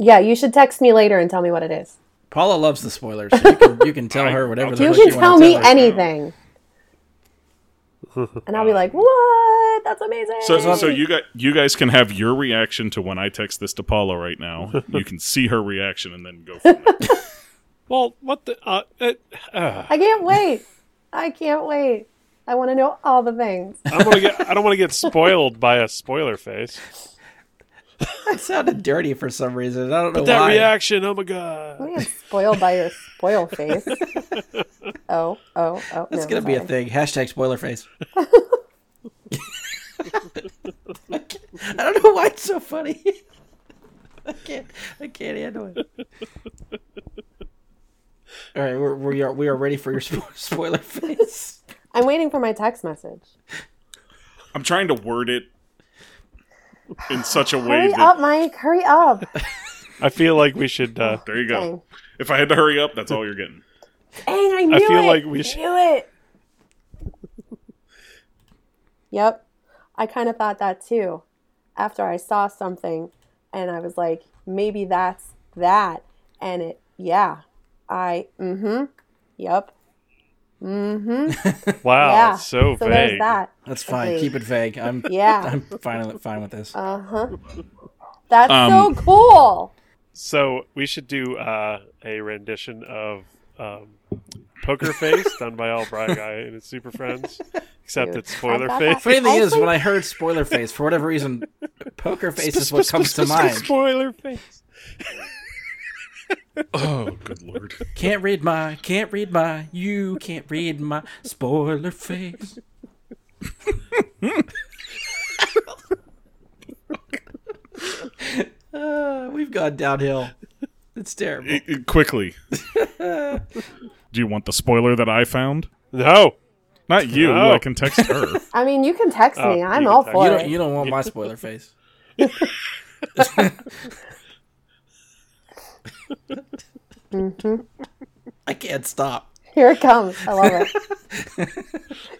Yeah, you should text me later and tell me what it is. Paula loves the spoilers. So you, can, you can tell her whatever. the You fuck can wanna tell me her. anything. and I'll be like, what? That's amazing. So, so you got you guys can have your reaction to when I text this to Paula right now. You can see her reaction and then go. Well, what the? Uh, uh, uh, I can't wait. I can't wait. I want to know all the things. I don't want to get. I don't want to get spoiled by a spoiler face. It sounded dirty for some reason. I don't know That why. reaction. Oh my god. I'm spoiled by your spoil face. Oh, oh, oh. That's no, gonna be a thing. Hashtag spoiler face. I don't know why it's so funny. I can't. I can't handle it. All right, we're, we are we are ready for your spoiler face. I'm waiting for my text message. I'm trying to word it in such a way Hurry that up, Mike. Hurry up. I feel like we should. Uh, there you go. Dang. If I had to hurry up, that's all you're getting. Dang, I knew feel it. like we I should- knew it. yep. I kind of thought that too. After I saw something and I was like, maybe that's that. And it, yeah. I, mm hmm. Yep. Mm hmm. wow, Yeah. so, so vague. there's that. That's fine. Agreed. Keep it vague. I'm Yeah. I'm fine fine with this. Uh huh. That's Um, so cool. So we should do uh, a rendition of um, Poker Face done by All Bright Guy and his Super Friends, except Dude, it's Spoiler Face. that. Funny thing is, when I heard spoiler face, for whatever reason, poker face is what comes to mind. Spoiler Face. Oh, good lord. Can't read my, can't read my, you can't read my spoiler face. uh, we've gone downhill. It's terrible. I- I- quickly. Do you want the spoiler that I found? No. Not you. No. I can text her. I mean, you can text Oh, me. you I'm all text- for You it. don't, you don't want my spoiler face. Mm-hmm. I can't stop. Here it comes. I love it.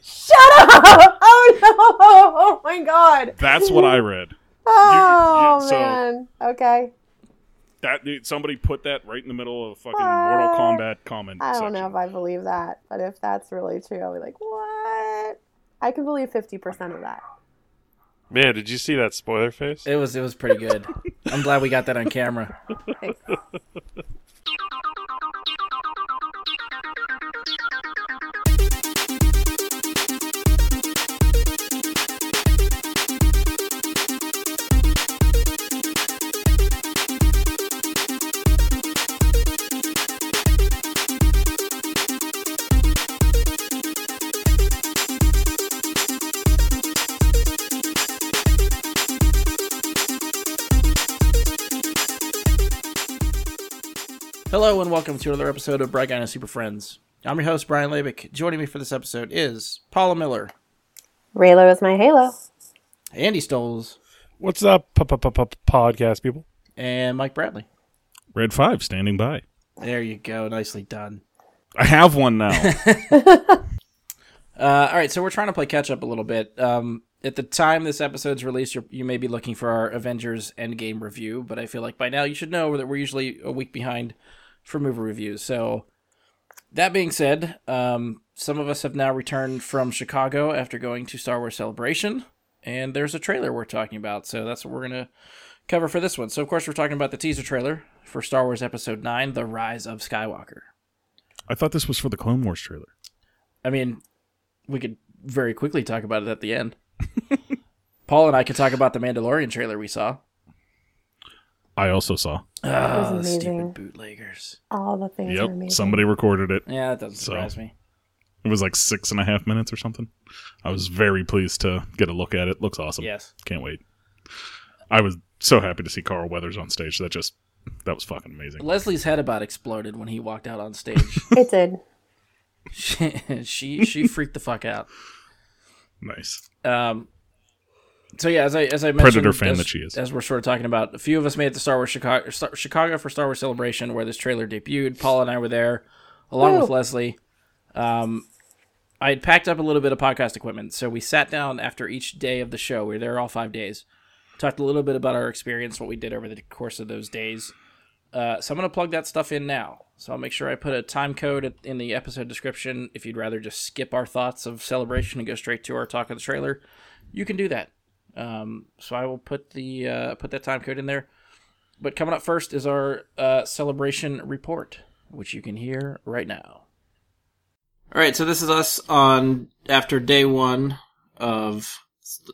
Shut up! Oh no! Oh my god! That's what I read. Oh you- so- man. Okay. That dude, somebody put that right in the middle of a fucking What? Mortal Kombat comment I don't know if I believe that, but if that's really true, I'll be like, what? I can believe fifty percent of that. Man, did you see that Spoiler Face? It was it was pretty good. I'm glad we got that on camera. Hello and welcome to another episode of Bright Guy and Super Friends. I'm your host Brian Labick. Joining me for this episode is Paula Miller, Raylo is my halo. Andy Stoles, What's up, podcast people? and Mike Bradley. Red 5 standing by. There you go. Nicely done. I have one now. Uh, all right, so we're trying to play catch up a little bit. Um, at the time this episode's released, you're, you may be looking for our Avengers Endgame review, but I feel like by now you should know that we're usually a week behind for movie reviews. So, that being said, um, some of us have now returned from Chicago after going to Star Wars Celebration, and there's a trailer we're talking about. So, that's what we're going to cover for this one. So, of course, we're talking about the teaser trailer for Star Wars Episode 9 The Rise of Skywalker. I thought this was for the Clone Wars trailer. I mean, we could very quickly talk about it at the end. Paul and I could talk about the Mandalorian trailer we saw. I also saw. Oh, the amazing. stupid bootleggers. All the things Yep. amazing. Somebody recorded it. Yeah, that doesn't So- surprise me. It was like six and a half minutes or something. I was very pleased to get a look at it. Looks awesome. Yes. Can't wait. I was so happy to see Carl Weathers on stage. That just that was fucking amazing. Leslie's head about exploded when he walked out on stage. It did. she, she she freaked the fuck out. Nice. Um, so yeah, as I as I mentioned, Predator fan as, that she is. as we're sort of talking about, a few of us made it to Star Wars Chicago, Star, Chicago for Star Wars Celebration, where this trailer debuted. Paul and I were there, along Woo. with Leslie. Um, I had packed up a little bit of podcast equipment, so we sat down after each day of the show. We were there all five days. Talked a little bit about our experience, what we did over the course of those days. Uh, so I'm going to plug that stuff in now. So I'll make sure I put a time code in the episode description. If you'd rather just skip our thoughts of celebration and go straight to our talk of the trailer, you can do that. Um, so I will put the uh, put that time code in there. But coming up first is our uh, celebration report, which you can hear right now. All right, so this is us on after day one of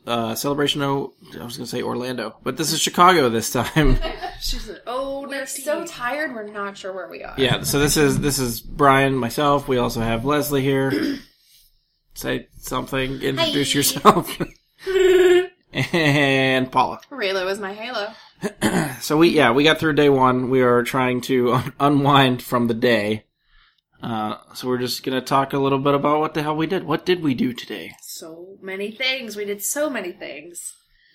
uh, celebration. O, I was going to say Orlando, but this is Chicago this time. She's like, oh, We're so tired, we're not sure where we are. yeah, so this is this is Brian, myself. We also have Leslie here. Say something. Introduce Hi. yourself. and Paula. Raylo is my halo. So we yeah we got through day one. We are trying to un- unwind from the day. Uh, so we're just gonna talk a little bit about what the hell we did. What did we do today? so many things. We did so many things.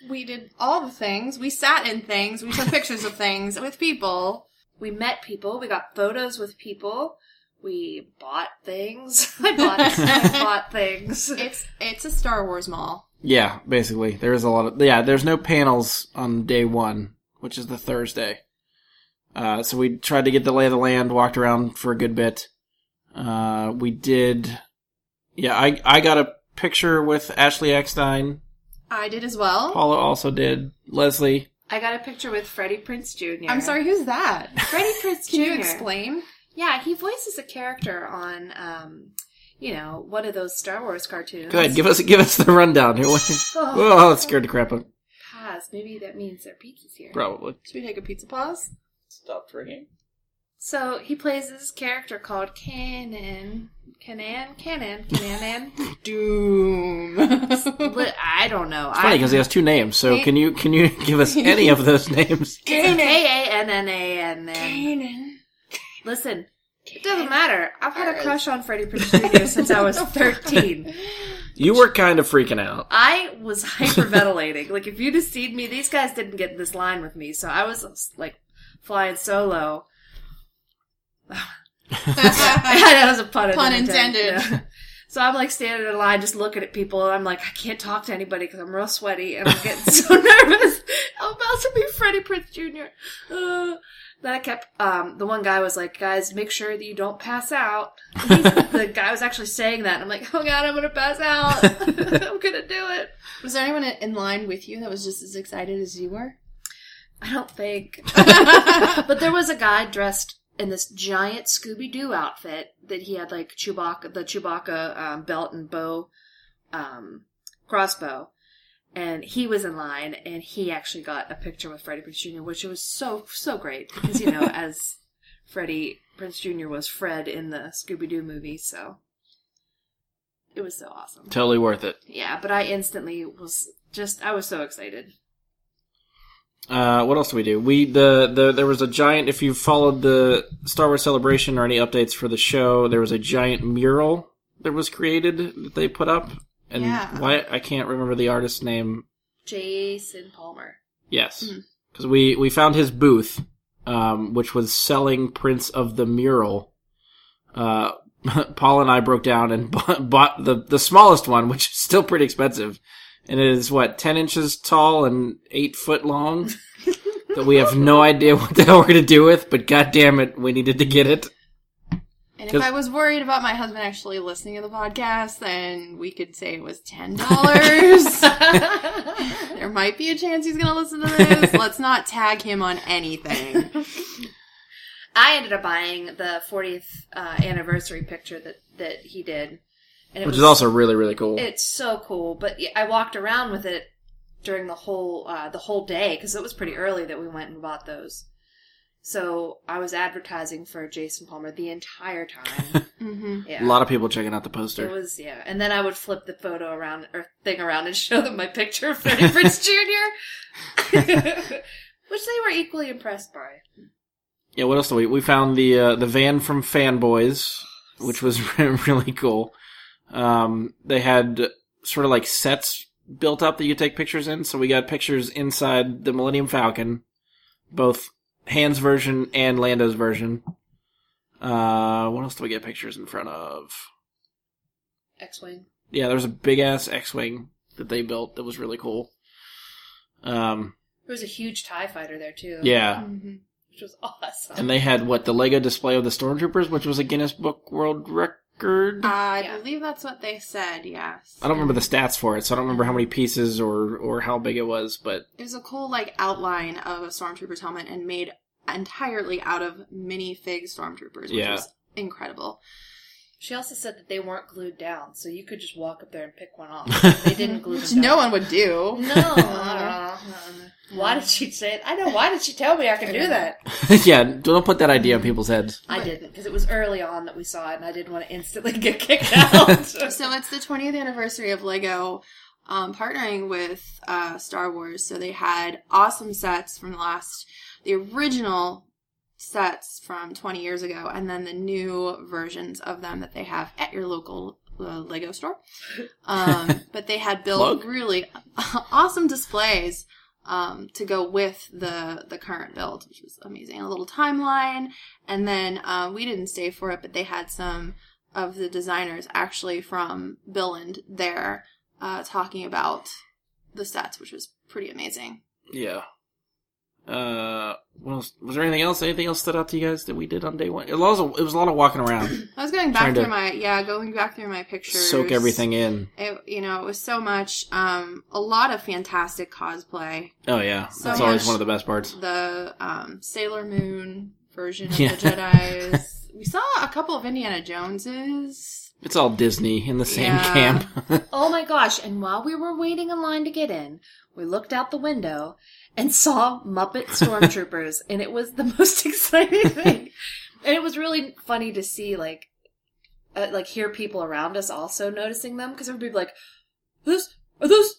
We did all the things. We sat in things. We took pictures of things with people. We met people. We got photos with people. We bought things. I bought, I bought things. It's it's a Star Wars mall. Yeah, basically there is a lot of yeah. There's no panels on day one, which is the Thursday. Uh, so we tried to get the lay of the land, walked around for a good bit. Uh, we did. Yeah, I I got a picture with Ashley Eckstein. I did as well. Paula also did. Leslie. I got a picture with Freddie Prinze Jr. I'm sorry, who's that? Freddie Prinze Jr. Can you explain? Yeah, he voices a character on, um, you know, one of those Star Wars cartoons. Go ahead, give us give us the rundown here. Oh, Oh, that scared the crap out. pause. Maybe that means their pizza's here. Probably. Should we take a pizza pause? Stop drinking. So he plays this character called Canon. Canan? Canon? Canan? Doom. Li- I don't know. Funny because he has two names. So can you can you give us any of those names? K A N N A N N. Listen, it doesn't matter. I've had a crush on Freddie Prinze Jr. since I was 13. You were kind of freaking out. I was hyperventilating. like, if you'd have seen me, these guys didn't get this line with me, so I was, like, flying solo. that was a pun, Pun intended. intended. Yeah. So I'm like standing in line, just looking at people, and I'm like, I can't talk to anybody because I'm real sweaty, and I'm getting so nervous. I'm about to be Freddie Prinze Jr. Uh, then I kept. Um, the one guy was like, "Guys, make sure that you don't pass out." The guy was actually saying that, and I'm like, "Oh God, I'm gonna pass out. I'm gonna do it." Was there anyone in line with you that was just as excited as you were? I don't think. but there was a guy dressed in this giant Scooby Doo outfit that he had like Chewbacca, the Chewbacca um, belt and bow, um, crossbow, and he was in line, and he actually got a picture with Freddie Prinze Jr., which was so so great because you know as Freddie Prinze Jr. was Fred in the Scooby Doo movie, so it was so awesome. Totally worth it. Yeah, but I instantly was just I was so excited. Uh, what else do we do? We the, the there was a giant. If you followed the Star Wars Celebration or any updates for the show, there was a giant mural that was created that they put up. And Yeah. why I can't remember the artist's name. Jason Palmer. Yes, because we we found his booth, um, which was selling prints of the mural. Uh, Paul and I broke down and bought, bought the the smallest one, which is still pretty expensive, and it is what ten inches tall and eight foot long. that we have no idea what the hell we're gonna do with, but god damn it, we needed to get it. And if I was worried about my husband actually listening to the podcast, then we could say it was ten dollars. there might be a chance he's gonna listen to this. Let's not tag him on anything. I ended up buying the 40th uh, anniversary picture that that he did, and it Which was is also really really cool. it's so cool. But I walked around with it during the whole uh, the whole day because it was pretty early that we went and bought those. So I was advertising for Jason Palmer the entire time. hmm Yeah. A lot of people checking out the poster. It was yeah, and then I would flip the photo around or thing around and show them my picture of Freddie Prinze Jr., which they were equally impressed by. Yeah, what else do we? We found the uh, the van from Fanboys, which was really cool. Um, they had sort of like sets built up that you take pictures in. So we got pictures inside the Millennium Falcon, both Han's version and Lando's version. Uh, what else do we get pictures in front of? X-wing. Yeah, there was a big ass X-wing that they built that was really cool. Um, There was a huge Tie Fighter there too. yeah, hmm which was awesome. And they had what the Lego display of the stormtroopers, which was a Guinness Book World Record. Uh, I Yeah. believe that's what they said. Yes. I don't remember the stats for it, so I don't remember how many pieces or or how big it was, but It was a cool like outline of a stormtrooper's helmet and made entirely out of mini fig stormtroopers, which Yeah. was incredible. She also said that they weren't glued down, so you could just walk up there and pick one off. They didn't glue Which them down. no one would do. No, I. Why did she say it? I know. Why did she tell me I could do that? yeah, don't put that idea in people's heads. I didn't because it was early on that we saw it, and I didn't want to instantly get kicked out. So it's the 20th anniversary of Lego um, partnering with uh, Star Wars. So they had awesome sets from the last, the original sets from 20 years ago, and then the new versions of them that they have at your local uh, Lego store. Um, but they had built really awesome displays um, to go with the the current build, which was amazing. A little timeline, and then uh, we didn't stay for it, but they had some of the designers actually from Billund there uh, talking about the sets, which was pretty amazing. Yeah. Uh, what else? Was there anything else? Anything else stood out to you guys that we did on day one? It was a, it was a lot of walking around, I was going back through my yeah, going back through my pictures, soak everything in. It, you know, it was so much, um, a lot of fantastic cosplay. Oh yeah, So that's always one of the best parts. The um, Sailor Moon version of Yeah. the Jedi's. we saw a couple of Indiana Joneses. It's all Disney in the same Yeah. camp. oh my gosh! And while we were waiting in line to get in, we looked out the window and saw Muppet stormtroopers, and it was the most exciting thing. And it was really funny to see, like, uh, like hear people around us also noticing them because everybody would be like, "Those are those."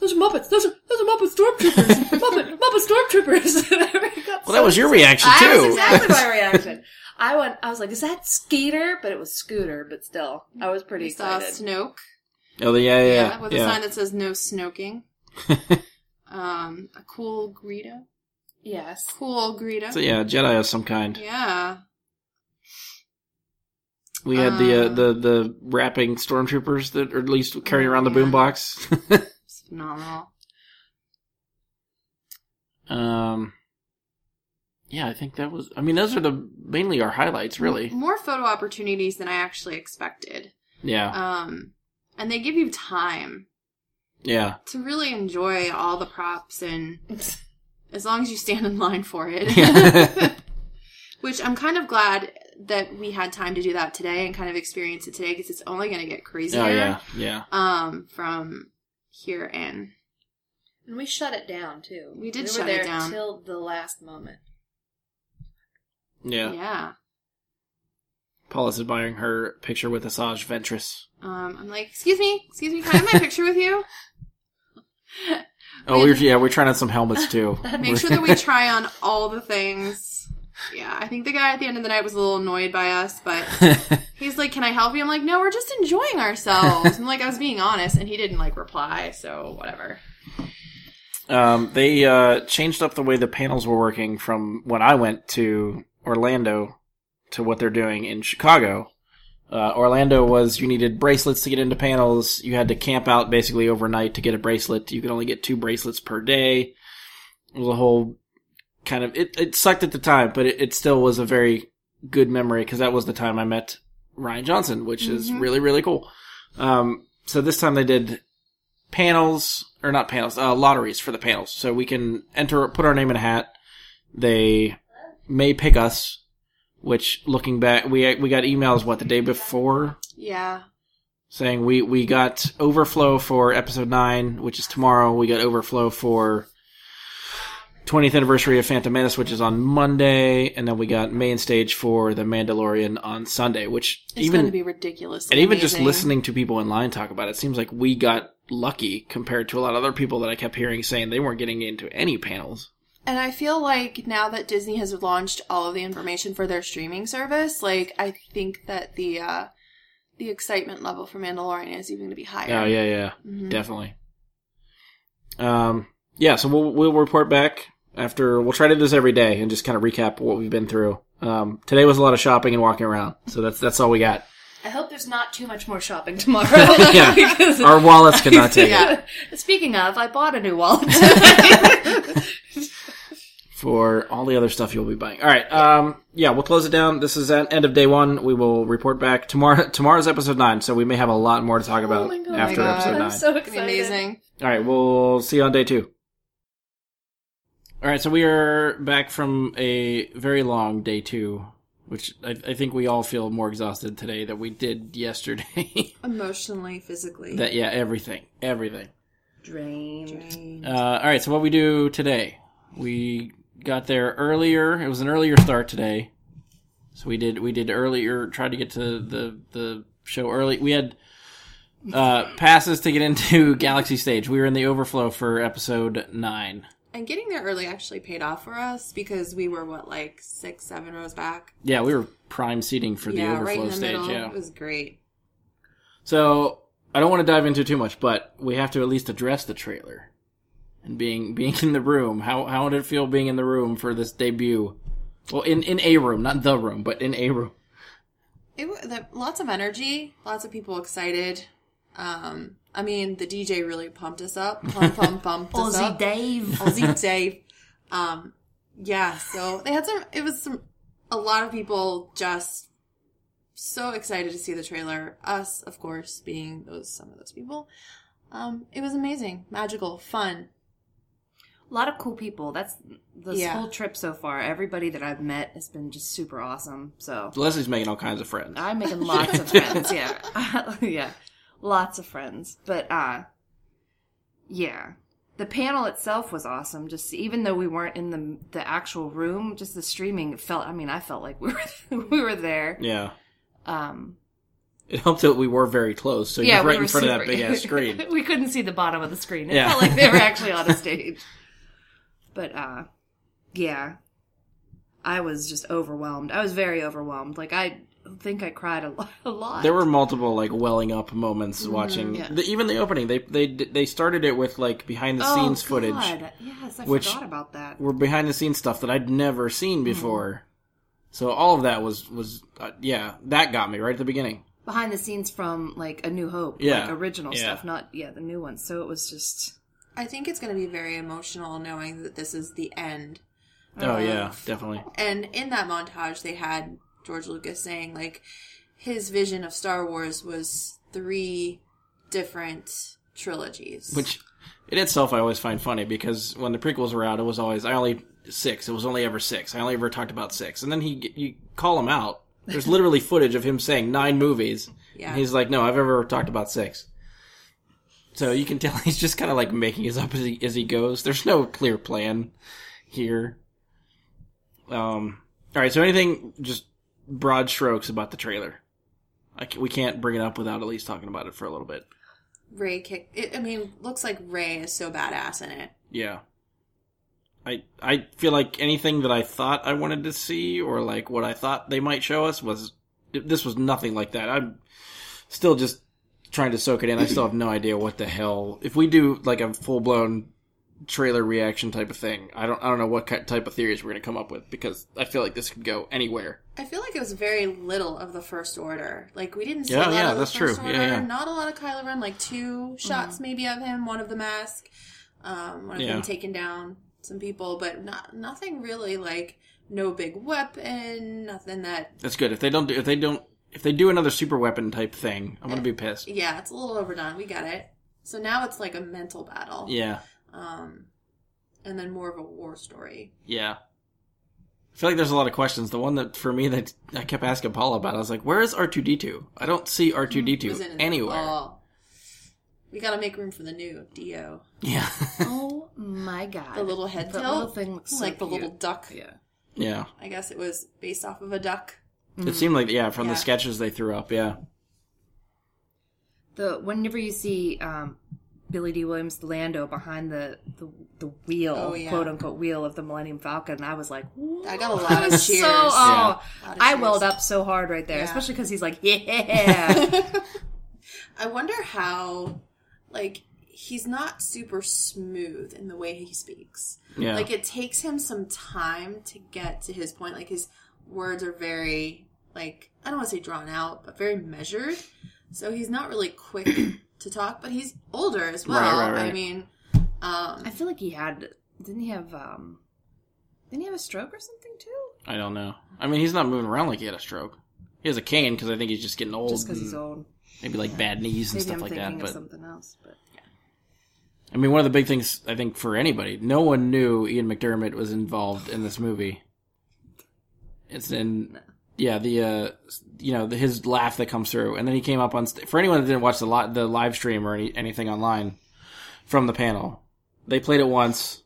Those are Muppets. Those are those are Muppet stormtroopers. Muppet Muppet stormtroopers. And everybody well, that was your reaction I too. was exactly my reaction. I went. I was like, "Is that Skeeter?" But it was Scooter. But still, I was pretty We saw. Snoke. oh yeah, yeah, yeah. with a sign that says no snoking. Um, a cool Greedo. Yes. Cool Greedo. So yeah, Jedi of some kind. Yeah. We had the uh, Uh, the the rapping stormtroopers that, or at least carrying around the yeah. boombox. It's phenomenal. um, yeah, I think that was. I mean, those are the mainly our highlights, really. More photo opportunities than I actually expected. Yeah, Um, and they give you time yeah, to really enjoy all the props and as long as you stand in line for it. Which I'm kind of glad that we had time to do that today and kind of experience it today because it's only going to get crazier. oh yeah, yeah. Um, from here in. And we shut it down too. We did we shut were there it down. till the last moment. Yeah. Yeah. Paula's admiring her picture with Asajj Ventress. Um, I'm like, excuse me, excuse me, can I have my picture with you? Oh, we're yeah, we're trying on some helmets too. Make sure that we try on all the things. Yeah, I think the guy at the end of the night was a little annoyed by us, but he's like, "Can I help you?" I'm like, "No, we're just enjoying ourselves." I'm like, I was being honest, and he didn't like reply, so whatever. um, they uh, changed up the way the panels were working from when I went to Orlando to what they're doing in Chicago. Uh, Orlando was you needed bracelets to get into panels. You had to camp out basically overnight to get a bracelet. You could only get two bracelets per day. It was a whole kind of it. It sucked at the time, but it, it still was a very good memory because that was the time I met Rian Johnson, which is Mhm. really really cool. Um, so this time they did panels or not panels, uh, lotteries for the panels. So we can enter, put our name in a hat. They may pick us. Which, looking back, we we got emails what the day before Yeah, saying we we got overflow for episode nine, which is tomorrow. We got overflow for 20th anniversary of Phantom Menace, which is on Monday, and then we got main stage for The Mandalorian on Sunday. Which it's even going to be ridiculous. and even just listening to people in line talk about it, seems like we got lucky compared to a lot of other people that I kept hearing saying they weren't getting into any panels. And I feel like now that Disney has launched all of the information for their streaming service, like I think that the uh the excitement level for Mandalorian is even going to be higher. Oh yeah, yeah, Mhm. definitely. Um, yeah. So we'll we'll report back after. We'll try to do this every day and just kind of recap what we've been through. Um, today was a lot of shopping and walking around, so that's that's all we got. I hope there's not too much more shopping tomorrow. Yeah. Our wallets cannot not take it Yeah. Speaking of, I bought a new wallet. for all the other stuff you'll be buying. All right, um, yeah, we'll close it down. This is at end of day one. We will report back tomorrow. Tomorrow's episode nine, so we may have a lot more to talk about my God. after Oh my God. episode nine. I'm so It's excited. amazing. All right, we'll see you on day two. All right, so we are back from a very long day two, which I, I think we all feel more exhausted today than we did yesterday. Emotionally, physically. that yeah, everything, everything. Drained. Drained. Uh, all right, so what we do today? We got there earlier. It was an earlier start today, so we did we did earlier. Tried to get to the the show early. We had uh, passes to get into Galaxy Stage. We were in the overflow for episode nine. And getting there early actually paid off for us because we were what like six, seven rows back. Yeah, we were prime seating for the yeah, overflow right the stage. middle. Yeah. It was great. So I don't want to dive into too much, but we have to at least address the trailer and being being in the room. How how did it feel being in the room for this debut? Well, in in a room, not the room, but in a room. It wa- the, lots of energy, lots of people excited. Um, I mean, the DJ really pumped us up, pump, pump, pumped us Aussie up. Dave. Aussie Dave. Um, yeah, so they had some. It was some. A lot of people just so excited to see the trailer. Us, of course, being those some of those people. Um, it was amazing, magical, fun. A lot of cool people. That's this Yeah. whole trip so far. Everybody that I've met has been just super awesome. So Leslie's making all kinds of friends. I'm making lots of friends. Yeah, yeah, lots of friends. But uh, yeah, the panel itself was awesome. Just even though we weren't in the the actual room, just the streaming felt. I mean, I felt like we were we were there. Yeah, Um, it helped that we were very close, so yeah, you're right we were in front of that super- big ass screen. we couldn't see the bottom of the screen. It Yeah. felt like they were actually on a stage. But uh yeah. I was just overwhelmed. I was very overwhelmed. Like I think I cried a lot. A lot. There were multiple like welling up moments watching yeah. the, even the opening. They they they started it with like behind the oh, scenes footage. God. Yes, I which- forgot about that. were behind the scenes stuff that I'd never seen Mm-hmm. before. So all of that was was uh, yeah, that got me right at the beginning. Behind the scenes from like A New Hope, Yeah. like original Yeah. stuff, not yeah, the new ones. So it was just I think it's going to be very emotional knowing that this is the end. Oh yeah, definitely. And in that montage, they had George Lucas saying like his vision of Star Wars was three different trilogies. Which in itself I always find funny because when the prequels were out, it was always I only six. It was only ever six. I only ever talked about six, and then he you call him out. There's literally footage of him saying nine movies. Yeah. And he's like, no, I've ever talked about six. So you can tell he's just kind of like making his up as he as he goes. There's no clear plan here. Um. All right. So anything, just broad strokes about the trailer. I ca- we can't bring it up without at least talking about it for a little bit. Rey kick. It, I mean, looks like Rey is so badass in it. Yeah. I I feel like anything that I thought I wanted to see or like what I thought they might show us was this was nothing like that. I'm still just trying to soak it in. I still have no idea what the hell. If we do like a full blown trailer reaction type of thing, I don't I don't know what ki- type of theories we're going to come up with because I feel like this could go anywhere. I feel like it was very little of the First Order. Like we didn't see Yeah, a lot yeah, of the that's First true. Order. Yeah, yeah. Not a lot of Kylo Ren. Like two shots maybe of him. One of the mask. Um, one of Yeah. him taking down some people, but not nothing really like no big weapon. Nothing that. That's good. If they don't do if they don't if they do another super weapon type thing, I'm going to be pissed. Yeah, it's a little overdone. We get it. So now it's like a mental battle. Yeah. Um, and then more of a war story. Yeah. I feel like there's a lot of questions. The one that for me that I kept asking Paul about, I was like, "Where is R two D 2 I don't see R two D two it. anywhere." Oh. We gotta make room for the new D-O. Yeah, Oh my god. The little head That tilt, little thing looks so like the cute. little duck. Yeah. yeah. I guess it was based off of a duck. It seemed like yeah from Yeah. the sketches they threw up. Yeah, The whenever you see um, Billy Dee Williams Lando behind the the, the wheel, Oh, yeah. quote unquote wheel of the Millennium Falcon, I was like, I got a lot of was cheers. So, oh, A lot of I cheers. welled up so hard right there, Yeah. especially because he's like, yeah. I wonder how, like, he's not super smooth in the way he speaks. yeah. Like, it takes him some time to get to his point. Like, his words are very, like, I don't want to say drawn out, but very measured. So he's not really quick to talk, but he's older as well. Right, right, right. I mean, um, I feel like he had, didn't he have? um I Didn't he have a stroke or something too? I don't know. I mean, he's not moving around like he had a stroke. He has a cane because I think he's just getting old. Just because he's old. Maybe like bad knees and Maybe stuff I'm like that. of But something else. But Yeah. I mean, one of the big things I think for anybody, no one knew Ian McDiarmid was involved in this movie. It's in, yeah, the uh, you know, the, his laugh that comes through, and then he came up on. St- for anyone that didn't watch the li- the live stream or any, anything online from the panel, they played it once.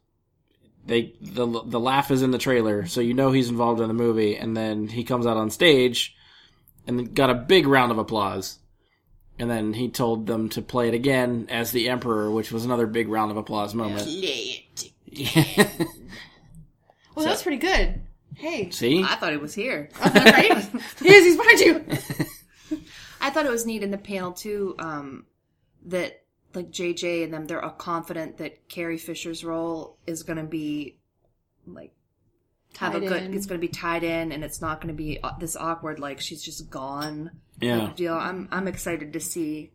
They the the laugh is in the trailer, so you know he's involved in the movie, and then he comes out on stage, and got a big round of applause. And then he told them to play it again as the Emperor, which was another big round of applause moment. Play it. Well, that's pretty good. Hey, See? I thought it was here. right? He's behind you. I thought it was neat in the panel too um, that like JJ and them they're all confident that Carrie Fisher's role is going to be like have Tied a good in. it's going to be tied in and it's not going to be uh, this awkward like she's just gone Yeah. deal. I'm I'm excited to see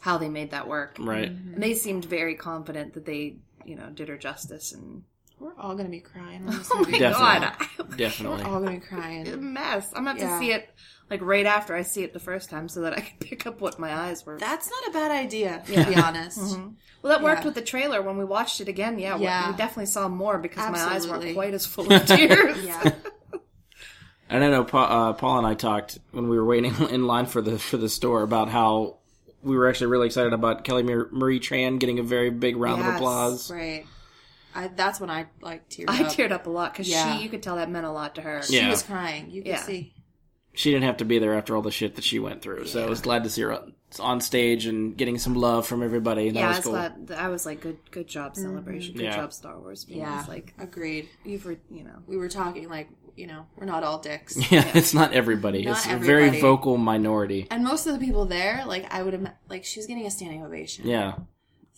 how they made that work. Right. And they seemed very confident that they you know did her justice and We're all gonna be crying on this oh my movie. Definitely. god We're Definitely. all gonna be a crying. mess. I'm gonna have Yeah. to see it like right after I see it the first time so that I can pick up what my eyes were. That's not a bad idea, to be honest. Well, that worked Yeah. with the trailer when we watched it again. Yeah, we- Yeah. we definitely saw more because my eyes weren't quite as full of tears. Yeah. And I know Paul, uh, Paul and I talked when we were waiting in line for the for the store about how we were actually really excited about Kelly Mar- Marie Tran getting a very big round of applause. Right. I, that's when I like teared I up. teared up a lot because Yeah. she, you could tell that meant a lot to her. She Yeah. was crying. You could Yeah. see. She didn't have to be there after all the shit that she went through, so I was glad to see her on stage and getting some love from everybody. That yeah, I was was cool. glad. I was like, good, good job, mm-hmm. celebration. Good Yeah. job, Star Wars. fans. Yeah. like Agreed. you've, re- you know, We were talking like, you know, we're not all dicks. Yeah, it's not everybody. Not it's a very everybody. vocal minority. And most of the people there, like I would have, like she was getting a standing ovation. Yeah,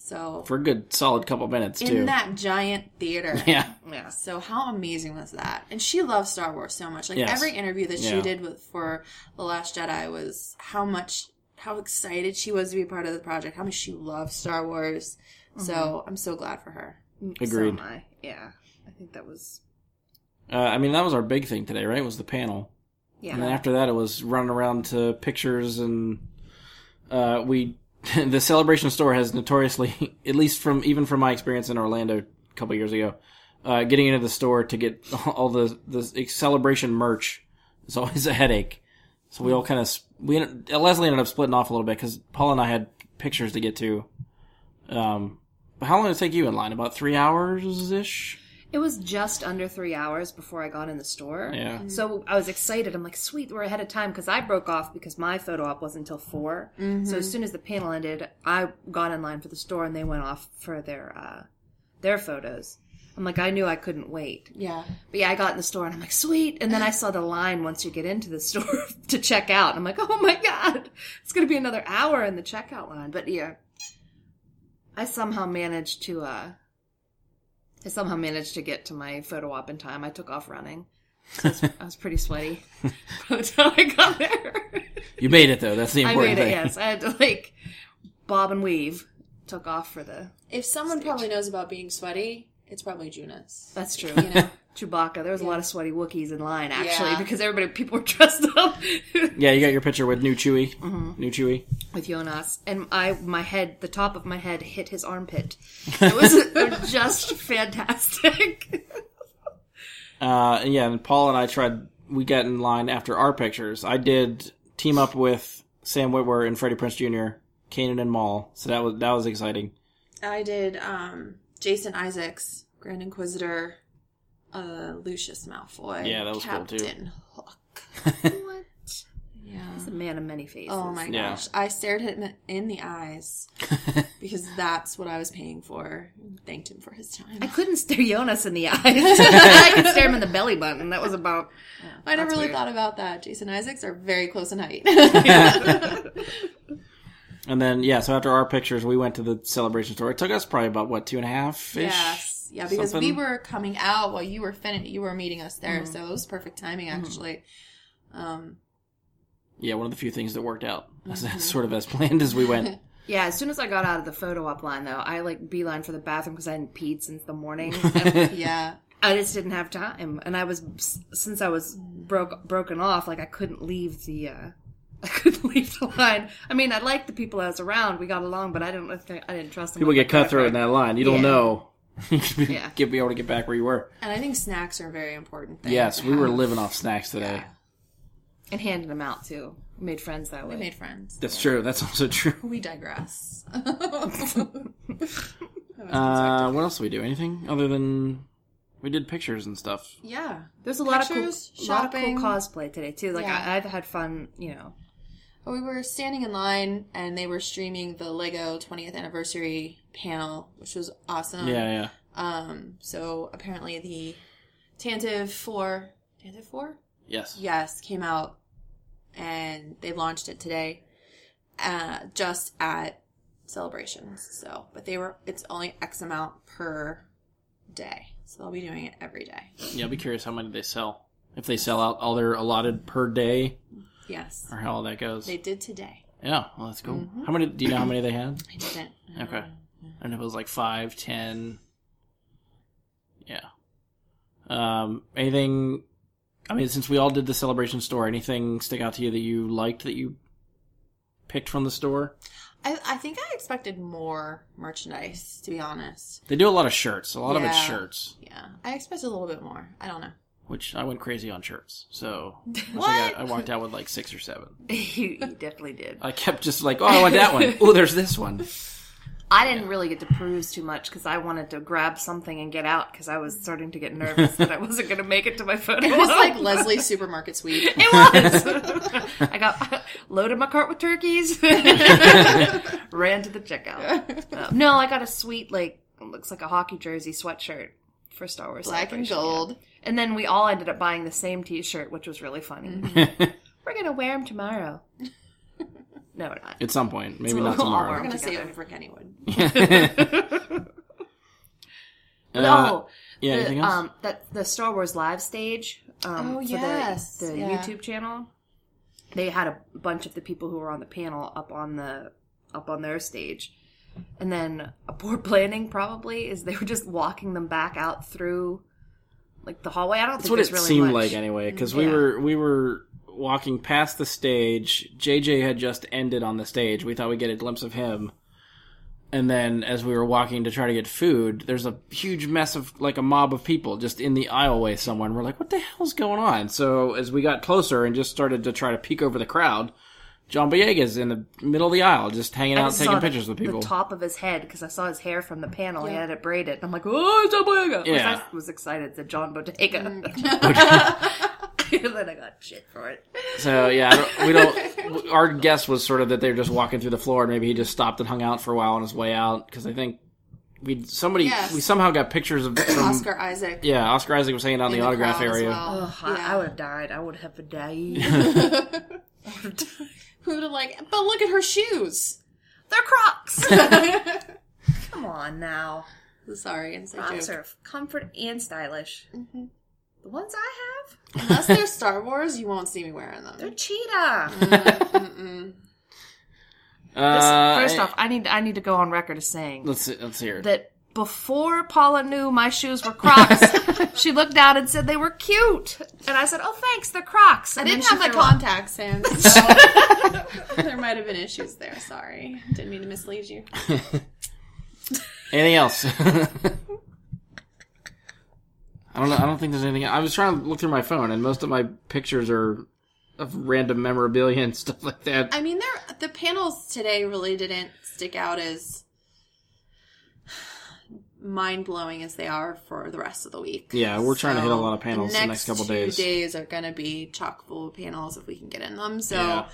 So for a good solid couple minutes in too. that giant theater. yeah, yeah. So how amazing was that? And she loves Star Wars so much. Like Yes. every interview that Yeah. she did with for The Last Jedi was how much how excited she was to be part of the project, how much she loves Star Wars. So I'm so glad for her. So Agreed. am I. Yeah, I think that was. uh, I mean that was our big thing today, right? Was the panel. Yeah, And then after that, it was running around to pictures, and uh, we the celebration store has notoriously, at least from even from my experience in Orlando a couple years ago, uh, getting into the store to get all the the celebration merch is always a headache. So we all kind of we ended- Leslie ended up splitting off a little bit because Paul and I had pictures to get to. Um, but how long did it take you in line? About three hours ish. It was just under three hours before I got in the store. Yeah. So I was excited. I'm like, sweet, we're ahead of time because I broke off because my photo op wasn't until 4 So as soon as the panel ended, I got in line for the store and they went off for their uh, their photos. I'm like, I knew I couldn't wait. Yeah. But yeah, I got in the store and I'm like, sweet. And then I saw the line once you get into the store to check out. And I'm like, oh my God, it's going to be another hour in the checkout line. But yeah, I somehow managed to, uh, I somehow managed to get to my photo op in time. I took off running. So I, was, I was pretty sweaty by the time I got there. You made it though. That's the important I important made it, yes. I had to like bob and weave. Took off for the, If someone probably knows about being sweaty, it's probably Joonas. that's true. You know? Chewbacca. There was a lot of sweaty Wookiees in line actually Yeah. because everybody people were dressed up Yeah, you got your picture with new Chewie, Mm-hmm. new Chewie with Joonas, and I my head, the top of my head hit his armpit. It was, it was just fantastic. Uh, yeah, and Paul and I tried. We got in line after our pictures. I did team up with Sam Witwer and Freddie Prinze Jr., Kanan and Maul. So that was that was exciting. I did um, Jason Isaacs, Grand Inquisitor, uh, Lucius Malfoy. Yeah, that was cool, too. Captain Hook. what? Yeah. He's a man of many faces. Oh my Yeah. gosh. I stared him in the eyes because that's what I was paying for. Thanked him for his time. I couldn't stare Joonas in the eyes. I could stare him in the belly button. That was about. I never really weird. thought about that. Jason Isaacs are very close in height. And then yeah, so after our pictures, we went to the celebration store. It took us probably about what two and a half ish. yes. Yeah, because we were coming out while you were fin- you were meeting us there, so it was perfect timing actually. Um, Yeah, one of the few things that worked out, Mm-hmm. sort of as planned as we went. Yeah, as soon as I got out of the photo op line, though, I like beeline for the bathroom because I hadn't peed since the morning. And yeah. I just didn't have time, and I was since I was broke broken off, like I couldn't leave the. uh I couldn't leave the line. I mean, I liked the people I was around. We got along, but I didn't. I didn't trust them. People get my cutthroat in that line. You don't Yeah. know. Yeah. Get be able to get back where you were. And I think snacks are a very important thing. Yes, to we were living off snacks today. Yeah. and handed them out too. We made friends that way. We made friends. That's true. That's also true. We digress. Uh, what else did we do? Anything other than we did pictures and stuff? yeah. There's a lot of cool, lot of cool cosplay today too. Like Yeah. I, I've had fun, you know. We were standing in line and they were streaming the Lego 20th anniversary panel, which was awesome. Yeah, yeah. Um, so apparently the Tantive 4, Tantive 4? Yes. Yes, came out and they launched it today. Uh, just at celebrations. So, but they were, it's only X amount per day. So they'll be doing it every day. Yeah, I'll be curious how many they sell. If they sell out all their allotted per day, Yes. or how all that goes. They did today. Yeah, well, that's cool. Mm-hmm. How many? Do you know how many they had? I didn't. Okay. Uh-huh. Uh-huh. And it was like five, ten. Yeah. Um. Anything? I mean, since we all did the celebration store, anything stick out to you that you liked that you picked from the store? I, I think I expected more merchandise, to be honest. They do a lot of shirts. A lot of it's shirts, Yeah. I expected a little bit more. I don't know. Which I went crazy on shirts. So I, think I, I walked out with like six or seven. you, you definitely did. I kept just like, oh, I want that one. Oh, there's this one. I didn't really get to peruse too much because I wanted to grab something and get out because I was starting to get nervous that I wasn't going to make it to my photo. It was like Leslie's supermarket sweep. It was. I got loaded my cart with turkeys, ran to the checkout. Uh, no, I got a sweet like looks like a hockey jersey sweatshirt for Star Wars. Black and gold. yeah. Gold. And then we all ended up buying the same T-shirt, which was really funny. We're gonna wear them tomorrow. No, we're not. At some point, maybe a not little tomorrow. We're gonna save Together. it for Kennywood. Uh, no, yeah. the, else? um, that the Star Wars live stage. Um, Oh, for yes, the, the yeah. YouTube channel. They had a bunch of the people who were on the panel up on the up on their stage, and then a poor planning probably is they were just walking them back out through like the hallway. I don't That's what it really seemed much. like anyway, because we Yeah. were we were walking past the stage. JJ had just ended on the stage. We thought we'd get a glimpse of him, and then as we were walking to try to get food, there's a huge mess of like a mob of people just in the aisleway somewhere. And we're like, "What the hell's going on?" So as we got closer and just started to try to peek over the crowd, John Boyega's in the middle of the aisle, just hanging I out, taking saw the- pictures with people. The top of his head because I saw his hair from the panel. He had it braided. I'm like, oh, it's John Boyega. Yeah. I was excited. It's John Bodega. Mm. and then I got shit for it. So yeah, don't, we don't. Our guess was sort of that they were just walking through the floor. and Maybe he just stopped and hung out for a while on his way out because I think we somebody Yes. we somehow got pictures of from, Oscar Isaac. Yeah, Oscar Isaac was hanging out in, in the, autograph area. well. Ugh, Yeah. I, I would have died. I would have died. Who would have like? But look at her shoes. They're Crocs. Come on now. Sorry, inside Crocs joke. are comfort and stylish. The ones I have, Unless they're Star Wars, you won't see me wearing them. they're cheetah. Mm-mm. Uh, First off, I need I need to go on record as saying let's see, let's hear it. that before Paula knew my shoes were Crocs, she looked down and said they were cute, and I said, "Oh, thanks, they're Crocs." I didn't have she my threw up. contacts, Sam. so there might have been issues there. Sorry, didn't mean to mislead you. Anything else? I don't know. I don't think there's anything. I was trying to look through my phone, and most of my pictures are of random memorabilia and stuff like that. I mean, there the panels today really didn't stick out as mind blowing as they are for the rest of the week. Yeah, we're trying to hit a lot of panels the next couple two days. days are going to be chock full of panels if we can get in them. So, Yeah.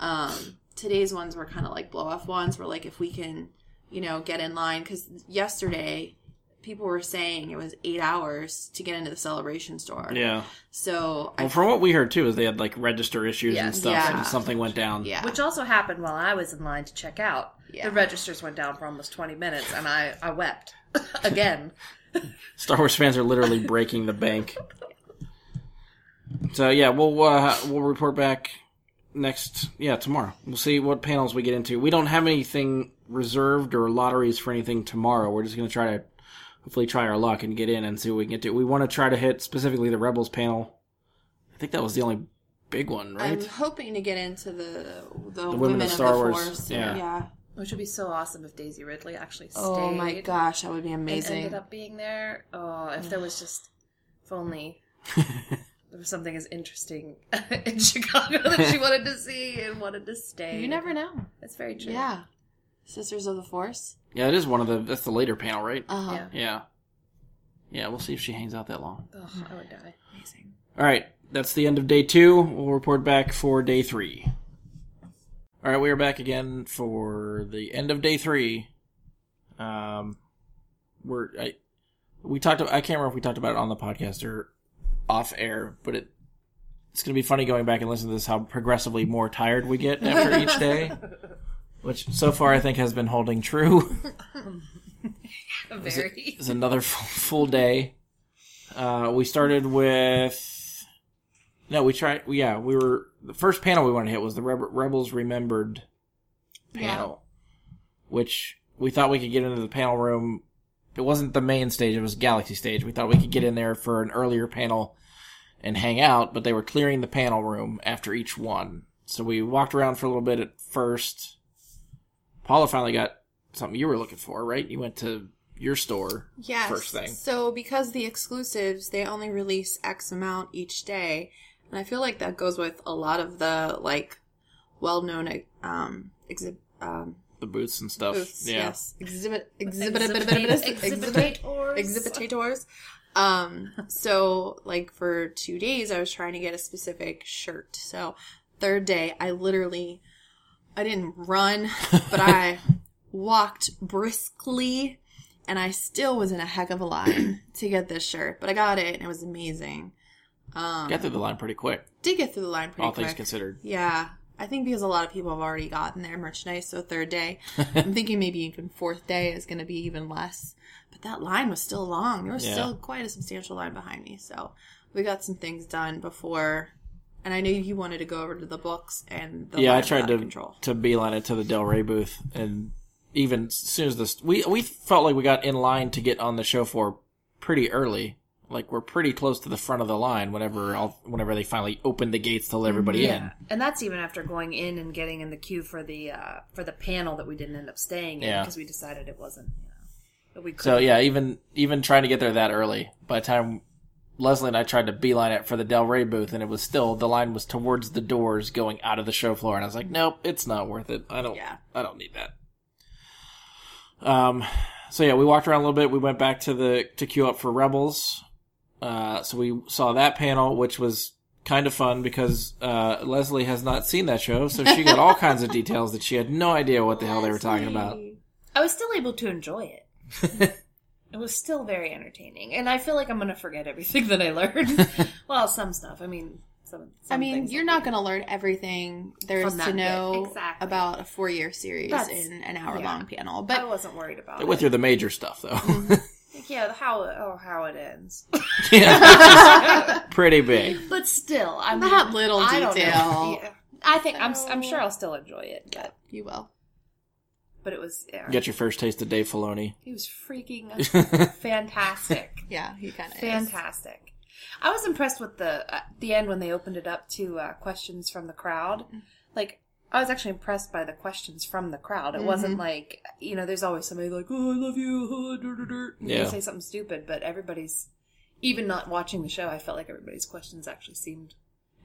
um, today's ones were kind of like blow off ones. Where like if we can, you know, get in line because yesterday people were saying it was eight hours to get into the celebration store. Yeah. So I Well, from what we heard too, is they had like register issues and stuff, Yeah. and something went down. yeah. Which also happened while I was in line to check out. Yeah. The registers went down for almost 20 minutes, and I, I wept again. Star Wars fans are literally breaking the bank. So yeah, we'll uh, we'll report back next yeah tomorrow. We'll see what panels we get into. We don't have anything reserved or lotteries for anything tomorrow. We're just gonna try to hopefully try our luck and get in and see what we can get to. We want to try to hit specifically the Rebels panel. I think that was the only big one, right? I'm hoping to get into the the, women women, of of, Star the Wars, Force. yeah. yeah. Which would be so awesome if Daisy Ridley actually stayed. Oh my gosh, that would be And amazing. ended up being there. Oh, if there was just, if only there was something as interesting in Chicago that she wanted to see and wanted to stay. You never know. That's very true. Yeah. Sisters of the Force. yeah, it is one of the. That's the later panel, right? Uh huh. Yeah. Yeah. Yeah, we'll see if she hangs out that long. Ugh, I would die. Amazing. All right, that's the end of day two. We'll report back for day three. All right, we are back again for the end of day three. Um, we're I, we talked. I can't remember if we talked about it on the podcast or off air, but it it's gonna be funny going back and listening to this. How progressively more tired we get after each day, which so far I think has been holding true. Very. It's another full, full day. Uh, we started with. No, we tried. Yeah, we were. The first panel we wanted to hit was the Rebels Remembered panel, which we thought we could get into the panel room. It wasn't the main stage, it was Galaxy stage. We thought we could get in there for an earlier panel and hang out, but they were clearing the panel room after each one. So we walked around for a little bit at first. Paula finally got something you were looking for, right? You went to your store Yes. first thing. So because the exclusives, they only release X amount each day, and I feel like that goes with a lot of the like well-known um exhibit um The booths and stuff. booths. yeah. Yes, exhibit exhibit Exhibit- exhibit exhibitators. exhibitators. Um, so like for two days, I was trying to get a specific shirt. So third day, I literally, I didn't run, but I walked briskly, and I still was in a heck of a line to get this shirt. But I got it, and it was amazing. Um, Got through the line pretty quick, did get through the line pretty quick. all quick. things considered. Yeah. I think because a lot of people have already gotten their merchandise, so third day. I'm thinking maybe even fourth day is going to be even less. But that line was still long. There was Yeah. still quite a substantial line behind me. So we got some things done before. And I know you wanted to go over to the books and the yeah, I tried to control. to beeline it to the Del Rey booth, and even as soon as this, we we felt like we got in line to get on the show for pretty early. Like we're pretty close to the front of the line whenever all, whenever they finally opened the gates to let everybody in. And that's even after going in and getting in the queue for the uh, for the panel that we didn't end up staying in Yeah. because we decided it wasn't. You know, that we. So yeah, even even trying to get there that early. By the time Leslie and I tried to beeline it for the Del Rey booth, and it was still the line was towards the doors going out of the show floor, and I was like, nope, it's not worth it. I don't. Yeah. I don't need that. Um. So yeah, we walked around a little bit. We went back to the to queue up for Rebels. Uh. So we saw that panel, which was kind of fun because uh, Leslie has not seen that show, so she got all kinds of details that she had no idea what the hell they were talking about. I was still able to enjoy it. it was still very entertaining, and I feel like I'm going to forget everything that I learned. well, some stuff. I mean, some. I mean, you're not going to learn everything there is From to know Exactly. about a four year series That's- in an hour long panel. But I wasn't worried about They it. went through the major stuff though. Like, yeah, how oh how it ends. yeah, pretty big. but still, I'm That little I don't know. detail. Yeah. I think I'm I'm sure I'll still enjoy it, but you will. but it was yeah, Get your first taste of Dave Filoni. he was freaking fantastic. Yeah, he kind of is. fantastic. I was impressed with the uh, the end when they opened it up to uh, questions from the crowd. Like I was actually impressed by the questions from the crowd. It wasn't like you know, there's always somebody like, "Oh, I love you," uh, dur, dur, dur," and they Yeah. say something stupid, but everybody's even not watching the show. I felt like everybody's questions actually seemed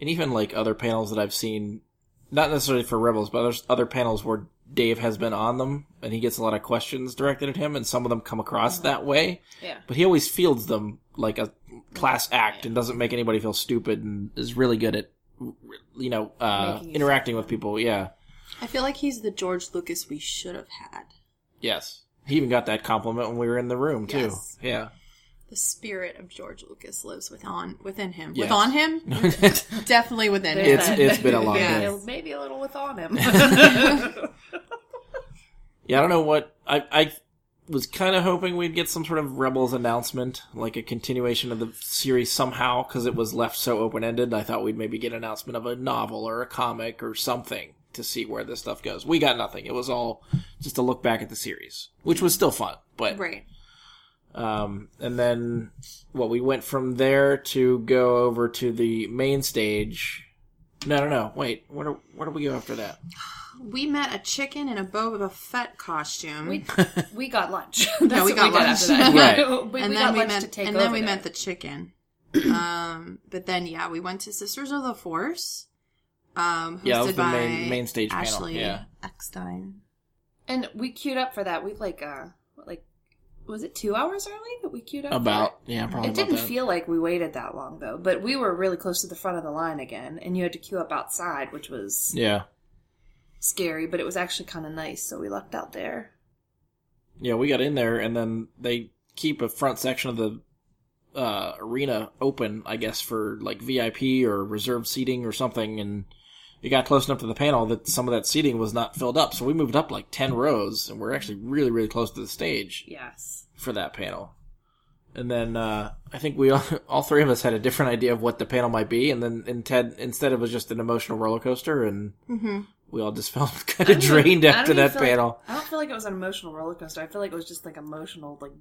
And even like other panels that I've seen, not necessarily for Rebels, but there's other panels where Dave has been on them and he gets a lot of questions directed at him, and some of them come across that way. yeah. But he always fields them like a class act and doesn't make anybody feel stupid and is really good at, you know, uh, interacting with people. Yeah. I feel like he's the George Lucas we should have had. Yes. He even got that compliment when we were in the room too. Yes. Yeah. The spirit of George Lucas lives within within him. Yes. With on him, definitely within him. It's it's been a long Yeah. day. Maybe- Maybe a little with on him. Yeah, I don't know what I I was kind of hoping we'd get some sort of Rebels announcement, like a continuation of the series somehow, because it was left so open ended. I thought we'd maybe get an announcement of a novel or a comic or something to see where this stuff goes. We got nothing. It was all just a look back at the series, which was still fun, but right. Um, and then, what we went from there to go over to the main stage. No, no, no. Wait, where do, where do we go after that? We met a chicken in a Boba Fett costume. We we got lunch. yeah, That's we what got did lunch. after that. Right. we, and we then got we lunch met, to take and over then we there. met the chicken. um, but then yeah, we went to Sisters of the Force. Um, hosted Yeah, that was the by main- main stage panel, yeah. Eckstein. and we queued up for that. We like uh like was it two hours early that we queued up? for About it? yeah, probably It about didn't that. feel like we waited that long though, but we were really close to the front of the line again, and you had to queue up outside, which was Yeah, scary, but it was actually kind of nice. So we lucked out there. yeah, we got in there, and then they keep a front section of the uh, arena open, I guess, for like VIP or reserved seating or something, and it got close enough to the panel that some of that seating was not filled up, so we moved up like ten rows, and we're actually really, really close to the stage. Yes. for that panel. And then uh, I think we all, all three of us had a different idea of what the panel might be, and then in Ted instead it was just an emotional roller coaster, and Mm-hmm. We all just felt kind of don't even- drained I after that feel like- panel. I don't feel like it was an emotional roller coaster. I feel like it was just like emotional, like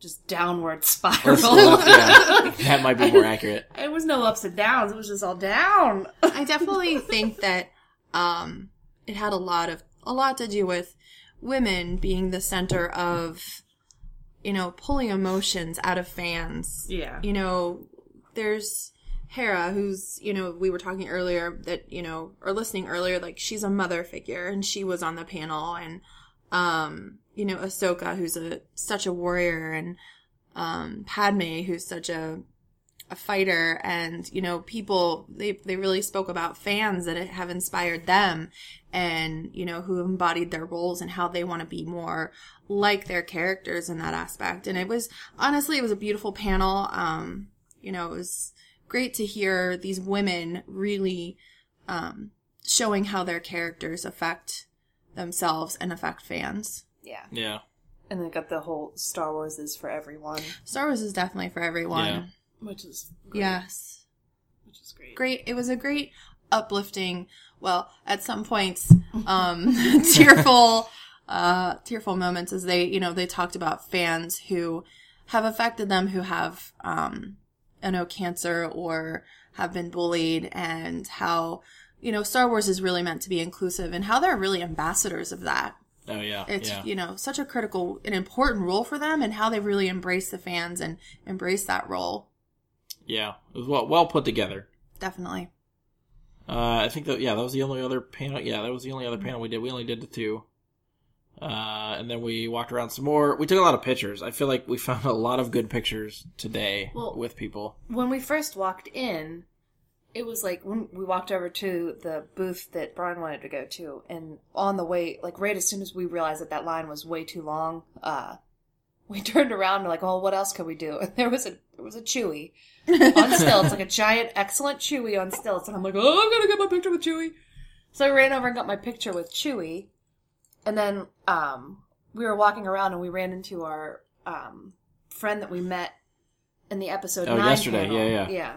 just downward spiral. Let's- yeah, that might be more accurate. It was no ups and downs. It was just all down. I definitely think that um, it had a lot of a lot to do with women being the center of you know pulling emotions out of fans. Yeah. You know, there's Hera, who's you know we were talking earlier that you know or listening earlier, like she's a mother figure, and she was on the panel, and um, you know Ahsoka, who's a such a warrior, and um, Padme, who's such a a fighter and you know people they they really spoke about fans that have inspired them and you know who embodied their roles and how they want to be more like their characters in that aspect. And it was honestly it was a beautiful panel. Um you know it was great to hear these women really um showing how their characters affect themselves and affect fans. Yeah. Yeah, And they got the whole Star Wars is for everyone, Star Wars is definitely for everyone. Yeah. which is great, yes. Which is great. great. It was a great uplifting well at some points um tearful uh tearful moments as they you know they talked about fans who have affected them who have um you know cancer or have been bullied and how you know Star Wars is really meant to be inclusive and how they're really ambassadors of that oh yeah, it's yeah, you know such a critical and important role for them and how they really embrace the fans and embrace that role yeah. It was well well put together. definitely Uh, I think that yeah, that was the only other panel. Yeah, that was the only other panel we did. We only did the two. Uh, and then we walked around some more. We took a lot of pictures. I feel like we found a lot of good pictures today Well- with people. When we first walked in, it was like when we walked over to the booth that Brian wanted to go to, and on the way, like right as soon as we realized that that line was way too long, uh, we turned around and like, oh, what else could we do? And there was a there was a Chewy on stilts, like a giant, excellent Chewy on stilts, and I'm like, oh, I'm gonna get my picture with Chewy. So I ran over and got my picture with Chewy, and then um, we were walking around and we ran into our um, friend that we met in the episode Oh, nine yesterday. panel. Yeah, yeah. yeah.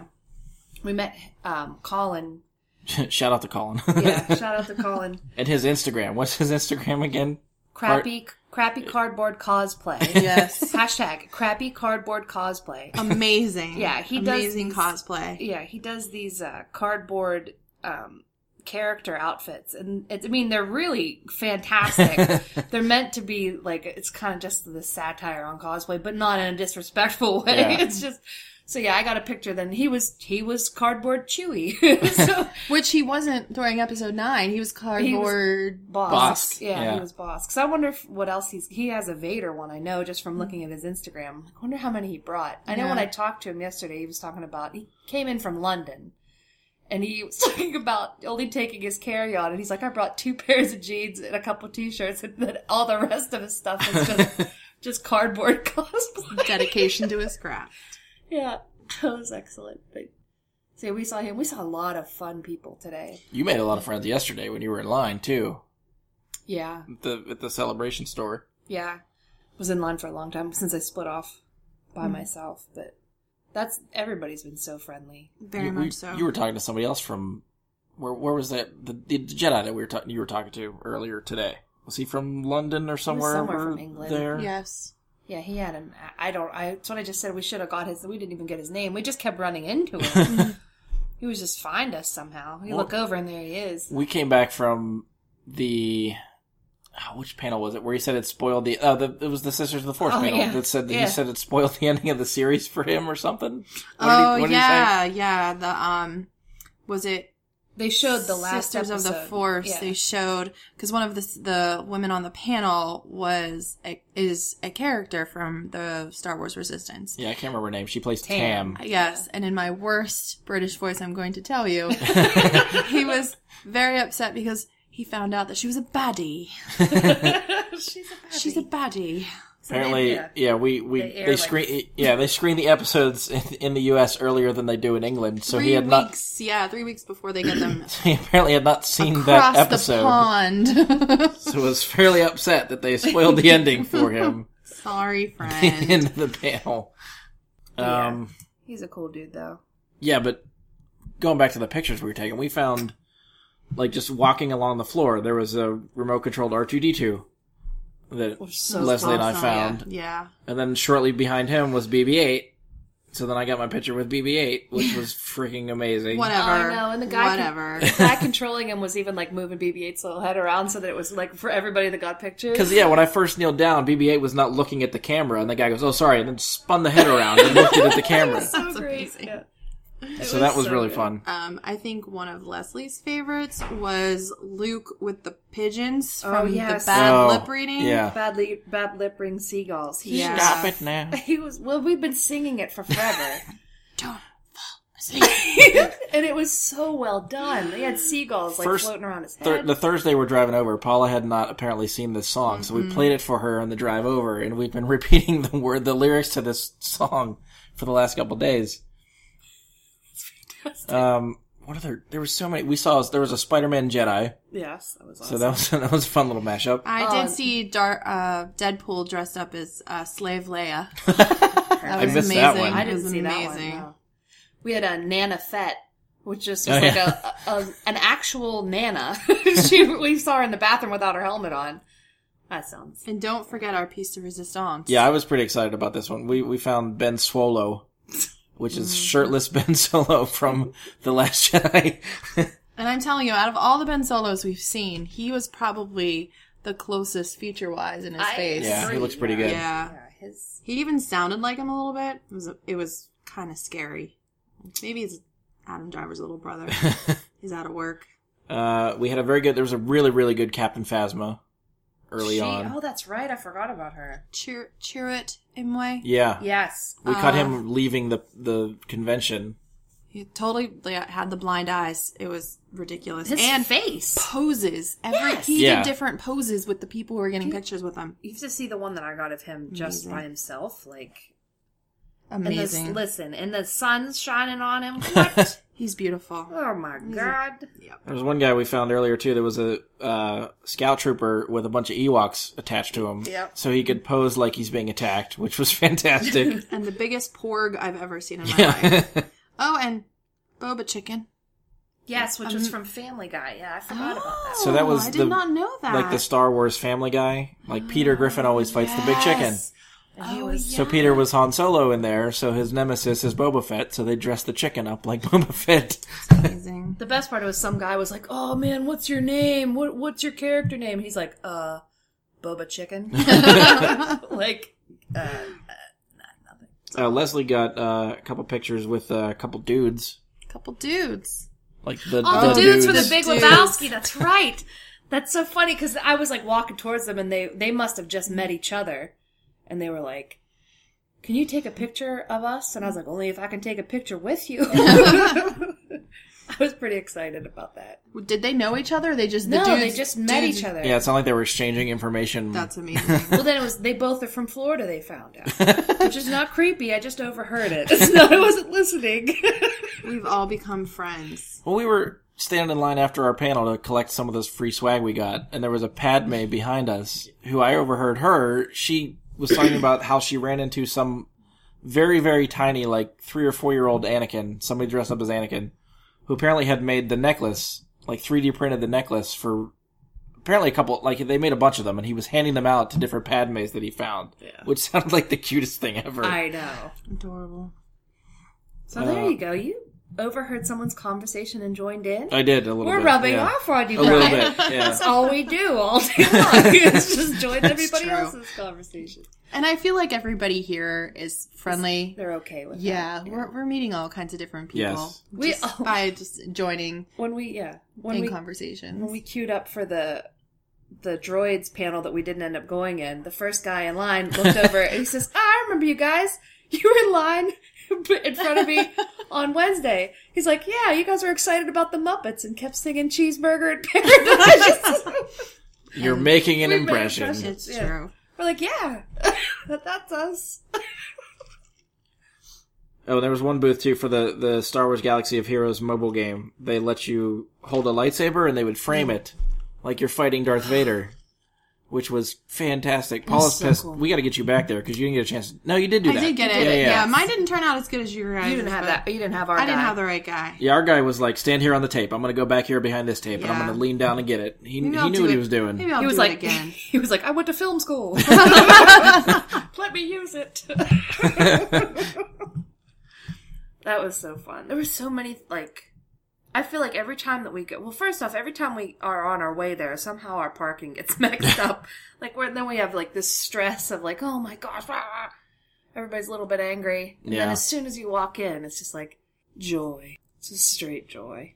We met um, Colin. Shout out to Colin. Yeah, shout out to Colin. and his Instagram. What's his Instagram again? Crappy, crappy cardboard cosplay. yes Hashtag crappy cardboard cosplay. amazing. Yeah, he does amazing cosplay. Yeah, he does these uh, cardboard um, character outfits, and I mean they're really fantastic. they're meant to be like it's kind of just the satire on cosplay, but not in a disrespectful way. Yeah. It's just so yeah. I got a picture. Then he was he was cardboard Chewy. so Which he wasn't during episode nine. He was cardboard. Bossk. Bossk, Yeah, yeah. he was Bossk. Because I wonder if, what else he's. He has a Vader one, I know, just from mm-hmm. looking at his Instagram. I wonder how many he brought. I know when I talked to him yesterday, he was talking about. He came in from London. And he was talking about only taking his carry on. And he's like, I brought two pairs of jeans and a couple t shirts, and then all the rest of his stuff is just, just cardboard cosplay. dedication to his craft. yeah, that was excellent. But, so we saw him. We saw a lot of fun people today. You made a lot of friends yesterday when you were in line too. Yeah. At the at the celebration store. Yeah. Was in line for a long time since I split off by hmm. myself, but that's everybody's been so friendly. Very you, much we- so. You were talking to somebody else from where? Where was that? The, the Jedi that we were talking. You were talking to earlier today. Was he from London or somewhere? somewhere from England. There. yes. Yeah, he had an. I don't. I. That's what I just said. We should have got his. We didn't even get his name. We just kept running into him. he was just find us somehow. We look over and there he is. We came back from the which panel was it where he said it spoiled the uh the it was the Sisters of the Force Oh, panel yeah. that said that Yeah. he said it spoiled the ending of the series for him or something. What oh did he, what did he yeah, yeah. The um, was it They showed the last Sisters of the. Force? Yeah. They showed because one of the the women on the panel was a, is a character from the Star Wars Resistance. Yeah, I can't remember her name. She plays Tam. Tam. Yes, and in my worst British voice, I'm going to tell you, he was very upset because he found out that she was a baddie. She's a She's a baddie. Apparently, yeah. yeah, we we They they, air, like- screen yeah they screen the episodes in, in the U.S. earlier than they do in England. So three he had not weeks, yeah, three weeks before they get them he apparently had not seen that across the episode, pond. so was fairly upset that they spoiled the ending for him Sorry, friend. in the panel. Um, He's a cool dude though. yeah, but going back to the pictures we were taking, we found like just walking along the floor, there was a remote controlled R two D two that so Leslie and I found, Yeah. and then shortly behind him was BB eight. So then I got my picture with BB eight, which was freaking amazing. Whatever. I know, and the guy Whatever. The guy controlling him was even like moving BB-8's little head around so that it was like for everybody that got pictures. Because yeah, when I first kneeled down, BB-8 was not looking at the camera, and the guy goes, "Oh, sorry," and then spun the head around and looked at the camera. so That's great. amazing. Yeah. So that was so really good. fun. Um, I think one of Leslie's favorites was Luke with the pigeons Oh, from yes. the bad Oh, lip reading. Yeah. Badly, bad lip ring seagulls. He Yeah. Stop it now. He was well. We've been singing it for forever, Don't fall asleep. and it was so well done. They had seagulls like First- floating around his Thur- head. the Thursday we're driving over, Paula had not apparently seen this song, so we played it for her on the drive over, and we've been repeating the word, the lyrics to this song for the last couple days. Um, what other? There was so many. We saw there was a Spider-Man Jedi, yes, that was so that was that was a fun little mashup. I Um, did see Dar- uh, Deadpool dressed up as uh, Slave Leia. That I was missed amazing. that one. I It didn't was see amazing. that one. no. We had a Nana Fett, which is just Oh, like yeah. a, a an actual Nana. she we saw her in the bathroom without her helmet on. That sounds. And don't forget our piece de resistance. Yeah, I was pretty excited about this one. We we found Ben Swolo, which is Mm-hmm. shirtless Ben Solo from The Last Jedi. And I'm telling you, out of all the Ben Solos we've seen, he was probably the closest feature wise in his I face. yeah, he looks pretty good. Yeah. Yeah, his He even sounded like him a little bit. It was it was kind of scary. Maybe it's Adam Driver's little brother. He's out of work. Uh, we had a very good. There was a really really good Captain Phasma early she, on. Oh, that's right. I forgot about her. Cheer Chirrut Imwe. Yeah, Yes. we caught Uh, him leaving the the convention. He totally had the blind eyes. It was ridiculous. His and face. poses. Every Yes. he Yeah. did different poses with the people who were getting pictures with him. You have to see the one that I got of him just Amazing. by himself, like. And the, Amazing. listen, and the sun's shining on him. What? He's beautiful. oh my god! There was one guy we found earlier too. There was a uh, scout trooper with a bunch of Ewoks attached to him, Yep. so he could pose like he's being attacked, which was fantastic. And the biggest porg I've ever seen in my yeah. life. Oh, and Boba Chicken. Yes, which was from Family Guy. Yeah, I forgot about that. So that was Oh, I did not know that. like the Star Wars Family Guy. Like Peter Griffin always fights the big chicken. Yes. And he Oh, was So Peter was Han Solo in there, so his nemesis is Boba Fett, so they dressed the chicken up like Boba Fett. amazing. the best part was some guy was like, "Oh man, what's your name? What what's your character name?" He's like, "Uh, Boba Chicken." like, uh, Uh, Leslie got uh, a couple pictures with uh, a couple dudes. Couple dudes. Like the, oh, the, dudes, for the. Big Dudes. Lebowski. That's right. That's so funny because I was like walking towards them and they they must have just met each other, and they were like. Can you take a picture of us? And I was like, only if I can take a picture with you. I was pretty excited about that. Did they know each other? Or they just the no, dudes, they just met dudes- each other. Yeah, it's not like they were exchanging information. That's amazing. Well, then it was they both are from Florida. They found out, which is not creepy. I just overheard it. It's not, I wasn't listening. We've all become friends. Well, we were standing in line after our panel to collect some of this free swag we got, and there was a Padme behind us who I overheard her. She was talking about how she ran into some very, very tiny, like three or four year old Anakin, somebody dressed up as Anakin, who apparently had made the necklace, like 3D printed the necklace for apparently a couple like they made a bunch of them, and he was handing them out to different Padmes that he found, which sounded like the cutest thing ever. I know. Adorable. So there uh, you go. You overheard someone's conversation and joined in. I did a little. Bit. We're bit, rubbing yeah. off on you, a little bit. Yeah. That's all we do all day long. is just join everybody true. else's conversation. And I feel like everybody here is friendly. They're okay with Yeah, that. Yeah, we're we're meeting all kinds of different people. Yes. We- just oh. by just joining When we yeah when in we conversations. when we queued up for the the droids panel that we didn't end up going in, the first guy in line looked over and he says, "Ah, "I remember you guys. You were in line in front of me on Wednesday." He's like, "Yeah, you guys were excited about the Muppets and kept singing Cheeseburger in Paradise." You're making an We impression. it's Yeah. true. we're like, "Yeah, that, that's us." Oh, there was one booth too for the the Star Wars Galaxy of Heroes mobile game. They let you hold a lightsaber and they would frame it like you're fighting Darth Vader, which was fantastic. Paula's so pissed. cool. We got to get you back there because you didn't get a chance. No, you did do I that. did get Yeah, it. yeah. Yeah, mine didn't turn out as good as you guys. You didn't have that. You didn't have our. I didn't have the right guy. Yeah, our guy was like, "Stand here on the tape. I'm going to go back here behind this tape, and I'm going to lean down and get it." He, he knew do what he was doing. Maybe I'll He was do like, it again. he was like, I went to film school. Let me use it. that was so fun. There were so many like. I feel like every time that we go, well, first off, every time we are on our way there, somehow our parking gets mixed up. Like, where then we have like this stress of like, oh my gosh, ah. everybody's a little bit angry, and then as soon as you walk in, it's just like joy. It's just straight joy.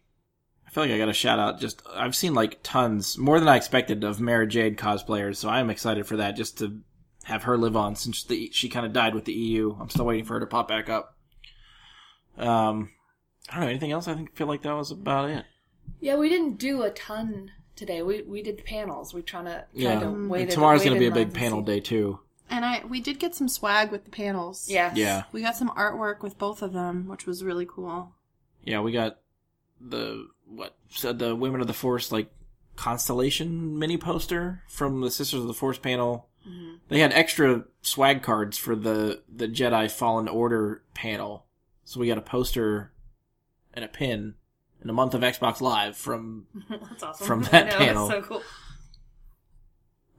I feel like I got a shout out. Just I've seen like tons, more than I expected, of Mara Jade cosplayers. So I am excited for that. Just to have her live on since the, she kind of died with the EU. I'm still waiting for her to pop back up. Um, I don't know anything else. I think feel like that was about it. Yeah, we didn't do a ton today. We we did panels. We trying to Yeah, kind of mm. and wait. tomorrow's going to be a big panel day too. And I we did get some swag with the panels. Yeah, Yeah, We got some artwork with both of them, which was really cool. yeah. We got the what said the Women of the Force like constellation mini poster from the Sisters of the Force panel. Mm-hmm. They had extra swag cards for the the Jedi Fallen Order panel, so we got a poster and a pin in a month of Xbox Live from That's awesome. From I that know, panel. That's so cool.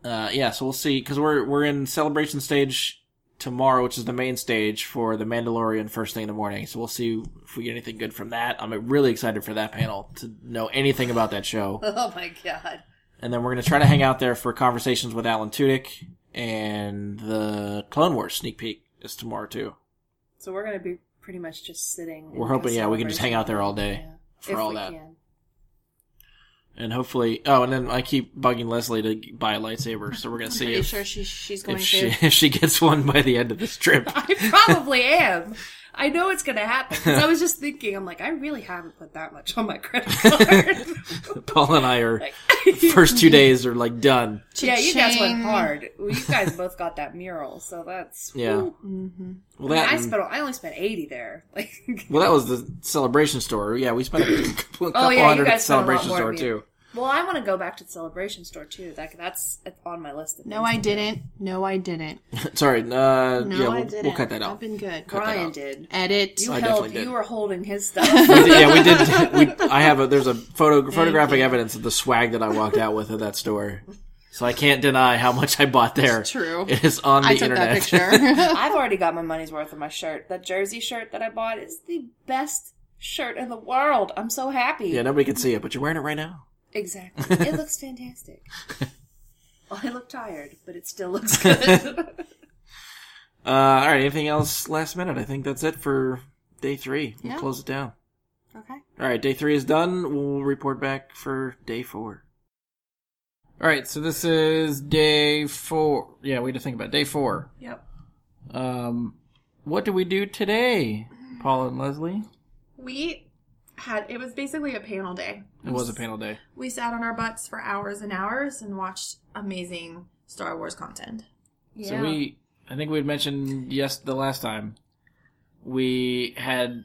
uh yeah so we'll see because we're we're in celebration stage tomorrow which is the main stage for the mandalorian first thing in the morning so we'll see if we get anything good from that i'm really excited for that panel to know anything about that show Oh my god. and then we're going to try to hang out there for conversations with alan tudyk and the clone wars sneak peek is tomorrow too So we're gonna be pretty much just sitting. We're hoping, yeah, we can just hang out there all day Yeah. for If all that. can. and hopefully oh and then i keep bugging leslie to buy a lightsaber so we're going to see Pretty if, sure she she's going if, to. she, if she gets one by the end of this trip I probably am. I know it's gonna happen. I was just thinking, I'm like, I really haven't put that much on my credit card. paul and i are like, first two days are like done. yeah, you guys went hard. Well, you guys both got that mural, so that's Yeah. Mm-hmm. Well, I, mean, that I spent. I only spent eighty there. Like, well, that was the celebration store. Yeah, we spent a couple, Oh, yeah, hundred at the guys spent a lot celebration store too. Well, I want to go back to the celebration store too. Like, that's on my list. Of No, I didn't. No, I didn't. Sorry, uh, No, yeah, I we'll, didn't. we'll cut that out. I've been good. Cut Brian did. Edit. You I held. did. You were holding his stuff. We did- yeah, we did. We, I have a. There's a photo photographic evidence of the swag that I walked out with at that store. So I can't deny how much I bought there. It's true. It is on the I took internet. that picture. I've already got my money's worth of my shirt. That jersey shirt that I bought is the best shirt in the world. I'm so happy. yeah, nobody can see it, but you're wearing it right now. Exactly. It looks fantastic. Well, I look tired, but it still looks good. Uh, all right. Anything else last minute? I think that's it for day three. We'll Yeah. close it down. okay. All right, day three is done. We'll report back for day four. All right, so this is day four. Yeah, we had to think about it. day four. yep. Um, what do we do today, Paula and Leslie? We had it was basically a panel day. It was a panel day. We sat on our butts for hours and hours and watched amazing Star Wars content. Yeah. So we, I think we had mentioned yes the last time. We had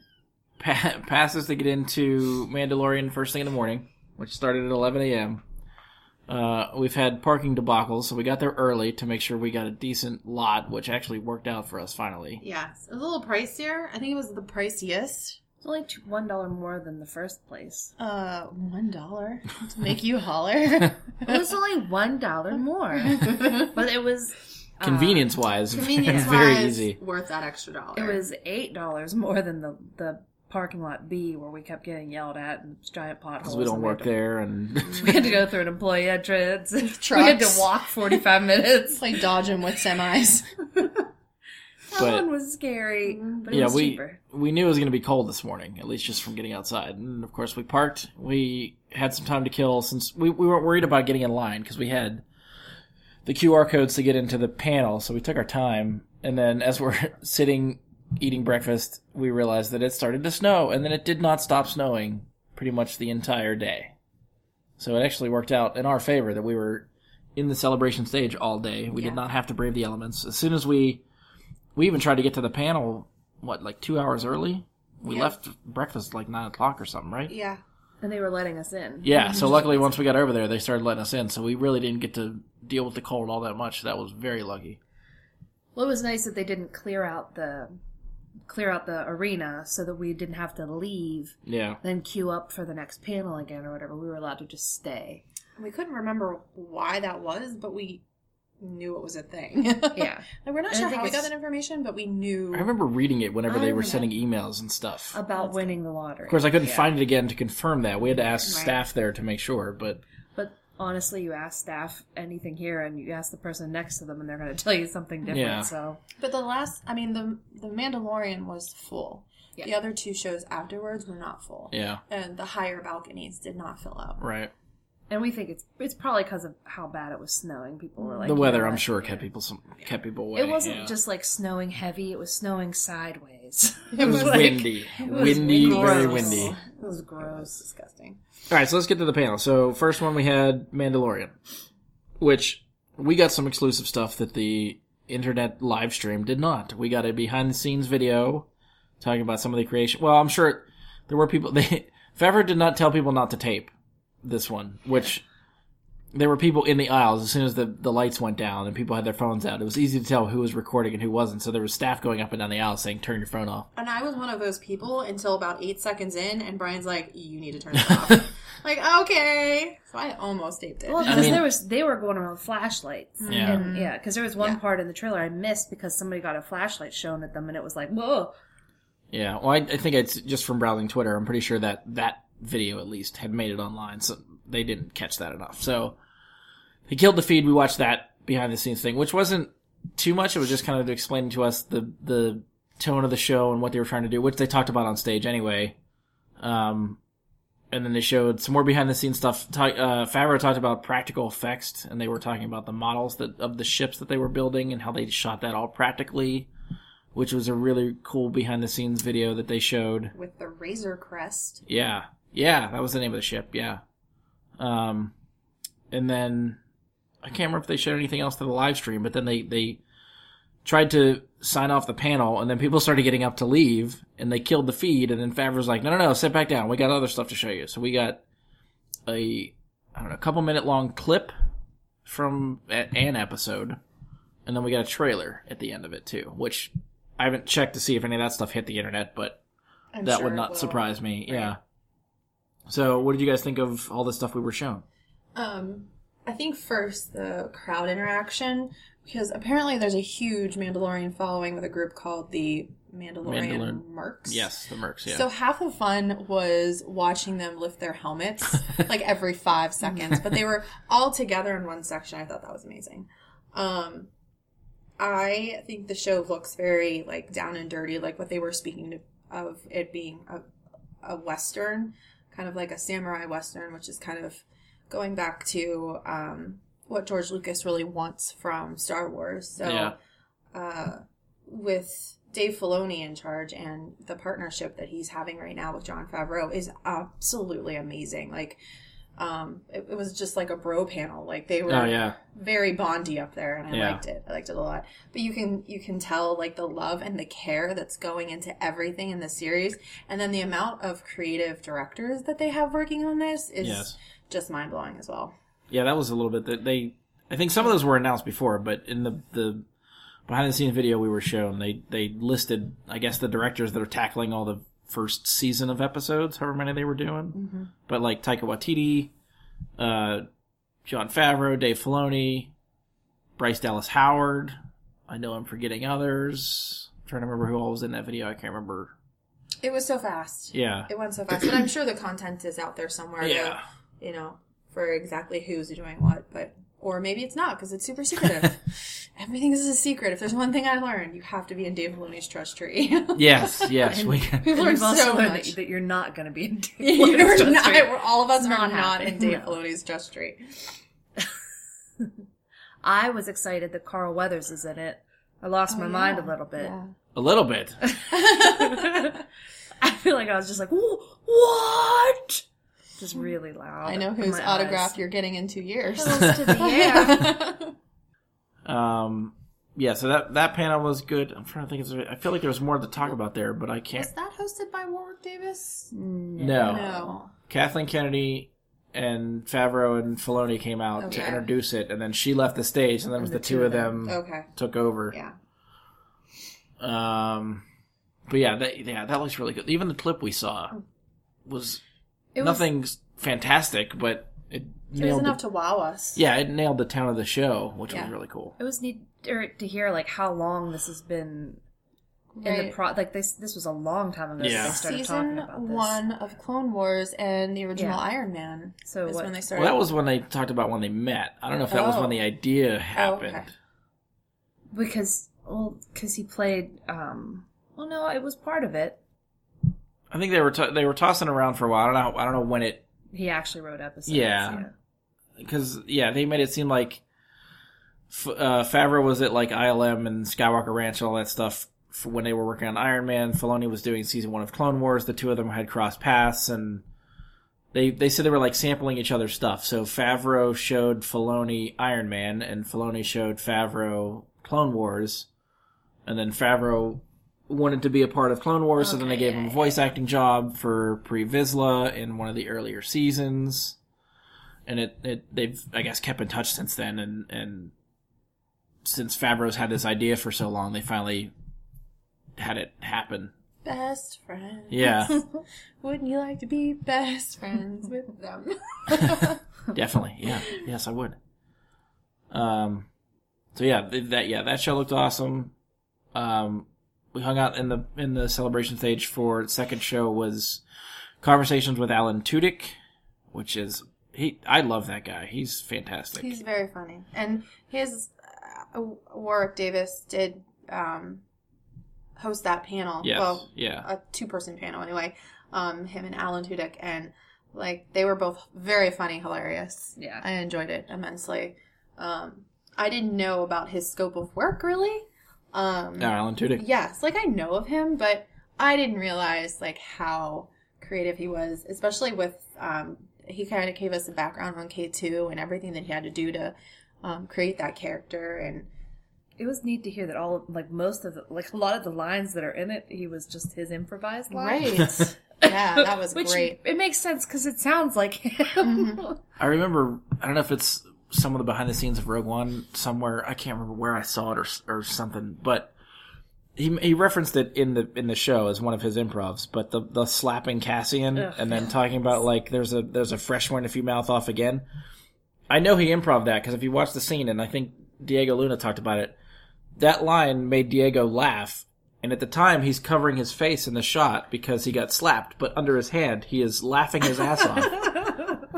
pa- passes to get into Mandalorian first thing in the morning, which started at 11 a.m. Uh, we've had parking debacles, so we got there early to make sure we got a decent lot, which actually worked out for us finally. Yes, it was a little pricier. I think it was the priciest. It's only one dollar more than the first place. Uh, one dollar to make you holler. It was only one dollar more, but it was uh, Convenience wise, Convenience very easy. worth that extra dollar. It was eight dollars more than the the parking lot B where we kept getting yelled at and giant potholes. Because we don't work had to- there, and We had to go through an employee entrance. we had to walk forty five minutes. It's like dodging with semis. That But- one was scary, mm-hmm. but it yeah, was we cheaper. we knew it was going to be cold this morning, at least just from getting outside. And of course, we parked. We had some time to kill since we, we weren't worried about getting in line because we had the QR codes to get into the panel. So we took our time, and then as we're sitting eating breakfast, we realized that it started to snow, and then it did not stop snowing pretty much the entire day. So it actually worked out in our favor that we were in the celebration stage all day. We did not have to brave the elements. As soon as we we even tried to get to the panel, what, like two hours early? We Yeah. left breakfast like nine o'clock or something, right? yeah. And they were letting us in. Yeah, so luckily once we got over there, they started letting us in, so we really didn't get to deal with the cold all that much. That was very lucky. Well, it was nice that they didn't clear out the clear out the arena so that we didn't have to leave, Yeah. then queue up for the next panel again or whatever. We were allowed to just stay. We couldn't remember why that was, but we knew it was a thing. Yeah. Like, we're not And sure how we got that information, but we knew. I remember reading it whenever I they were sending emails and stuff. About winning the lottery. Of course, I couldn't Yeah. find it again to confirm that. We had to ask Right. staff there to make sure, but But honestly, you ask staff anything here, and you ask the person next to them, and they're going to tell you something different. Yeah. So But the last, I mean, the the Mandalorian was full. Yeah. The other two shows afterwards were not full. yeah, And the higher balconies did not fill up. right. And we think it's it's probably because of how bad it was snowing. People were like the weather, know I'm sure, kept people some kept people away. It wasn't yeah. just like snowing heavy; it was snowing sideways. it was like- windy, it was windy, very windy. It was gross. Disgusting. All right, so let's get to the panel. So first one we had Mandalorian, which we got some exclusive stuff that the internet live stream did not. We got a behind the scenes video talking about some of the creation. Well, I'm sure there were people. They Favreau did not tell people not to tape this one, which there were people in the aisles as soon as the, the lights went down and people had their phones out. It was easy to tell who was recording and who wasn't. So there was staff going up and down the aisle saying, "Turn your phone off." And I was one of those people until about eight seconds in, and Brian's like, "You need to turn it off." like, okay. So I almost taped it. Well, I because mean- there was they were going around with flashlights. Yeah. and, mm-hmm. yeah. Because there was one Yeah. part in the trailer I missed because somebody got a flashlight shown at them, and it was like, whoa. Yeah, well, I, I think it's just from browsing Twitter. I'm pretty sure that that video at least had made it online, so they didn't catch that enough. So he killed the feed. We watched that behind the scenes thing, which wasn't too much. It was just kind of explaining to us the the tone of the show and what they were trying to do, which they talked about on stage anyway. Um, and then they showed some more behind the scenes stuff. Ta- Uh, Favreau talked about practical effects, and they were talking about the models that of the ships that they were building and how they shot that all practically which was a really cool behind the scenes video that they showed. With the Razor Crest. Yeah. Yeah, that was the name of the ship, yeah. Um and then I can't remember if they showed anything else to the live stream, but then they they tried to sign off the panel and then people started getting up to leave and they killed the feed and then Favreau's like, "No, no, no, sit back down. We got other stuff to show you." So we got a I don't know, a couple minute long clip from an episode and then we got a trailer at the end of it too, which I haven't checked to see if any of that stuff hit the internet, but I'm that sure would not surprise me. Yeah. So, what did you guys think of all the stuff we were shown? Um, I think first the crowd interaction because apparently there's a huge Mandalorian following with a group called the Mandalorian Mandalorian- Mercs. Yes, the Mercs. Yeah. So half the fun was watching them lift their helmets like every five seconds, but they were all together in one section. I thought that was amazing. Um, I think the show looks very like down and dirty, like what they were speaking to, of it being a, a western, kind of like a samurai western, which is kind of going back to um, what George Lucas really wants from Star Wars. So Yeah. uh, with Dave Filoni in charge and the partnership that he's having right now with Jon Favreau is absolutely amazing. Like, um, it, it was just like a bro panel. Like they were oh yeah. very bondy up there, and I Yeah. liked it. I liked it a lot. But you can you can tell like the love and the care that's going into everything in the series, and then the amount of creative directors that they have working on this is Yes. just mind blowing as well. Yeah, that was a little bit that they. I think some of those were announced before, but in the the behind the scenes video we were shown, they they listed, I guess, the directors that are tackling all the first season of episodes, however many they were doing. But like Taika Waititi, uh, Jon Favreau, Dave Filoni, Bryce Dallas Howard. I know I'm forgetting others. I'm trying to remember who all was in that video. I can't remember. It was so fast. Yeah. It went so fast, but I'm sure the content is out there somewhere. Yeah. you know, for exactly who's doing what, but or maybe it's not because it's super secretive. Everything is a secret. If there's one thing I learned, you have to be in Dave Filoni's trust tree. Yes, yes. We, we learned You've also so learned much. that, that you're not going to be in You're Dave's not, Trust Tree. all of us It's are not not in happening, Dave no. Filoni's trust tree. I was excited that Carl Weathers is in it. I lost oh, my mind a little bit. a little bit. I feel like I was just like, what? Just really loud. I know whose autograph eyes. you're getting in two years. Close to the air. Um, yeah. So that that panel was good. I'm trying to think. Is there, I feel like there was more to talk about there, but I can't. Was that hosted by Warwick Davis? No. No. Kathleen Kennedy and Favreau and Filoni came out to introduce it, and then she left the stage, and then it was the, two of them, Okay. took over. Yeah. Um, but yeah, that, yeah, that looks really good. Even the clip we saw was It was, fantastic, but it it was enough the, to wow us. yeah, it nailed the town of the show, which Yeah. was really cool. it was neat er, to hear like how long this has been in the pro. Like this, this was a long time ago Yeah. they started Season talking about this. one of Clone Wars and the original Yeah. Iron Man. So is what- when they started Well, that was when they talked about when they met. I don't know if that was Oh. when the idea happened. okay. because well, because he played. um Well, no, it was part of it. I think they were t- they were tossing around for a while. I don't know. I don't know when it He actually wrote episodes. Yeah. because yeah, they made it seem like F- uh, Favreau was at like ILM and Skywalker Ranch and all that stuff when they were working on Iron Man. Filoni was doing season one of Clone Wars. The two of them had crossed paths, and they they said they were like sampling each other's stuff. So Favreau showed Filoni Iron Man, and Filoni showed Favreau Clone Wars, and then Favreau wanted to be a part of Clone Wars, so then they gave yeah, him a yeah, voice acting job for Pre Vizsla in one of the earlier seasons and it, it they've I guess kept in touch since then, and and since Favreau's had this idea for so long, they finally had it happen. Best friends. Yeah, Wouldn't you like to be best friends with them? definitely. Yeah, yes, I would. Um, so yeah, that yeah, that show looked awesome. Um, we hung out in the in the celebration stage for the second show was conversations with Alan Tudyk, which is he. I love that guy. He's fantastic. He's very funny, and his uh, Warwick Davis did um, host that panel. yes, Well, yeah. a two-person panel anyway. Um, him and Alan Tudyk, and like they were both very funny, hilarious. Yeah. I enjoyed it immensely. Um, I didn't know about his scope of work really. Um, No, Alan Tudyk. Yes, like I know of him, but I didn't realize like how creative he was, especially with um he kind of gave us a background on K2 and everything that he had to do to um, create that character and It was neat to hear that all like most of the like a lot of the lines that are in it, he was just his improvised lines. right. yeah, that was Which great. it makes sense because it sounds like him. I remember. I don't know if it's some of the behind the scenes of Rogue One somewhere. I can't remember where I saw it or or something, but he he referenced it in the in the show as one of his improvs. But the the slapping Cassian Ugh. and then talking about like there's a there's a fresh one if you mouth off again. I know he improv that because if you watch the scene, and I think Diego Luna talked about it, that line made Diego laugh. And at the time, he's covering his face in the shot because he got slapped. But under his hand, he is laughing his ass off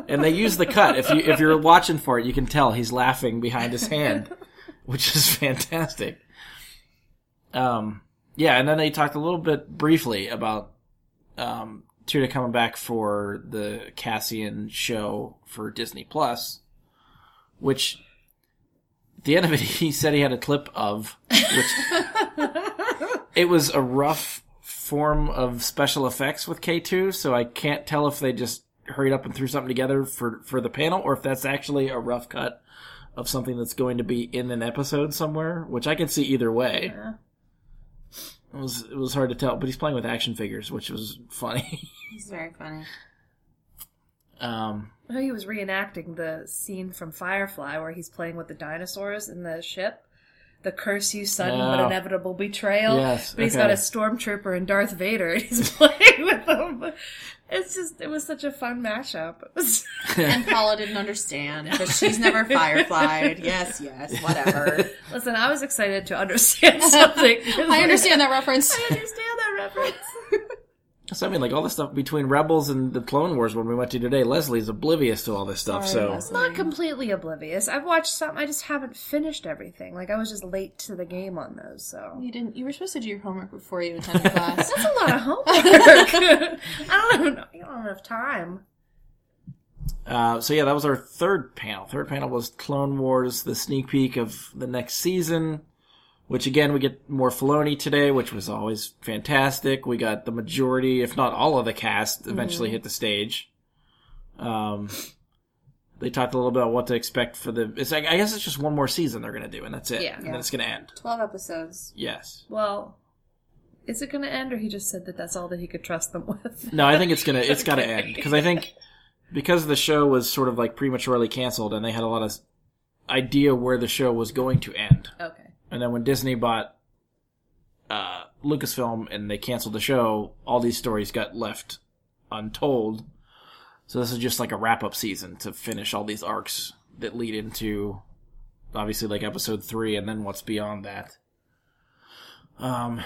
and they use the cut. If you if you're watching for it, you can tell he's laughing behind his hand, which is fantastic. Um, yeah, and then they talked a little bit briefly about um, Tuda coming back for the Cassian show for Disney Plus, which at the end of it he said he had a clip of, which it was a rough form of special effects with K2, so I can't tell if they just hurried up and threw something together for for the panel or if that's actually a rough cut of something that's going to be in an episode somewhere, which I can see either way. It was it was hard to tell, but he's playing with action figures, which was funny. He's very funny. um, I know he was reenacting the scene from Firefly where he's playing with the dinosaurs in the ship. The curse you sudden but Oh. inevitable betrayal. Yes, But he's okay. got a stormtrooper and Darth Vader and he's playing with them. It's just it was such a fun mashup. And Paula didn't understand because she's never fireflied. Yes, yes, whatever. Listen, I was excited to understand something. I understand that reference. I understand that reference. So I mean, like all the stuff between Rebels and the Clone Wars when we went to today, Leslie's oblivious to all this stuff. Sorry, so Leslie. Not completely oblivious. I've watched some. I just haven't finished everything. Like I was just late to the game on those. So You didn't. You were supposed to do your homework before you attended class. that's a lot of homework. I don't know. I don't have time. Uh, so yeah, that was our third panel. Third panel was Clone Wars, the sneak peek of the next season. Which again, we get more Filoni today, which was always fantastic. We got the majority, if not all of the cast, eventually hit the stage. Um, they talked a little bit about what to expect for the. It's like I guess it's just one more season they're gonna do, and that's it. Yeah. and then it's gonna end. Twelve episodes. Yes. Well, is it going to end, or he just said that that's all that he could trust them with? No, I think it's gonna it's gotta end because I think because the show was sort of like prematurely canceled and they had a lot of idea where the show was going to end, Okay. And then when Disney bought uh, Lucasfilm and they canceled the show, all these stories got left untold. So this is just like a wrap up season to finish all these arcs that lead into obviously like episode three and then what's beyond that. Um,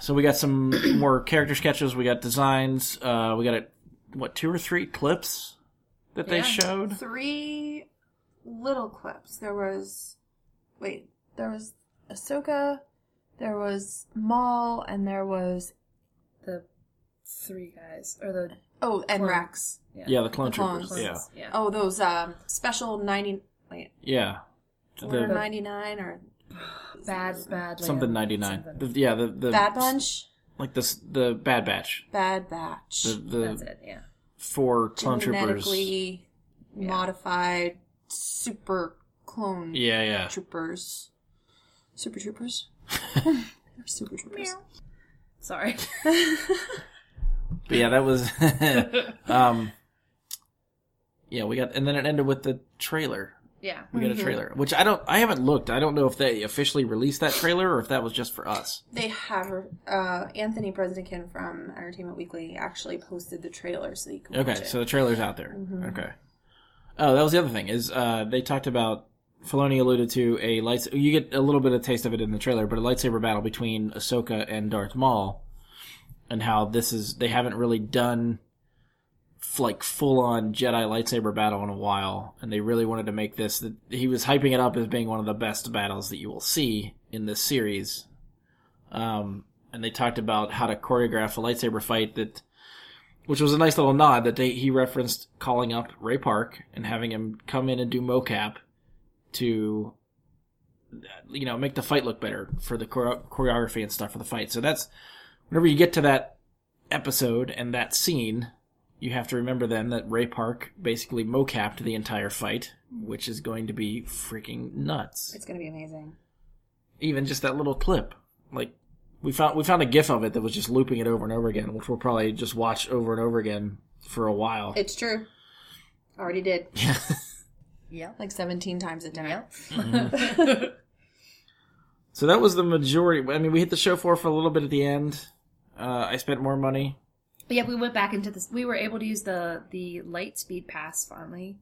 so we got some more character sketches. We got designs. Uh, we got a, what two or three clips that they showed. Three little clips. There was, wait, there was Ahsoka, there was Maul, and there was The three guys, or the oh, and Clone. Rex. Yeah, the clone The clones. troopers. Yeah, yeah. Oh, those um special ninety. Wait, yeah. order The, ninety nine or bad, bad. something ninety nine. Something. Yeah, the the Bad Bunch, like this the Bad Batch. Bad Batch, The the That's it. Yeah. four clone troopers. genetically modified super clone Yeah, yeah. troopers, super troopers, super troopers. Sorry. But yeah, that was um Yeah, we got and then it ended with the trailer. yeah. We got a trailer, which I don't I haven't looked. I don't know if they officially released that trailer or if that was just for us. They have uh, Anthony Breznican from Entertainment Weekly actually posted the trailer so you can watch Okay, it. so the trailer's out there. Okay. Oh, that was the other thing is uh they talked about Filoni alluded to a lights. You get a little bit of taste of it in the trailer, but a lightsaber battle between Ahsoka and Darth Maul, and how this is they haven't really done like full on Jedi lightsaber battle in a while, and they really wanted to make this. That he was hyping it up as being one of the best battles that you will see in this series. Um, and they talked about how to choreograph a lightsaber fight that which was a nice little nod that they, he referenced calling up Ray Park and having him come in and do mocap to, you know, make the fight look better for the choreography and stuff for the fight. So that's whenever you get to that episode and that scene, you have to remember then that Ray Park basically mocapped the entire fight, which is going to be freaking nuts. It's going to be amazing. Even just that little clip, like we found we found a GIF of it that was just looping it over and over again, which we'll probably just watch over and over again for a while. It's true. Already did. Yeah. Yeah. Like 17 times at dinner. So that was the majority. I mean, we hit the show floor for a little bit at the end. Uh, I spent more money. But yeah, we went back into this. We were able to use the the light speed pass finally,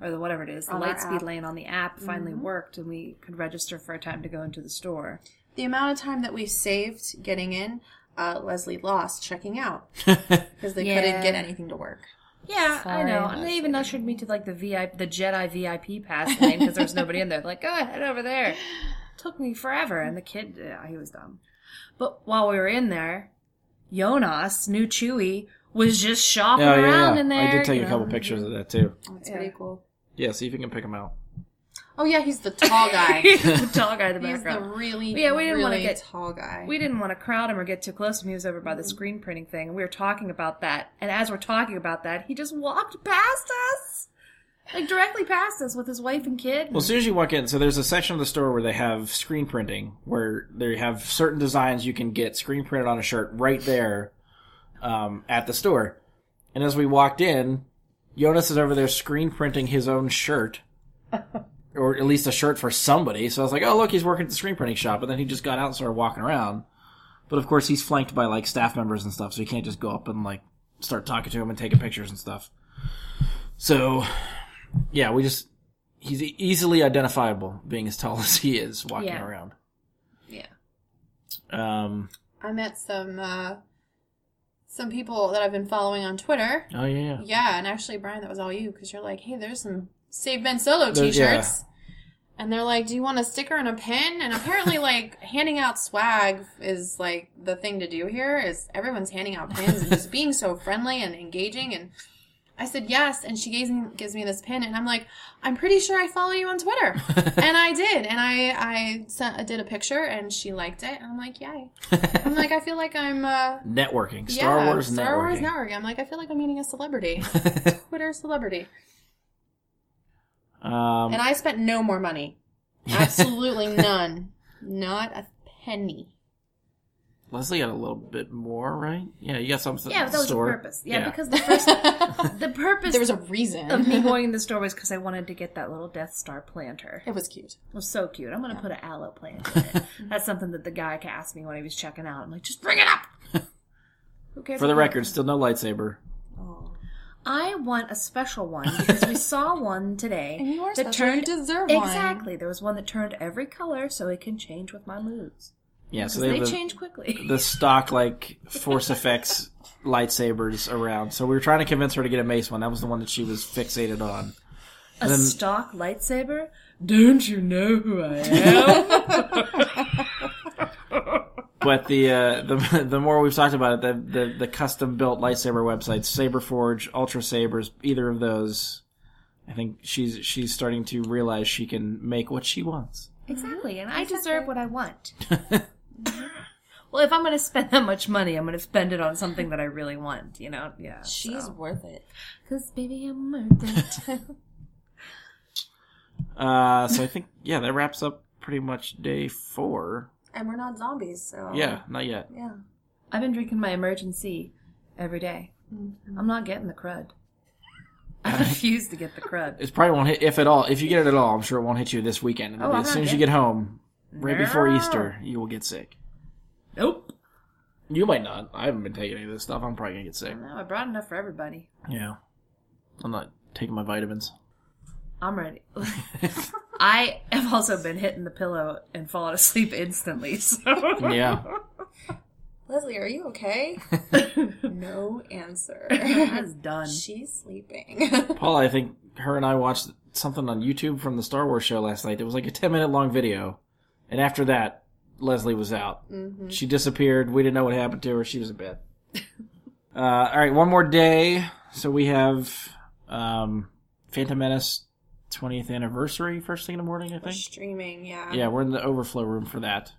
or the whatever it is. The On light speed app. lane on the app finally worked, and we could register for a time to go into the store. The amount of time that we saved getting in, uh, Leslie lost checking out because they Yeah. couldn't get anything to work. Yeah, I know. And they even ushered me to like the VIP, the Jedi VIP pass lane because there was nobody in there. Like, go ahead over there. Took me forever, and the kid, yeah, he was dumb. But while we were in there, Joonas, new Chewie, was just shopping Oh yeah, around yeah. in there. I did take you a couple know. pictures of that too. That's Yeah. pretty cool. Yeah, see if you can pick them out. Oh yeah, he's the tall guy. the tall guy in the he's the background. really, Yeah, we didn't wanna really get- tall guy. we didn't want to crowd him or get too close to him. He was over by the screen printing thing, and we were talking about that. And as we're talking about that, he just walked past us, like directly past us with his wife and kid. Well, as soon as you walk in, so there's a section of the store where they have screen printing, where they have certain designs you can get screen printed on a shirt right there um, at the store. And as we walked in, Joonas is over there screen printing his own shirt, or or at least a shirt for somebody. So I was like, oh look, he's working at the screen printing shop. But then he just got out and started walking around. But of course, he's flanked by like staff members and stuff, so you can't just go up and like start talking to him and taking pictures and stuff. So, yeah, we just he's e- easily identifiable, being as tall as he is, walking Yeah. around. Yeah. Um. I met some uh, some people that I've been following on Twitter. Oh yeah. Yeah, and actually, Brian, that was all you because you're like, hey, there's some Save Ben Solo T-shirts, and they're like, do you want a sticker and a pin? And apparently, like handing out swag is like the thing to do here. Is everyone's handing out pins and just being so friendly and engaging and. I said yes, and she gives me gives me this pin, and I'm like, I'm pretty sure I follow you on Twitter, and I did, and I I sent I did a picture, and she liked it, and I'm like, yay. I'm like, I feel like I'm uh, Networking. Star yeah, Wars Star Wars networking. networking. I'm like, I feel like I'm meeting a celebrity, Twitter celebrity, um. and I spent no more money, absolutely none, not a penny. Leslie got a little bit more, right? Yeah, you got something. Yeah, but the that was store. the purpose. Yeah, because the first the purpose There was a reason. of me going in the store was because I wanted to get that little Death Star planter. it was cute. It was so cute. I'm gonna put an aloe plant in it. That's something that the guy asked me when he was checking out. I'm like, just bring it up. Who cares? For the record, still no lightsaber. I want a special one because we saw one today And you are that special. You turned deserve one. exactly. There was one that turned every color so it can change with my moods. Yeah, so they, they have the, change quickly. the stock like Force FX lightsabers around. So we were trying to convince her to get a mace one. That was the one that she was fixated on. a then- stock lightsaber? Don't you know who I am? But the uh, the the more we've talked about it, the the, the custom built lightsaber websites, Saberforge, Ultra Sabers, either of those, I think she's she's starting to realize she can make what she wants. exactly, and I deserve what I want. well, if I'm going to spend that much money, I'm going to spend it on something that I really want. You know? Yeah. She's worth it. because baby, I'm worth it. Uh, so I think yeah, that wraps up pretty much day four. And we're not zombies, so Yeah, not yet. yeah. I've been drinking my Emergen-C every day. Mm-hmm. I'm not getting the crud. I refuse to get the crud. It probably won't hit if at all. If you get it at all, I'm sure it won't hit you this weekend. It'll Oh, be as soon as you get home, right before Easter, you will get sick. Nope. You might not. I haven't been taking any of this stuff. I'm probably gonna get sick. No, I brought enough for everybody. Yeah, I'm not taking my vitamins. I'm ready. I have also been hitting the pillow and falling asleep instantly. So Yeah, Leslie, are you okay? no answer. that's done. She's sleeping. Paul. I think her and I watched something on YouTube from the Star Wars show last night. It was like a 10 minute long video, and after that, Leslie was out. Mm-hmm. She disappeared. We didn't know what happened to her. She was in bed. uh, all right, one more day. So we have um, Phantom Menace 20th anniversary first thing in the morning. I think. Streaming, yeah. Yeah, we're in the overflow room for that.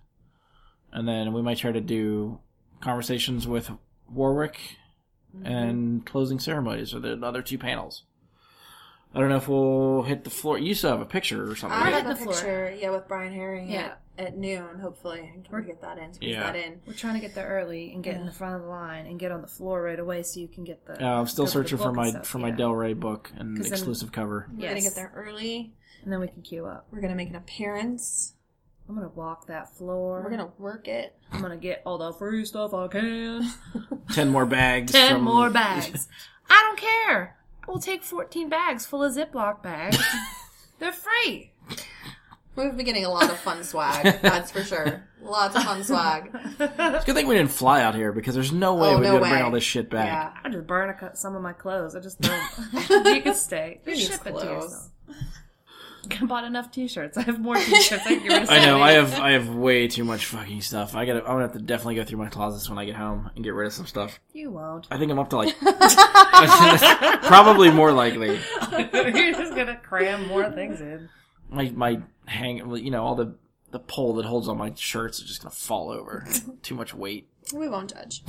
And then we might try to do conversations with Warwick mm-hmm. and closing ceremonies or the other two panels. I don't know if we'll hit the floor. You still have a picture or something. I right? have a the floor. picture, yeah, with Brian Herring Yeah. at, at noon, hopefully. I can get that in, squeeze Yeah. that in. We're trying to get there early and get in the front of the line and get on the floor right away so you can get the. Uh, I'm still go to the searching for my stuff, for my yeah. Del Rey book and 'Cause then- exclusive cover. We're gonna get there early. And then we can queue up. We're gonna make an appearance. I'm gonna walk that floor. We're gonna work it. I'm gonna get all the free stuff I can. Ten more bags. Ten from- more bags. I don't care. We'll take 14 bags full of Ziploc bags. They're free. We've been getting a lot of fun swag, that's for sure. Lots of fun swag. It's a good thing we didn't fly out here because there's no way Oh, we'd no be able to bring all this shit back. Yeah. I just burn a cut some of my clothes. I just don't. you can stay. Who You needs ship it to clothes? yourself. I bought enough T-shirts. I have more T-shirts. I I know. I have I have way too much fucking stuff. I gotta. I'm gonna have to definitely go through my closets when I get home and get rid of some stuff. You won't. I think I'm up to like probably more likely. You're just gonna cram more things in. My my hang. You know all the the pole that holds on my shirts is just gonna fall over. too much weight. We won't judge.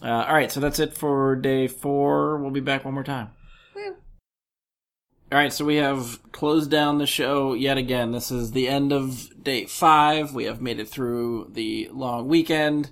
Uh, all right, so that's it for day four. We'll be back one more time. Woo. All right, so we have closed down the show yet again. This is the end of day five. We have made it through the long weekend,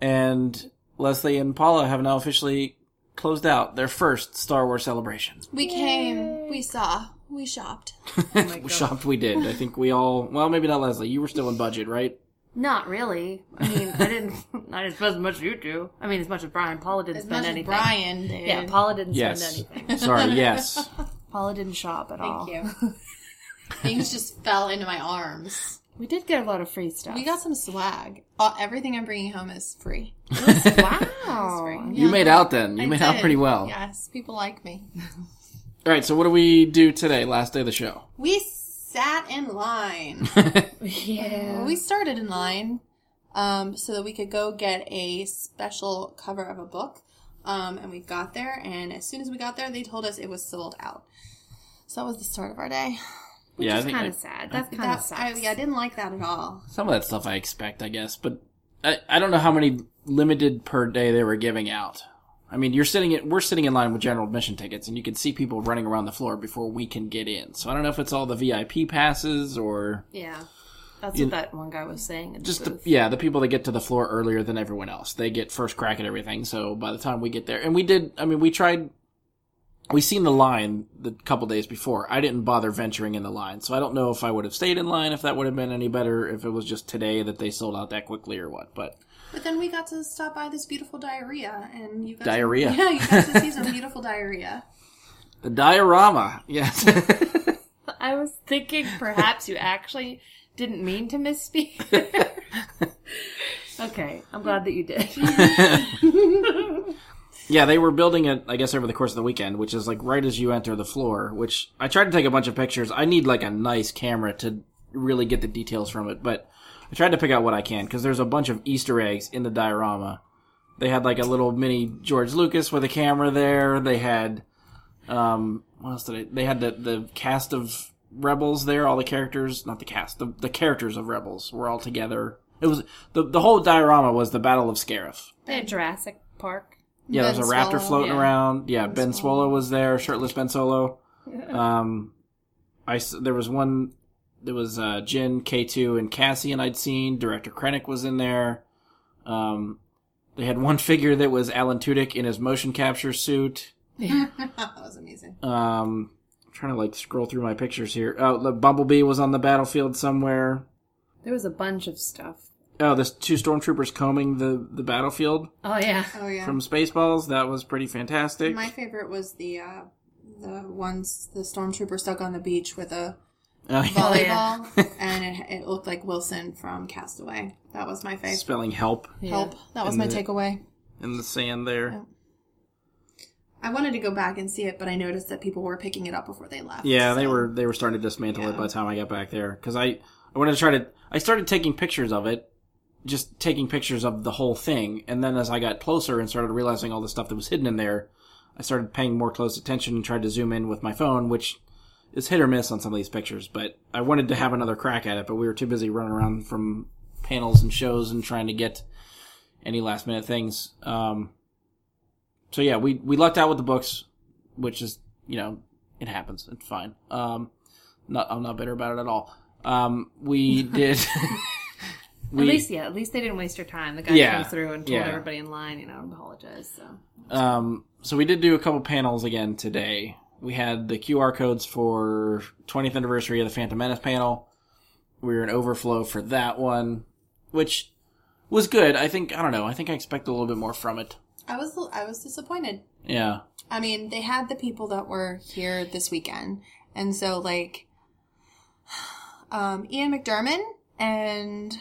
and Leslie and Paula have now officially closed out their first Star Wars celebration. We came, we saw, We shopped. we shopped. We did. I think we all. Well, maybe not Leslie. You were still in budget, right? Not really. I mean, I didn't. Not as as much as you do. I mean, as much as Brian. Paula didn't As spend much as anything. Brian did. Yeah, Paula didn't Yes. spend anything. Sorry. Yes. Paula didn't shop at all. Thank you. Things just fell into my arms. We did get a lot of free stuff. We got some swag. Uh, everything I'm bringing home is free. wow. You made out then. You I made out pretty well. Yes, people like me. All right. So what do we do today? Last day of the show. We sat in line. Yeah. we started in line um, so that we could go get a special cover of a book. Um, and we got there, and as soon as we got there, they told us it was sold out. So that was the start of our day. Which yeah, I is kind of sad. That's kind That, of sad. Yeah, I didn't like that at all. some of that stuff I expect, I guess, but I, I don't know how many limited per day they were giving out. I mean, you're sitting in, we're sitting in line with general admission tickets, and you can see people running around the floor before we can get in. So I don't know if it's all the VIP passes or Yeah. That's You- what that one guy was saying. in the just the, yeah, the people that get to the floor earlier than everyone else. They get first crack at everything. So by the time we get there, and we did, I mean, we tried. We seen the line the couple days before. I didn't bother venturing in the line, so I don't know if I would have stayed in line if that would have been any better. If it was just today that they sold out that quickly or what, but. But then we got to stop by this beautiful diarrhea, and you got Diarrhea. To, yeah, you got to see some beautiful diarrhea. The diorama, yes. I was thinking perhaps you actually didn't mean to misspeak. okay, I'm glad that you did. yeah, they were building it, I guess, over the course of the weekend, which is like right as you enter the floor, which I tried to take a bunch of pictures. I need like a nice camera to really get the details from it, but I tried to pick out what I can because there's a bunch of Easter eggs in the diorama. They had like a little mini George Lucas with a camera there. They had, um, what else did they, they had the, the cast of Rebels there, all the characters, not the cast, the, the characters of Rebels were all together. It was, the, the whole diorama was the Battle of Scarif. They had Jurassic Park. Yeah, Ben there's a raptor Swolo. floating yeah. around. Yeah, Ben Swolo was there, shirtless Ben Solo. Um, I s- there was one. There was uh, Jyn, K two, and Cassian. I'd seen. Director Krennic was in there. Um, they had one figure that was Alan Tudyk in his motion capture suit. that was amazing. Um, I'm trying to like scroll through my pictures here. Oh, the Bumblebee was on the battlefield somewhere. There was a bunch of stuff. Oh, there's two stormtroopers combing the the battlefield Oh yeah. Oh yeah. from Spaceballs. That was pretty fantastic. My favorite was the uh, the ones the stormtrooper stuck on the beach with a Oh, yeah. volleyball, yeah. and it, it looked like Wilson from Castaway. That was my favorite. Spelling help Help. That was my the- takeaway. in the sand there. Yeah. I wanted to go back and see it, but I noticed that people were picking it up before they left. Yeah, they were they were starting to dismantle it by the time I got back there because I I wanted to try to I started taking pictures of it, just taking pictures of the whole thing, and then as I got closer and started realizing all the stuff that was hidden in there, I started paying more close attention and tried to zoom in with my phone, which is hit or miss on some of these pictures. But I wanted to have another crack at it, but we were too busy running around from panels and shows and trying to get any last minute things. Um, so yeah, we we lucked out with the books, which is you know it happens. It's fine. Um, not I'm not bitter about it at all. Um, we did. we, at least yeah, at least they didn't waste your time. The guy Yeah, came through and told yeah. everybody in line, you know, apologize. So Um, so we did do a couple panels again today. We had the QR codes for 20th anniversary of the Phantom Menace panel. We were in overflow for that one, which was good. I think I don't know. I think I expect a little bit more from it. I was I was disappointed. Yeah. I mean, they had the people that were here this weekend, and so like, um, Ian McDiarmid and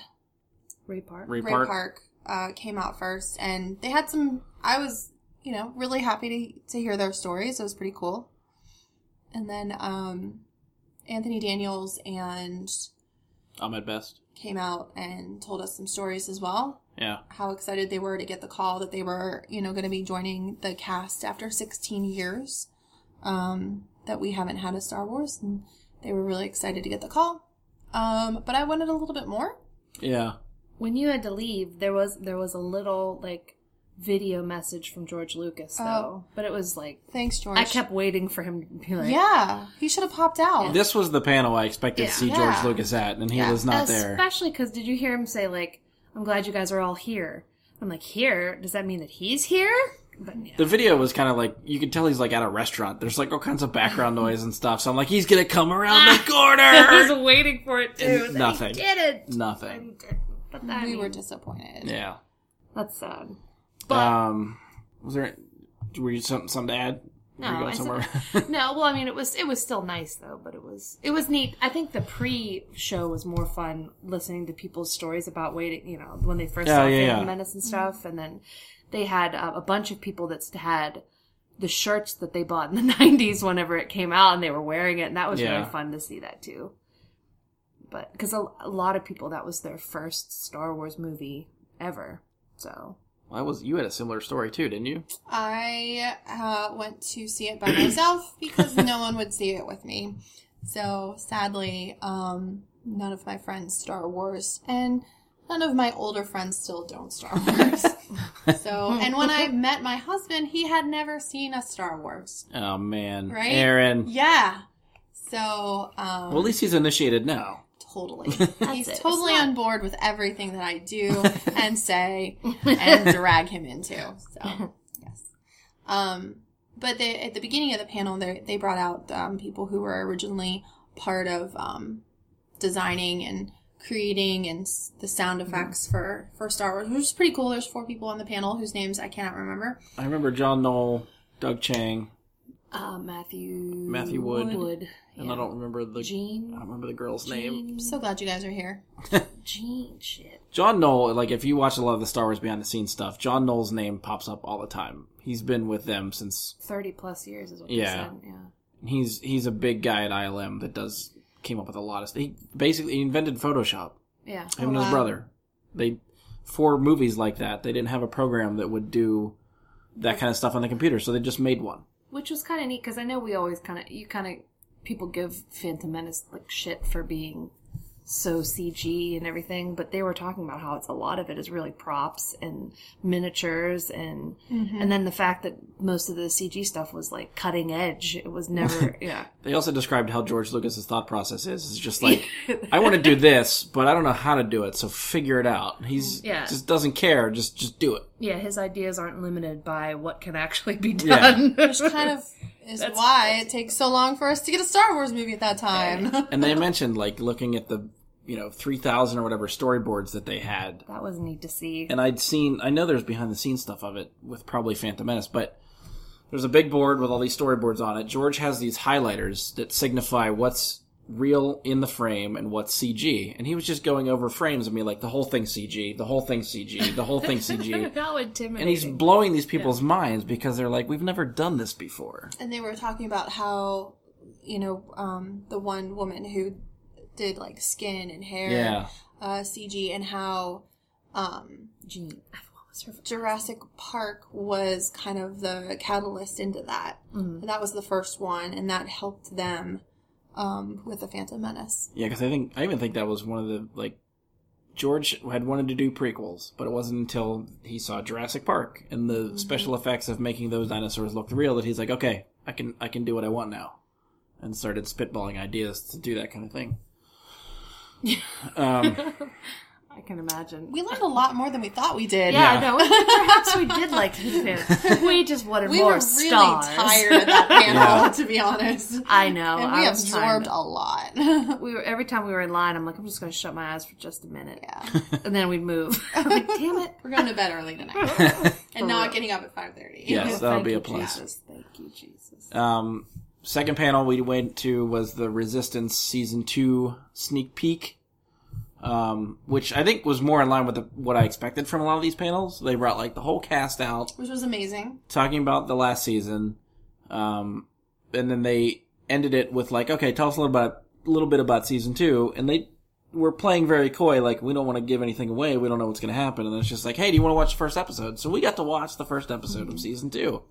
Ray Park. Ray Ray Park. Park, uh, came out first, and they had some. I was, you know, really happy to to hear their stories. It was pretty cool. And then um, Anthony Daniels and Ahmed Best. came out and told us some stories as well. Yeah. How excited they were to get the call that they were, you know, going to be joining the cast after 16 years. Um, that we haven't had a Star Wars, and they were really excited to get the call. Um, but I wanted a little bit more. Yeah. When you had to leave, there was there was a little like video message from George Lucas though, Oh. but it was like Thanks, George. I kept waiting for him to be like, yeah, he should have popped out. This was the panel I expected Yeah. to see Yeah. George Lucas at, and he Yeah. was not there. Especially because did you hear him say like, "I'm glad you guys are all here." I'm like, "Here? Does that mean that he's here?" but yeah. The video was kind of like you could tell he's like at a restaurant. There's like all kinds of background noise and stuff. So I'm like, he's gonna come around the I corner. was waiting for it too. And and nothing. He didn't. Nothing. But that, we were disappointed. Yeah. That's sad. Um. Was there? Were you something something to add? No, Were you I somewhere? no, well, I mean, it was it was still nice though, but it was it was neat. I think the pre-show was more fun listening to people's stories about waiting. You know, when they first Yeah, saw yeah, yeah. Menace and stuff, and then they had uh, a bunch of people that had the shirts that they bought in the '90s whenever it came out, and they were wearing it, and that was Yeah. really fun to see that too. But because a, a lot of people that was their first Star Wars movie ever, so I was. You had a similar story too, didn't you? I uh, went to see it by myself because no one would see it with me. So sadly, um, none of my friends Star Wars, and none of my older friends still don't Star Wars. so, and when I met my husband, he had never seen a Star Wars. Oh man, Right? Aaron. Yeah. So, um, Well, at least he's initiated now. Totally. He's it. totally not- on board with everything that I do and say and drag him into. So, yes. Um, but they, at the beginning of the panel, they they brought out um, people who were originally part of um, designing and creating and the sound effects for for Star Wars, which is pretty cool. There's four people on the panel whose names I cannot remember. I remember John Knoll, Doug Chiang, uh, Matthew Matthew Wood. Wood, and yeah. I don't remember the. I Gene, don't remember the girl's name. Gene, So glad you guys are here. Gene, shit. John Knoll, like if you watch a lot of the Star Wars behind the scenes stuff, John Knoll's name pops up all the time. He's been with them since Thirty plus years is what Yeah. said. Yeah. he's he's a big guy at ILM that does came up with a lot of stuff. He basically he invented Photoshop. Yeah. Him and his wow. brother. They for movies like that, they didn't have a program that would do that kind of stuff on the computer, so they just made one. Which was kind of neat because I know we always kind of you kind of people give Phantom Menace like shit for being so CG and everything, but they were talking about how it's a lot of it is really props and miniatures and mm-hmm. and then the fact that most of the CG stuff was like cutting edge. It was never yeah. They also described how George Lucas's thought process is. It's just like I want to do this, but I don't know how to do it, so figure it out. He's Yeah. just doesn't care. Just just do it. Yeah, his ideas aren't limited by what can actually be Yeah. done. Which kind of is That's- why it takes so long for us to get a Star Wars movie at that time. And they mentioned like looking at the you know three thousand or whatever storyboards that they had, that was neat to see. and I'd seen. I know there's behind the scenes stuff of it with probably Phantom Menace, but there's a big board with all these storyboards on it. George has these highlighters that signify what's real in the frame and what's CG, and he was just going over frames of me like the whole thing's CG, the whole thing's CG, the whole thing's CG. How intimidating. And he's blowing these people's minds because they're like, we've never done this before. and they were talking about how, you know, um, the one woman who did like skin and hair Yeah. uh, CG and how um, Gene. What was her Jurassic Park was kind of the catalyst into that. Mhm. That was the first one, and that helped them um, with the Phantom Menace. Yeah, because I think I even think that was one of the like George had wanted to do prequels, but it wasn't until he saw Jurassic Park and the special effects of making those dinosaurs look real that he's like, okay, I can I can do what I want now, and started spitballing ideas to do that kind of thing. um, I can imagine. We learned a lot more than we thought we did. yeah, Yeah. no, perhaps we did like this. We just wanted We more were really stars. tired of that panel, Yeah. to be honest. I know. and we was absorbed to- a lot. We were every time we were in line. I'm like, I'm just going to shut my eyes for just a minute, yeah. and then we'd move. I'm like, damn it. We're going to bed early tonight. and not real. getting up at 5.30. Yes, that'll Thank be a plus. Jesus. Thank you, Jesus. um, second panel we went to was the Resistance season two sneak peek. Um, which I think was more in line with the, what I expected from a lot of these panels. They brought like the whole cast out, Which was amazing. talking about the last season, um, and then they ended it with like, okay, tell us a little about a little bit about season two, and they were playing very coy, like we don't want to give anything away, we don't know what's going to happen, and it's just like, hey, do you want to watch the first episode? So we got to watch the first episode of season two.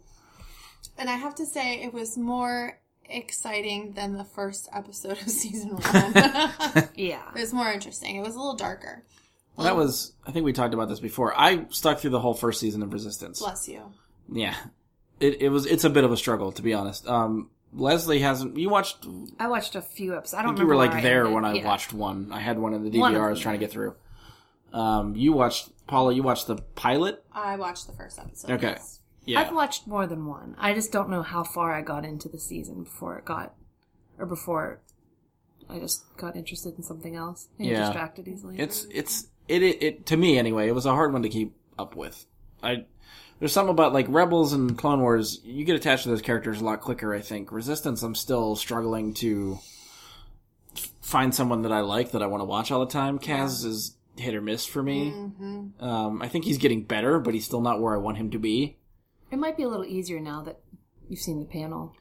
And I have to say, it was more exciting than the first episode of season one. Yeah. It was more interesting. It was a little darker. Well, that was, I think we talked about this before. I stuck through the whole first season of Resistance. Bless you. Yeah, it it was it's a bit of a struggle to be honest. Um, Leslie hasn't. You watched I watched a few episodes. I I don't think you were like there ended. when I Yeah. watched one. I had one in the DVR I was trying to get through. Um, you watched Paula. You watched the pilot. I watched the first episode. Okay. yes. Yeah. I've watched more than one. I just don't know how far I got into the season before it got, or before I just got interested in something else. Get Yeah. distracted easily. It's it's it, it it to me anyway. It was a hard one to keep up with. I there's something about like Rebels and Clone Wars. You get attached to those characters a lot quicker. I think Resistance. I'm still struggling to find someone that I like that I want to watch all the time. Kaz is hit or miss for me. Mm-hmm. Um, I think he's getting better, but he's still not where I want him to be. It might be a little easier now that you've seen the panel.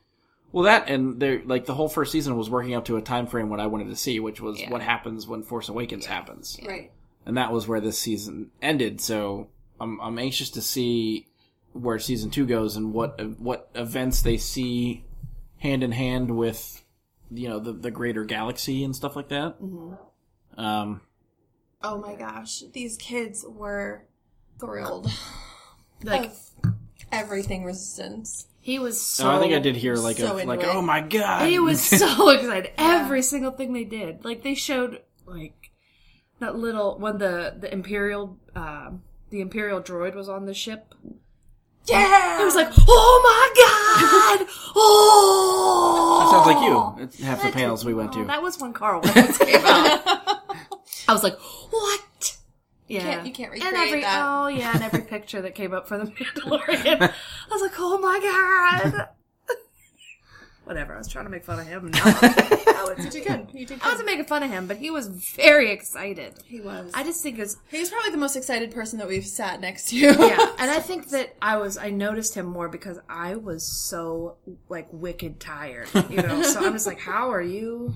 Well, that and there, like the whole first season was working up to a time frame what I wanted to see, which was Yeah. what happens when Force Awakens happens. Right. and that was where this season ended. So I'm I'm anxious to see where season two goes and what what events they see hand in hand with you know the the greater galaxy and stuff like that. Um, Oh my gosh, these kids were thrilled. Like of everything resistance. he was so. oh, I think I did hear like so a like it. oh my god, He was so excited. Every single thing they did, like they showed, like that little when the the imperial um, the imperial droid was on the ship. Yeah, He was like, "Oh my god! Oh!" that sounds like you. It's half the panels we went to. that was when Carl Weathers came out. I was like, "What?" Yeah, can't- you can't and recreate every, that. Oh yeah, and every picture that came up for the Mandalorian, I was like, "Oh my god!" Whatever. I was trying to make fun of him. No, it's you good. You did I wasn't making fun of him, but he was very excited. He was. I just think it's He's probably the most excited person that we've sat next to. yeah, and I think that I was I noticed him more because I was so like wicked tired, you know. so I'm just like, how are you?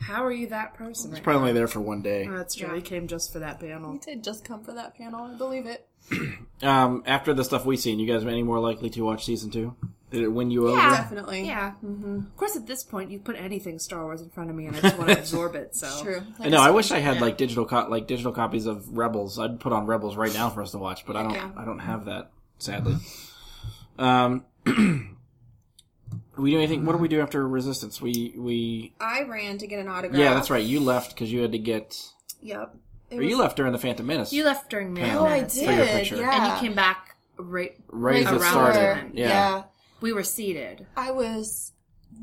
How are you that person? Right Probably only there for one day. now? That's true. He came just for that panel. He did just come for that panel. I believe it. Um, after the stuff we seen, you guys any more likely to watch season two? Did it win you over? Yeah, definitely. Yeah. Of course, at this point, you put anything Star Wars in front of me, and I just want to absorb it. So True. I know. I wish I had like digital co- like digital copies of Rebels. I'd put on Rebels right now for us to watch, but I don't. I don't have that, sadly. Um, we do anything? What do we uh-huh. do after Resistance? We we I ran to get an autograph. yeah, that's right. You left because you had to get. Yep. It Or you left during the Phantom Menace. you left during Man. Oh, I did. For your picture. Yeah. and you came back right. right as it around started. then. Yeah. yeah. We were seated. I was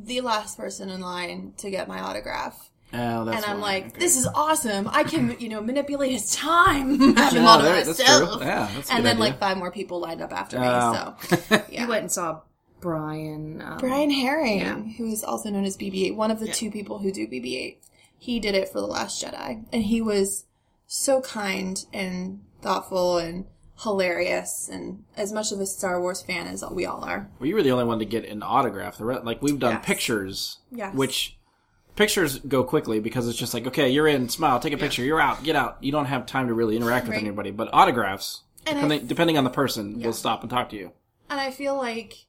the last person in line to get my autograph. Oh, that's and I'm like, Okay. this is awesome. I can, you know, manipulate his time. Have him all to that- that's myself. true. Yeah, that's and then idea. like five more people lined up after me. Oh. So yeah. You went and saw Brian. Um, Brian Herring, Yeah. who is also known as BB-8, one of the two people who do BB-8. He did it for The Last Jedi, and he was so kind and thoughtful and hilarious, and as much of a Star Wars fan as we all are. Well, you were the only one to get an autograph. The re- like we've done Yes. pictures, Yes. which pictures go quickly because it's just like, okay, you're in, smile, take a picture, you're out, get out. You don't have time to really interact with anybody. But autographs, And I- depending, depending on the person, Yeah. will stop and talk to you. And I feel like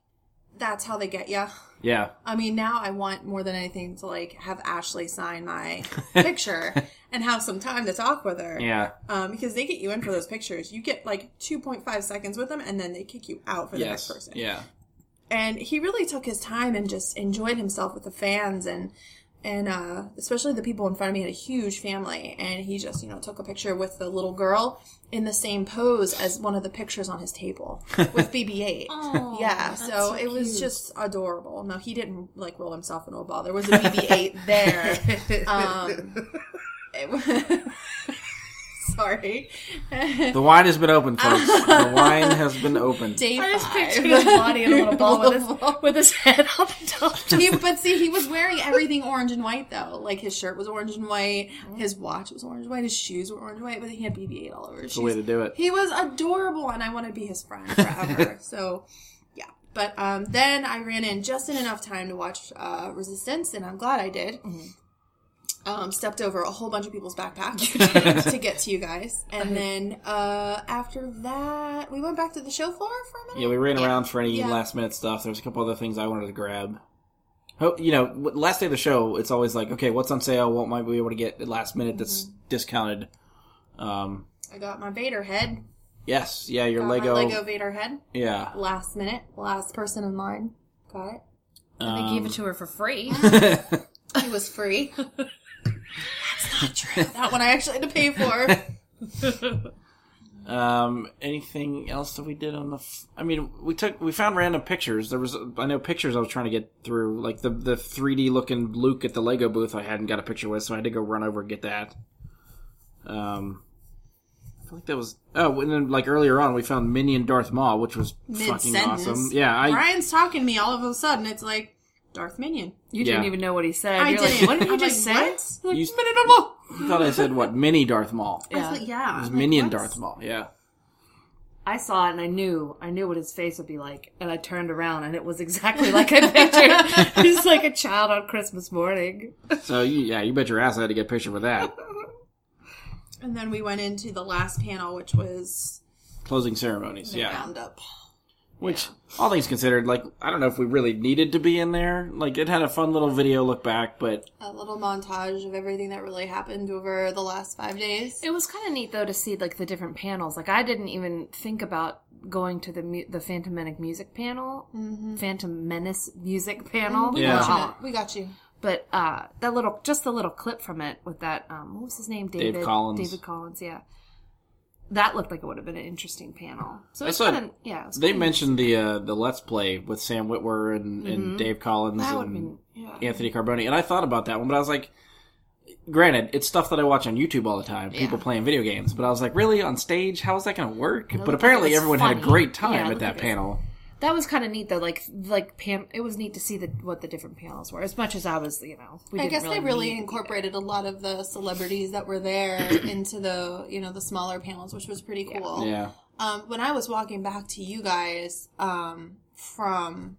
that's how they get you. Yeah, I mean, now I want more than anything to like have Ashley sign my picture and have some time to talk with her. yeah, Um, because they get you in for those pictures. You get like 2.5 seconds with them and then they kick you out for the yes, next person. yeah. And he really took his time and just enjoyed himself with the fans and and uh, especially the people in front of me had a huge family and he just you know took a picture with the little girl in the same pose as one of the pictures on his table with bb8 Oh, yeah that's so, so it was cute. just adorable. No he didn't like roll himself into a ball. There was a bb8 there. Um, it wa- sorry The wine has been opened, folks. the wine has been opened. day I just five. pictured his body in a little ball with his, with his head on the top. he, but see, he was wearing everything orange and white though. Like his shirt was orange and white, his watch was orange and white, his shoes were orange and white, but he had BB-8 all over his That's the way to do it. He was adorable, and I want to be his friend forever. so, yeah. But um, then I ran in just in enough time to watch uh, Resistance, and I'm glad I did. Um, stepped over a whole bunch of people's backpacks to get to you guys, and then uh, after that, we went back to the show floor for a minute. Yeah, we ran around for any Yeah. last minute stuff. There was a couple other things I wanted to grab. Ho- You know, last day of the show, it's always like, okay, what's on sale? What might we be able to get at last minute that's Mm-hmm. discounted? Um, I got my Vader head. yes, yeah, your Got Lego, my Lego Vader head. yeah. last minute, last person in line. Got it. And they gave it to her for free. It was free. That's not true. That one I actually had to pay for. Um, anything else that we did on the? F- I mean, we took we found random pictures. There was I know pictures I was trying to get through, like the the 3D looking Luke at the Lego booth. I hadn't got a picture with, so I had to go run over and get that. Um, I feel like that was oh, and then like earlier on we found Minion Darth Maul, which was Mid fucking awesome. Yeah, I Brian's talking to me. All of a sudden, it's like Darth Minion. You didn't Yeah. even know what he said. I You're didn't. like, what did he I'm just like, say? what? You- Minute of all. you thought I said what Mini Darth Maul. I was like, yeah. It was I'm like, Minion what? Darth Maul. Yeah. I saw it and I knew, I knew what his face would be like, and I turned around and it was exactly like I pictured. He's like a child on Christmas morning. So you, yeah, you bet your ass I had to get a picture with that And then we went into the last panel, which was closing ceremonies. the Yeah. roundup. Which, all things considered, like I don't know if we really needed to be in there. Like it had a fun little video look back, but A little montage of everything that really happened over the last five days. It was kind of neat though to see like the different panels. Like I didn't even think about going to the mu- the Phantom Menace music panel, Phantom Menace music panel. We Yeah. got you. We got you. But uh, that little, just the little clip from it with that, um, what was his name? Dave David Collins. David Collins, yeah. That looked like it would have been an interesting panel. So it's kind of, yeah. it they mentioned the uh, the Let's Play with Sam Witwer and, and Dave Collins and been, yeah. Anthony Carboni, and I thought about that one, but I was like, granted, it's stuff that I watch on YouTube all the time, people playing video games, but I was like, really on stage, how is that going to work? but apparently, everyone had a great time it at that like it was- panel. That was kind of neat though. Like, like Pam, it was neat to see the what the different panels were. As much as I was, you know, we I didn't guess they really need to be incorporated a lot of the celebrities that were there into the you know the smaller panels, which was pretty cool. Yeah, Um, when I was walking back to you guys um, from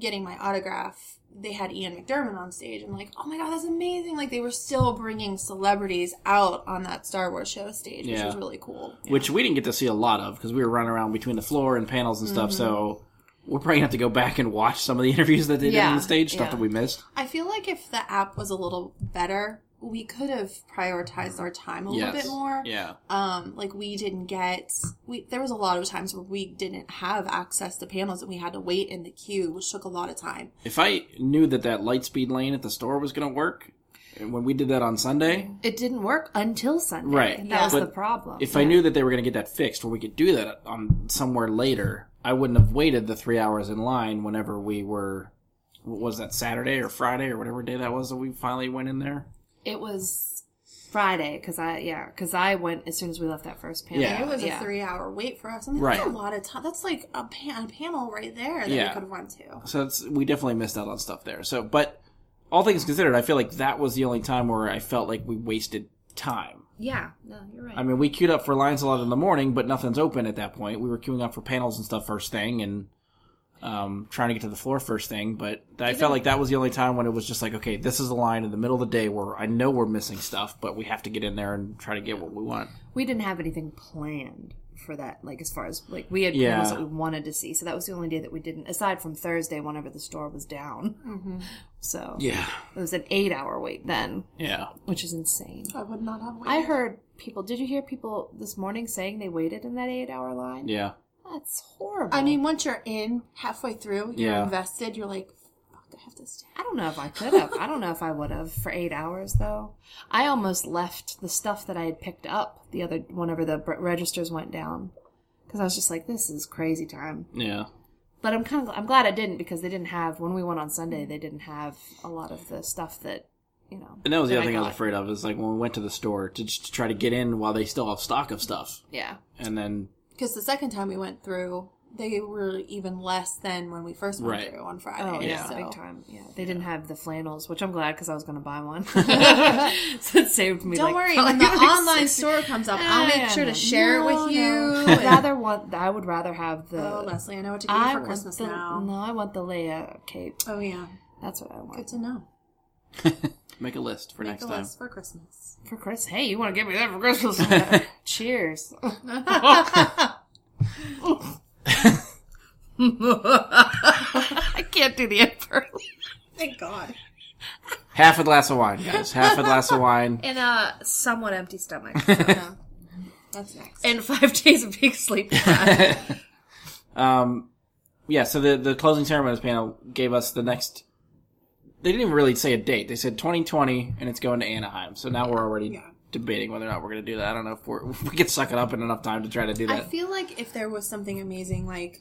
getting my autograph, they had Ian McDiarmid on stage. I'm like, oh my god, that's amazing! Like they were still bringing celebrities out on that Star Wars show stage, which Yeah. was really cool. which we didn't get to see a lot of because we were running around between the floor and panels and stuff. So mm-hmm. we're probably gonna have to go back and watch some of the interviews that they did on the stage, stuff yeah. that we missed. I feel like if the app was a little better, we could have prioritized our time a little bit more. Yeah, um like we didn't get we there was a lot of times where we didn't have access to panels and we had to wait in the queue which took a lot of time if I knew that that Lightspeed lane at the store was gonna work, when we did that on Sunday, It didn't work until Sunday. Right. That was But the problem. if I knew that they were going to get that fixed, where we could do that on somewhere later, I wouldn't have waited the three hours in line whenever we were. What was that Saturday or Friday or whatever day that was that we finally went in there? It was Friday because I yeah because I went as soon as we left that first panel. Yeah. it was Yeah. a three hour wait for us and Right. that's a lot of time that's like a, pan- a panel right there that Yeah. we could have went to So it's, we definitely missed out on stuff there. So, but all things considered, I feel like that was the only time where I felt like we wasted time. Yeah, no, you're right. I mean, we queued up for lines a lot in the morning, but nothing's open at that point. We were queuing up for panels and stuff first thing, and um, trying to get to the floor first thing. But I felt like that was the only time when it was just like, okay, this is a line in the middle of the day where I know we're missing stuff, but we have to get in there and try to get what we want. we didn't have anything planned for that. Like as far as like we had Yeah. panels that we wanted to see, so that was the only day that we didn't. Aside from Thursday, whenever the store was down. So Yeah, it was an eight-hour wait then, yeah. which is insane. i would not have waited I heard people. Did you hear people this morning saying they waited in that eight-hour line? Yeah. That's horrible. i mean once you're in halfway through you're Yeah. invested you're like fuck i have to stay I don't know if I could have. I don't know if I would have for eight hours though. I almost left the stuff that I had picked up the other whenever the registers went down because I was just like, this is crazy time. Yeah. But I'm kind of I'm glad I didn't because they didn't have when we went on Sunday they didn't have a lot of the stuff that you know. And that was the that other thing I was afraid of is like when we went to the store to just to try to get in while they still have stock of stuff. Yeah, And then, because the second time we went through they were even less than when we first went Right. through on oh, friday oh yeah, so. big time. Yeah, they didn't have the flannels, which I'm glad because I was going to buy one. so it saved me. Don't like, worry, probably when the like online 60 store comes up, I'll make sure to share it with you. I'd rather want. I would rather have the. Oh, Leslie, I know what to get you I for Christmas the, now. No, I want the Leia cape. Oh yeah, That's what I want. good to know. Make a list for Make next a time. list for Christmas. for Chris. Hey, you want to give me that for Christmas? Cheers. I can't do the emperor. Thank God. Half a glass of wine, guys. Half a glass of wine. In a somewhat empty stomach. Yeah. That's next. and five days of being sleep. Um, yeah, so the the closing ceremonies panel gave us the next. They didn't even really say a date. They said 2020, and it's going to Anaheim. So now we're already debating whether or not we're going to do that. I don't know if, we're, if we can suck it up in enough time to try to do that. I feel like if there was something amazing, like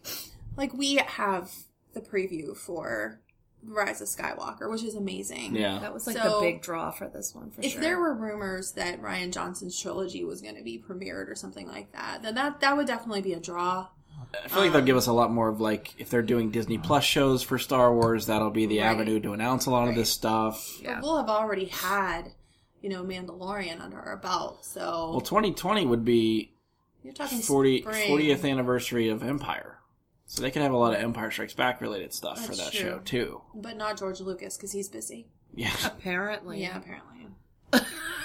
like we have the preview for Rise of Skywalker, which is amazing. yeah. That was like So- the big draw for this one for If sure. there were rumors that Rian Johnson's trilogy was going to be premiered or something like that, then that that would definitely be a draw. I feel like they'll give us a lot more of like if they're doing Disney Plus shows for Star Wars, that'll be the Right. avenue to announce a lot of this stuff. Yeah. We'll have already had, you know, Mandalorian under our belt, so Well, 2020 would be you're talking 40, 40th anniversary of Empire, so they can have a lot of Empire Strikes Back related stuff for that true. show too. but not George Lucas because he's busy. Yeah, apparently, Yeah, apparently.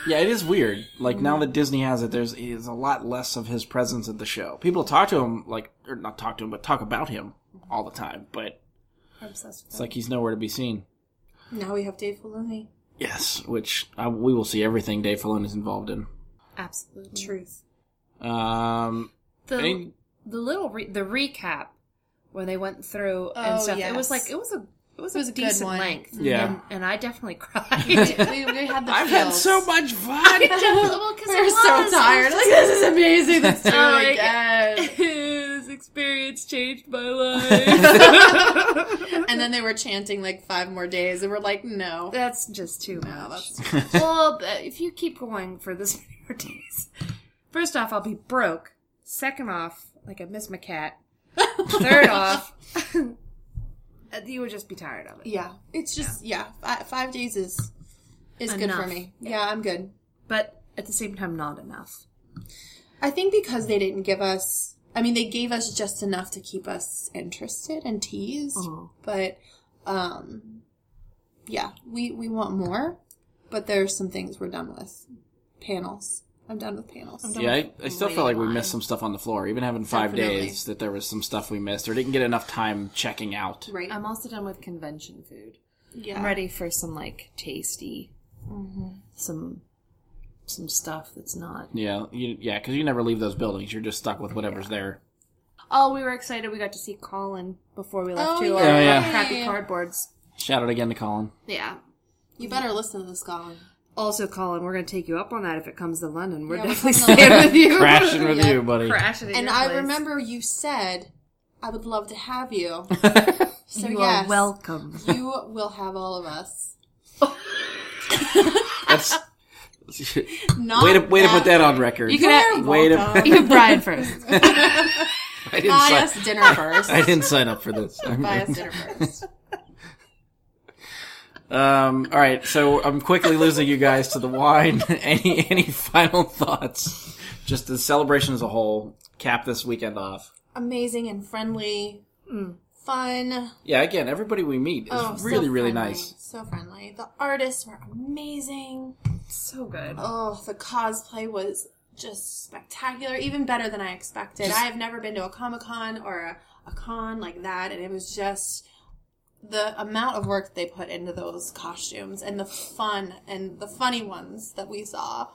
yeah, it is weird. Like now that Disney has it, there's is a lot less of his presence at the show. People talk to him like, or not talk to him, but talk about him all the time. But I'm obsessed with it's like he's nowhere to be seen. Now we have Dave Filoni. Yes, which I, we will see everything Dave Filoni is involved in. Absolute Truth. Um, The any- the little re- the recap where they went through and Oh, stuff. It was like it was a it was, It was a a good decent one. length. Yeah. and, and I definitely cried. we, we, we had the I've had so much fun. well, 'cause We're it so tired. Like this is amazing. Let's do Oh, it like- again. Experience changed my life. and then they were chanting like five more days, and we're like, no, That's just too no, much. that's well, but if you keep going for this many more days, first off, I'll be broke. Second off, like I miss my cat. Third off, you would just be tired of it. yeah. It's just yeah. Fi- five days is is good for me. Yeah, I'm good. But at the same time, not enough. I think because they didn't give us. I mean, they gave us just enough to keep us interested and teased, Mhm. but um, yeah, we we want more. But there's some things we're done with. Panels. I'm done with panels. Yeah, I, I still feel like we missed some stuff on the floor. Even having five Definitely. days, that there was some stuff we missed or didn't get enough time checking out. Right. I'm also done with convention food. yeah. I'm ready for some like tasty, mm-hmm. some some stuff that's not. Yeah, you, yeah, because you never leave those buildings. You're just stuck with whatever's there. Oh, we were excited. We got to see Colin before we left Oh, too. yeah. Oh, yeah. crappy cardboards. Shout out again to Colin. Yeah. You better listen to this, Colin. Also, Colin, we're going to take you up on that if it comes to London. We're Yeah, we'll definitely come to staying London. with you. Crashing with Yeah. you, buddy. Crashing at And your I place. remember you said, I would love to have you. So you yes, are welcome. you will have all of us. That's Not way to way to put that on record. You can have, way to. you can Brian first. I didn't Buy sign. us dinner first. I didn't sign up for this. Buy us dinner first. Um, all right, so I'm quickly losing you guys to the wine. any any final thoughts? Just the celebration as a whole. Cap this weekend off. Amazing and friendly. mm, Fun. Yeah, again, everybody we meet is Oh, so really really friendly. nice. So friendly. The artists were amazing. so good. Oh, the cosplay was just spectacular, even better than I expected. I have never been to a Comic Con or a, a con like that, and it was just the amount of work they put into those costumes and the fun and the funny ones that we saw.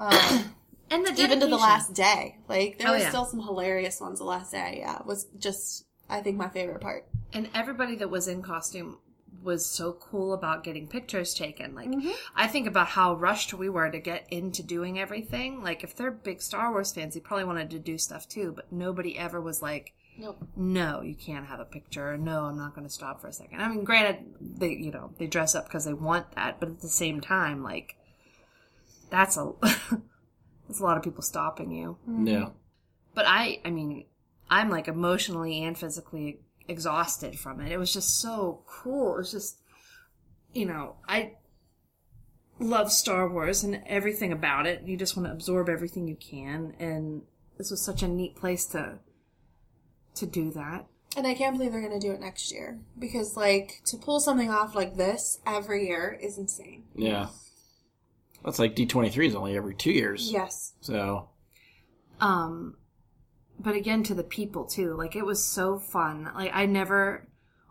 Um, And the even to the last day, like there Oh, were yeah. still some hilarious ones the last day. Yeah, was just I think my favorite part. and everybody that was in costume was so cool about getting pictures taken. Like, Mm-hmm. I think about how rushed we were to get into doing everything. Like, if they're big Star Wars fans, they probably wanted to do stuff too, but nobody ever was like, Nope. no, you can't have a picture. No, I'm not going to stop for a second. I mean, granted, they, you know, they dress up because they want that, but at the same time, like, that's a, that's a lot of people stopping you. Mm-hmm. Yeah. But I, I mean, I'm like emotionally and physically exhausted from it. It was just so cool. It was just, you know, I love Star Wars and everything about it. You just want to absorb everything you can, and this was such a neat place to to do that. And I can't believe they're going to do it next year because, like, to pull something off like this every year is insane. Yeah. That's like D23 is only every two years. Yes. So, Um, but again, to the people too. Like it was so fun. Like I never,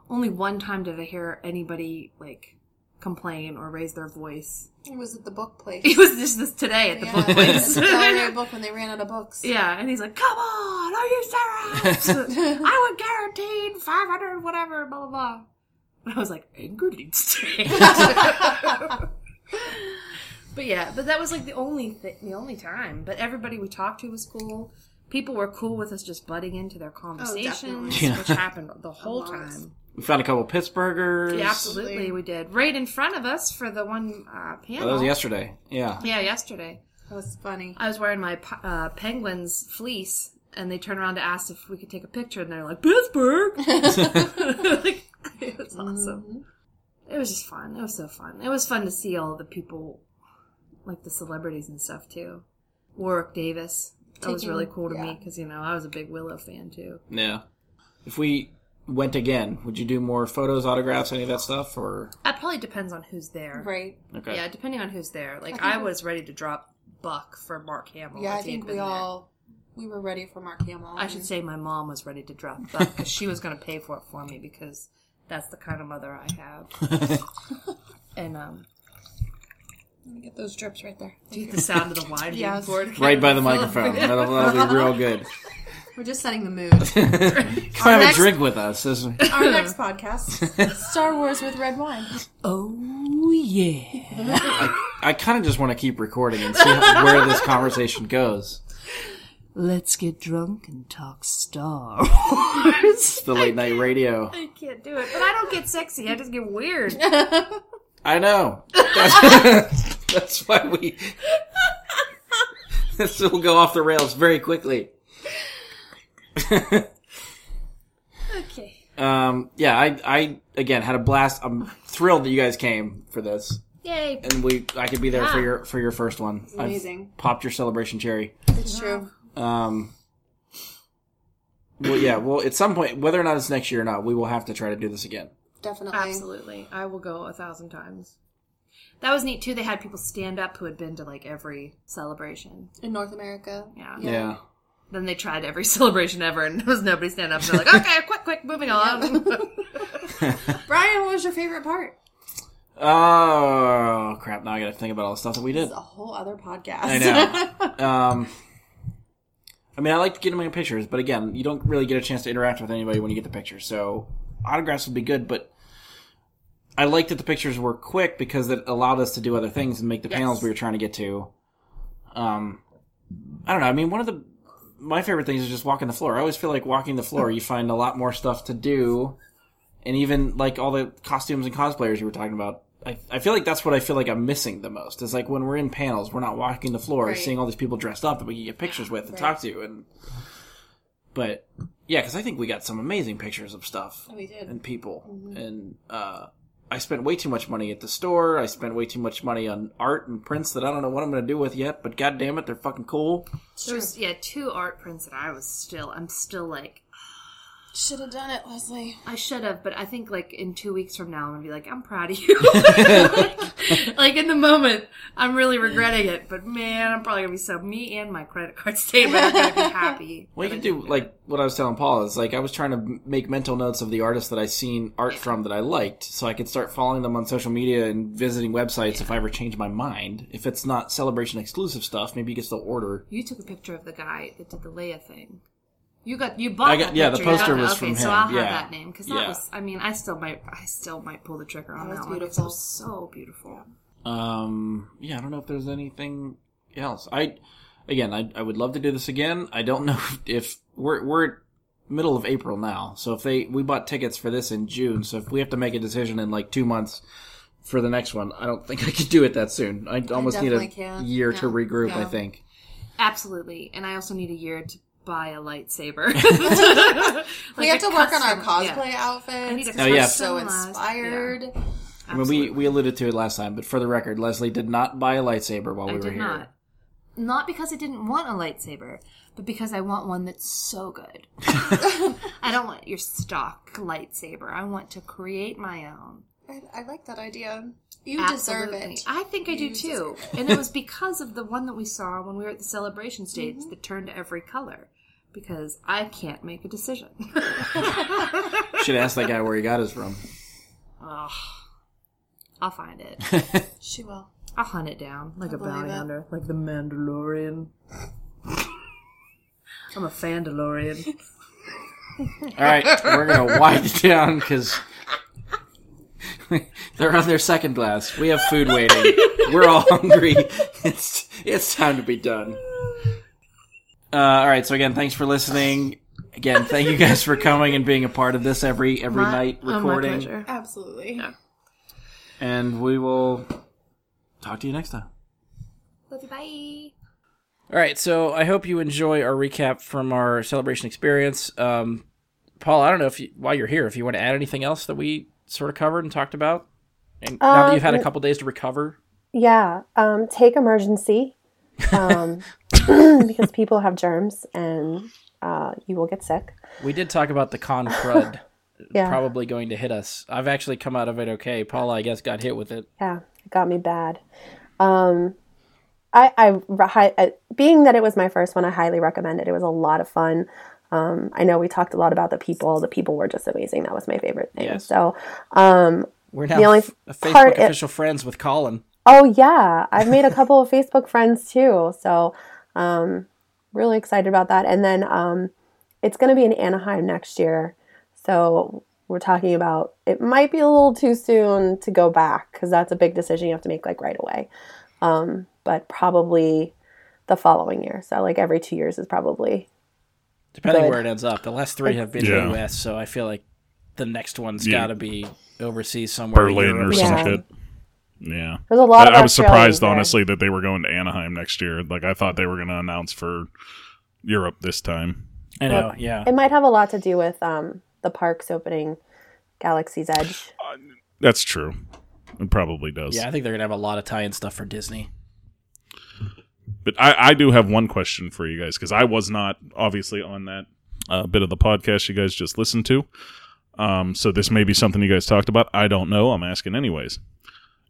only one time did I hear anybody like complain or raise their voice. It was at the book place. It was just this today at the yeah, book at place. the Gallery book when they ran out of books. yeah, and he's like, "Come on, are you serious? I would guarantee five hundred, whatever, blah blah blah." And I was like, "Anger needs change." but But yeah, but that was like the only th- the only time. But everybody we talked to was cool. People were cool with us just butting into their oh, conversations, definitely. Yeah. which happened the whole lot. time. We found a couple Pittsburghers. Yeah, absolutely, we did. Right in front of us for the one uh, Oh, panel. that was yesterday. Yeah. Yeah, yesterday. That was funny. I was wearing my uh, Penguins fleece, and they turned around to ask if we could take a picture, and they're like, Pittsburgh! like, it was awesome. It was just fun. It was so fun. It was fun to see all the people, like the celebrities and stuff, too. Warwick Davis. That was really cool to me because, you know, I was a big Willow fan, too. Yeah. If we went again, would you do more photos, autographs, any of that stuff, or That probably depends on who's there. Right. okay? Yeah, depending on who's there. Like, I I, was ready to drop Buck for Mark Hamill. Yeah, I if he had think we been there. all we were ready for Mark Hamill. I should say my mom was ready to drop Buck because she was going to pay for it for me because that's the kind of mother I have. and um, Let me get those drips right there. do the sound of the wine being poured. right by the microphone. That'll, that'll be real good. We're just setting the mood. Come have next- a drink with us. Our next podcast, Star Wars with red wine. Oh yeah. I kind of just want to keep recording and see how, where this conversation goes. Let's get drunk and talk Star Wars. The late night radio. I can't do it, but I don't get sexy. I just get weird. I know. That's, that's why we. this will go off the rails very quickly. Okay. Um, yeah, I, I again had a blast. I'm thrilled that you guys came for this, Yay. and we I could be there for your for your first one. I've amazing. popped your celebration cherry. It's true. Um, well, yeah. Well, at some point, whether or not it's next year or not, we will have to try to do this again. Definitely. Absolutely. I will go a thousand times. That was neat too. They had people stand up who had been to like every celebration. In North America. Yeah. Yeah. Then they tried every celebration ever, and there was nobody stand up. And they're like, "Okay, quick, quick, moving on." Brian, what was your favorite part? Oh crap! Now I got to think about all the stuff that we did. It's a whole other podcast. I know. um, I mean, I like getting my pictures, but again, you don't really get a chance to interact with anybody when you get the pictures. So autographs would be good, but I like that the pictures were quick because it allowed us to do other things and make the panels we were trying to get to. Um, I don't know. I mean, one of the my favorite things is just walking the floor. I always feel like walking the floor, you find a lot more stuff to do, and even like all the costumes and cosplayers you were talking about. I, I feel like that's what I feel like I'm missing the most. Is like when we're in panels, we're not walking the floor, Right. seeing all these people dressed up that we can get pictures with and talk to, and but yeah, because I think we got some amazing pictures of stuff we did. and people, and uh, I spent way too much money at the store. I spent way too much money on art and prints that I don't know what I'm going to do with yet. But god damn it, they're fucking cool. there was yeah two art prints that I was still I'm still like Should have done it, Leslie. I should have, but I think like in two weeks from now I'm gonna be like I'm proud of you. like in the moment I'm really regretting it, but man I'm probably gonna be so me and my credit card statement are gonna be happy. Well, you can do didn't like what I was telling Paul is like I was trying to make mental notes of the artists that I seen art from that I liked, so I could start following them on social media and visiting websites if I ever change my mind. If it's not celebration exclusive stuff, maybe you can still order. You took a picture of the guy that did the Leia thing. You got you bought I got- that yeah, the picture. You poster got- was okay, from so him, I'll have yeah. that name because that Yeah. was. I mean, I still might. I still might pull the trigger on That that, was one. 'cause It beautiful. was so beautiful. Um, yeah, I don't know if there's anything else. I again, I I would love to do this again. I don't know if we're we're middle of April now, so if they we bought tickets for this in June, so if we have to make a decision in like two months for the next one, I don't think I could do it that soon. I almost need a can. year to Yeah. regroup. I think. Absolutely, and I also need a year to buy a lightsaber. we have to work on our cosplay outfits. need a Oh, yeah. we're so customized- inspired. I mean, we we alluded to it last time, but for the record, Leslie did not buy a lightsaber while I we were did here. not. Not because I didn't want a lightsaber, but because I want one that's so good. I don't want your stock lightsaber. I want to create my own. I, I like that idea. You deserve it. I think I do too. and it was because of the one that we saw when we were at the celebration stage Mm-hmm. that turned every color. Because I can't make a decision. Should ask that guy where he got his from. Ugh. I'll find it. She will. I'll hunt it down like a bounty hunter, like the Mandalorian. I'm a Fandalorian. All right, we're gonna wind it down because They're on their second glass. We have food waiting. We're all hungry. It's it's time to be done. Uh, all right. So again, thanks for listening. Again, thank you guys for coming and being a part of this every every My- night oh, my recording. pleasure. Absolutely. and we will talk to you next time. Love you. Bye. All right, so I hope you enjoy our recap from our celebration experience. Um, Paul, I don't know if you, while you're here, if you want to add anything else that we sort of covered and talked about, and now that Uh, you've had a couple days to recover. Yeah, um, take Emergen-C um, because people have germs and uh, you will get sick. We did talk about the con crud Yeah, probably going to hit us. I've actually come out of it okay. Paula, I guess, got hit with it. yeah, it got me bad. Um, I, I, uh, being that it was my first one, I highly recommend it. It was a lot of fun. Um, I know we talked a lot about the people. The people were just amazing. That was my favorite thing. Yes. So, um, We're now The only f- Facebook part it- official friends with Colin. Oh yeah, I've made a couple of Facebook friends too. So, um, really excited about that. And then um, it's going to be in Anaheim next year. So we're talking about it might be a little too soon to go back because that's a big decision you have to make like right away. Um, but probably the following year. So like every two years is probably Depending Good. where it ends up. The last three have been Yeah. U.S., so I feel like the next one's Yeah. got to be overseas somewhere. Berlin or or some Yeah. shit. Yeah. there's a lot. I, of I was surprised, there. honestly, that they were going to Anaheim next year. Like, I thought they were going to announce for Europe this time. I know, yeah. It might have a lot to do with um, the parks opening Galaxy's Edge. That's true. It probably does. Yeah, I think they're gonna have a lot of tie-in stuff for Disney. But I, I do have one question for you guys because I was not obviously on that uh, bit of the podcast you guys just listened to. Um, so this may be something you guys talked about. I don't know. I'm asking anyways.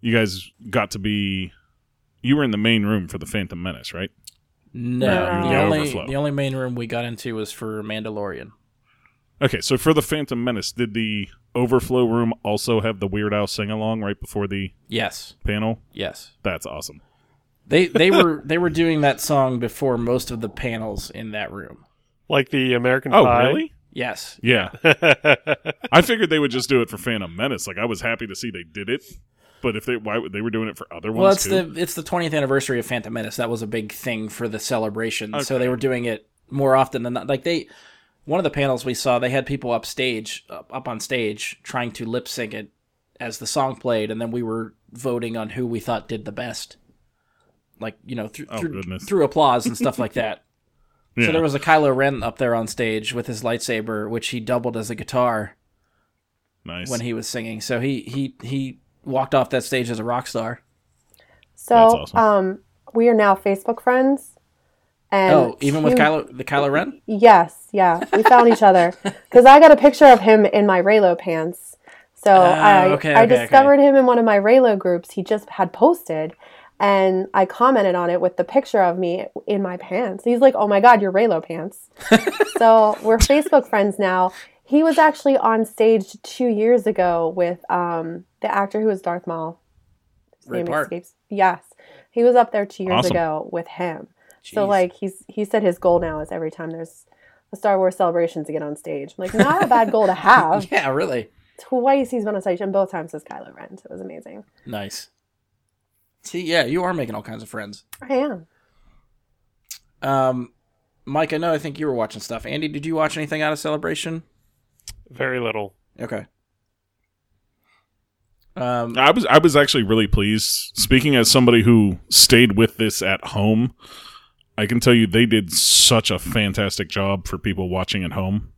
You guys got to be. You were in the main room for the Phantom Menace, right? No, No. the The only the only main room we got into was for Mandalorian. Okay, so for the Phantom Menace, did the overflow room also have the Weird Al sing along right before the Yes, panel? yes. That's awesome. They they were they were doing that song before most of the panels in that room. Like the American Oh, Pie. really? Yes. Yeah. I figured they would just do it for Phantom Menace. Like I was happy to see they did it, but if they why they were doing it for other ones. Well, it's too? the it's the 20th anniversary of Phantom Menace. That was a big thing for the celebration. So they were doing it more often than not. Like they one of the panels we saw, they had people up stage up, up on stage trying to lip sync it as the song played and then we were voting on who we thought did the best. Like, you know, through Oh, through, through applause and stuff like that. yeah. So there was a Kylo Ren up there on stage with his lightsaber, which he doubled as a guitar nice. when he was singing. So he he he walked off that stage as a rock star. So, awesome. um, we are now Facebook friends. And oh, even with two- Kylo the Kylo Ren? Yes, yeah, we found each other because I got a picture of him in my Reylo pants. So I, Oh, okay, I okay, discovered him in one of my Reylo groups he just had posted, and I commented on it with the picture of me in my pants. He's like, "Oh my god, your Reylo pants!" so we're Facebook friends now. He was actually on stage two years ago with um, the actor who was Darth Maul. His Ray name Park. escapes. Yes, he was up there two years Awesome. ago with him. So like he's he said his goal now is every time there's a Star Wars celebration to get on stage. I'm like not a bad goal to have. Yeah, really. Twice he's been on stage and both times as Kylo Ren. So it was amazing. Nice. See, yeah, you are making all kinds of friends. I am. Um, Mike, I know I think you were watching stuff. Andy, did you watch anything out of Celebration? Very little. Okay. Um, I was I was actually really pleased. Speaking as somebody who stayed with this at home, I can tell you they did such a fantastic job for people watching at home.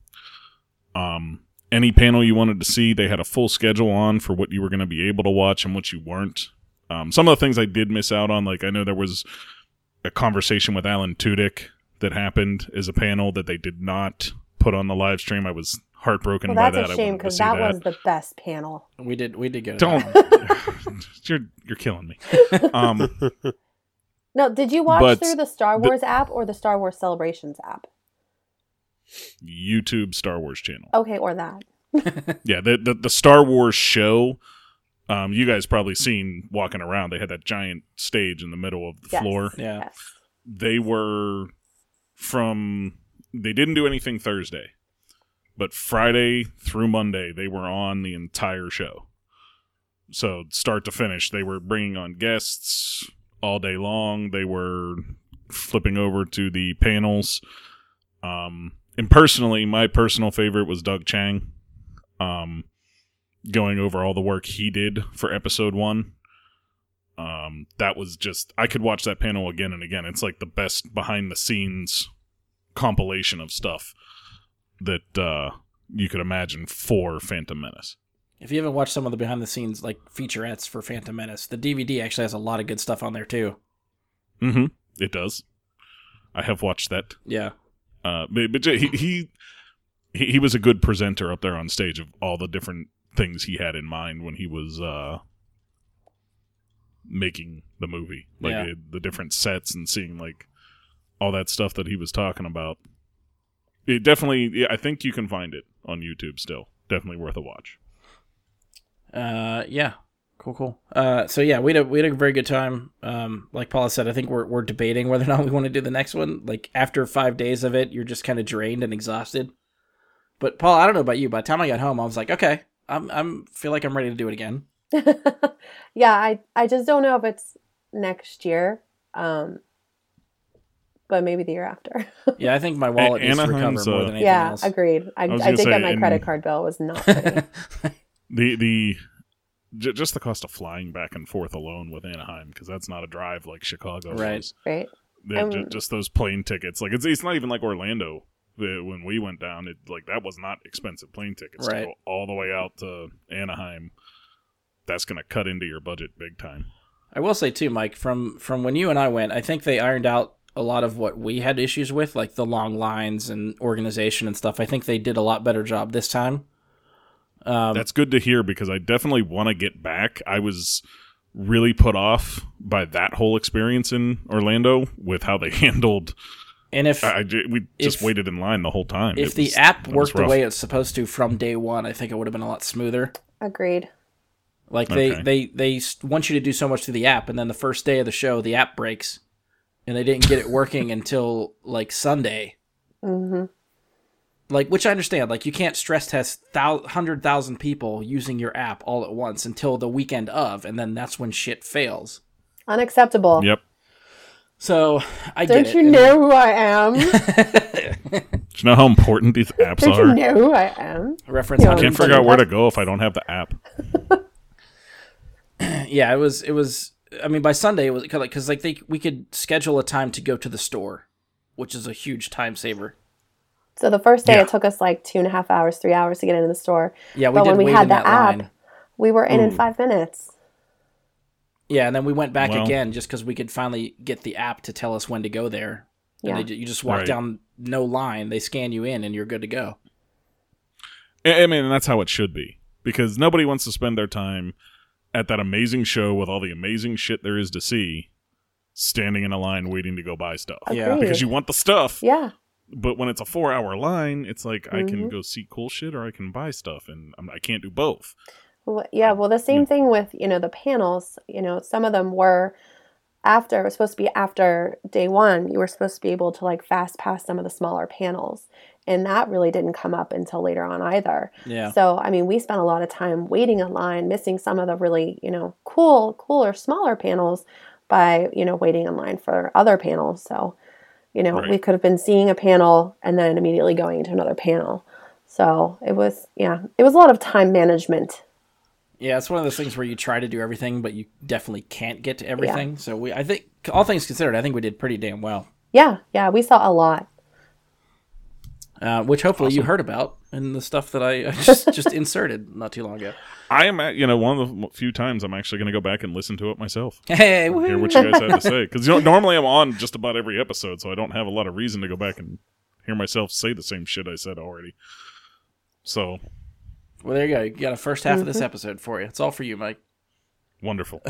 Um, any panel you wanted to see, they had a full schedule on for what you were going to be able to watch and what you weren't. Um, some of the things I did miss out on, like I know there was a conversation with Alan Tudyk that happened as a panel that they did not put on the live stream. I was heartbroken Well, by that's a shame because see that, was the best panel. we did we did get don't that you're you're killing me um No, did you watch But through the Star the- Wars app or the Star Wars Celebrations app? youtube star wars channel Okay, or that. yeah the, the the star wars show um you guys probably seen walking around they had that giant stage in the middle of the Yes. floor Yeah. Yes. they were from they didn't do anything thursday but friday through monday they were on the entire show So start to finish, they were bringing on guests all day long. They were flipping over to the panels. Um, and personally, my personal favorite was Doug Chiang. Um, going over all the work he did for episode one. Um, that was just I could watch that panel again and again. It's like the best behind the scenes compilation of stuff that uh, you could imagine for Phantom Menace. If you haven't watched some of the behind the scenes like featurettes for Phantom Menace, the DVD actually has a lot of good stuff on there too. Mm-hmm. It does. I have watched that. Yeah. Uh, but, but he, he he was a good presenter up there on stage of all the different things he had in mind when he was uh, making the movie, like Yeah. it- the different sets and seeing like all that stuff that he was talking about. It definitely, I think you can find it on YouTube still. Definitely worth a watch. Uh, yeah. Cool, cool. Uh, so yeah, we had a we had a very good time. Um, like Paula said, I think we're we're debating whether or not we want to do the next one. Like after five days of it, you're just kind of drained and exhausted. But Paul, I don't know about you. By the time I got home, I was like, okay, I'm I'm feel like I'm ready to do it again. yeah, I I just don't know if it's next year, um, but maybe the year after. Yeah, I think my wallet needs to recover Anaheim's, more than anything yeah, else. agreed. I, I was I, did say, get my in- credit card bill. Was not pretty. The the j- just the cost of flying back and forth alone with Anaheim because that's not a drive like Chicago Right. was. right? Um, ju- just those plane tickets, like it's it's not even like Orlando. The, when we went down, it like that was not expensive plane tickets Right. to go all the way out to Anaheim. That's gonna cut into your budget big time. I will say too, Mike, from from when you and I went, I think they ironed out a lot of what we had issues with, like the long lines and organization and stuff. I think they did a lot better job this time. Um, That's good to hear because I definitely want to get back. I was really put off by that whole experience in Orlando with how they handled. and if I, I we just If- waited in line the whole time. if It the app worked the way it's supposed to from day one, I think it would have been a lot smoother. Agreed. Like they Okay. they they want you to do so much through the app, and then the first day of the show, the app breaks, and they didn't get it working until like Sunday. hmm Like, which I understand. Like, you can't stress test thou- hundred thousand people using your app all at once until the weekend of, and then that's when shit fails. Unacceptable. Yep. So I Don't get it. you and- know who I am? Do you know how important these apps Don't you are? know who I am? reference. Yeah, I can't figure out where to go if I don't have the app. Yeah, it was. It was. I mean, by Sunday it was because like they we could schedule a time to go to the store, which is a huge time saver. So the first day Yeah. it took us like two and a half hours, three hours to get into the store. Yeah, we But did when we had the app, line. We were in in hmm. five minutes. Yeah, and then we went back Well- again just because we could finally get the app to tell us when to go there. And Yeah. they, you just walk Right. down no line, they scan you in, and you're good to go. I I mean, and that's how it should be because nobody wants to spend their time at that amazing show with all the amazing shit there is to see, standing in a line waiting to go buy stuff. Yeah. Because you want the stuff, Yeah. but when it's a four-hour line, it's like I can Mhm. go see cool shit or I can buy stuff, and I'm, I can't do both. Well, yeah, well, the same Yeah. thing with, you know, the panels, you know, some of them were after, it was supposed to be after day one, you were supposed to be able to like fast pass some of the smaller panels. And that really didn't come up until later on either. Yeah. So, I mean, we spent a lot of time waiting in line, missing some of the really, you know, cool, cooler, smaller panels by, you know, waiting in line for other panels. So, you know, Right. we could have been seeing a panel and then immediately going into another panel. So it was, yeah, it was a lot of time management. Yeah, it's one of those things where you try to do everything, but you definitely can't get to everything. So we, I think, all things considered, I think we did pretty damn well. Yeah, yeah, we saw a lot. Uh, which hopefully you heard about in the stuff that I I just just inserted not too long ago. I am at you know one of the few times I'm actually going to go back and listen to it myself. Hey, Hear what you guys have to say because you know, normally I'm on just about every episode, so I don't have a lot of reason to go back and hear myself say the same shit I said already. So well, there you go. You got a first half of this episode for you. It's all for you, Mike. wonderful.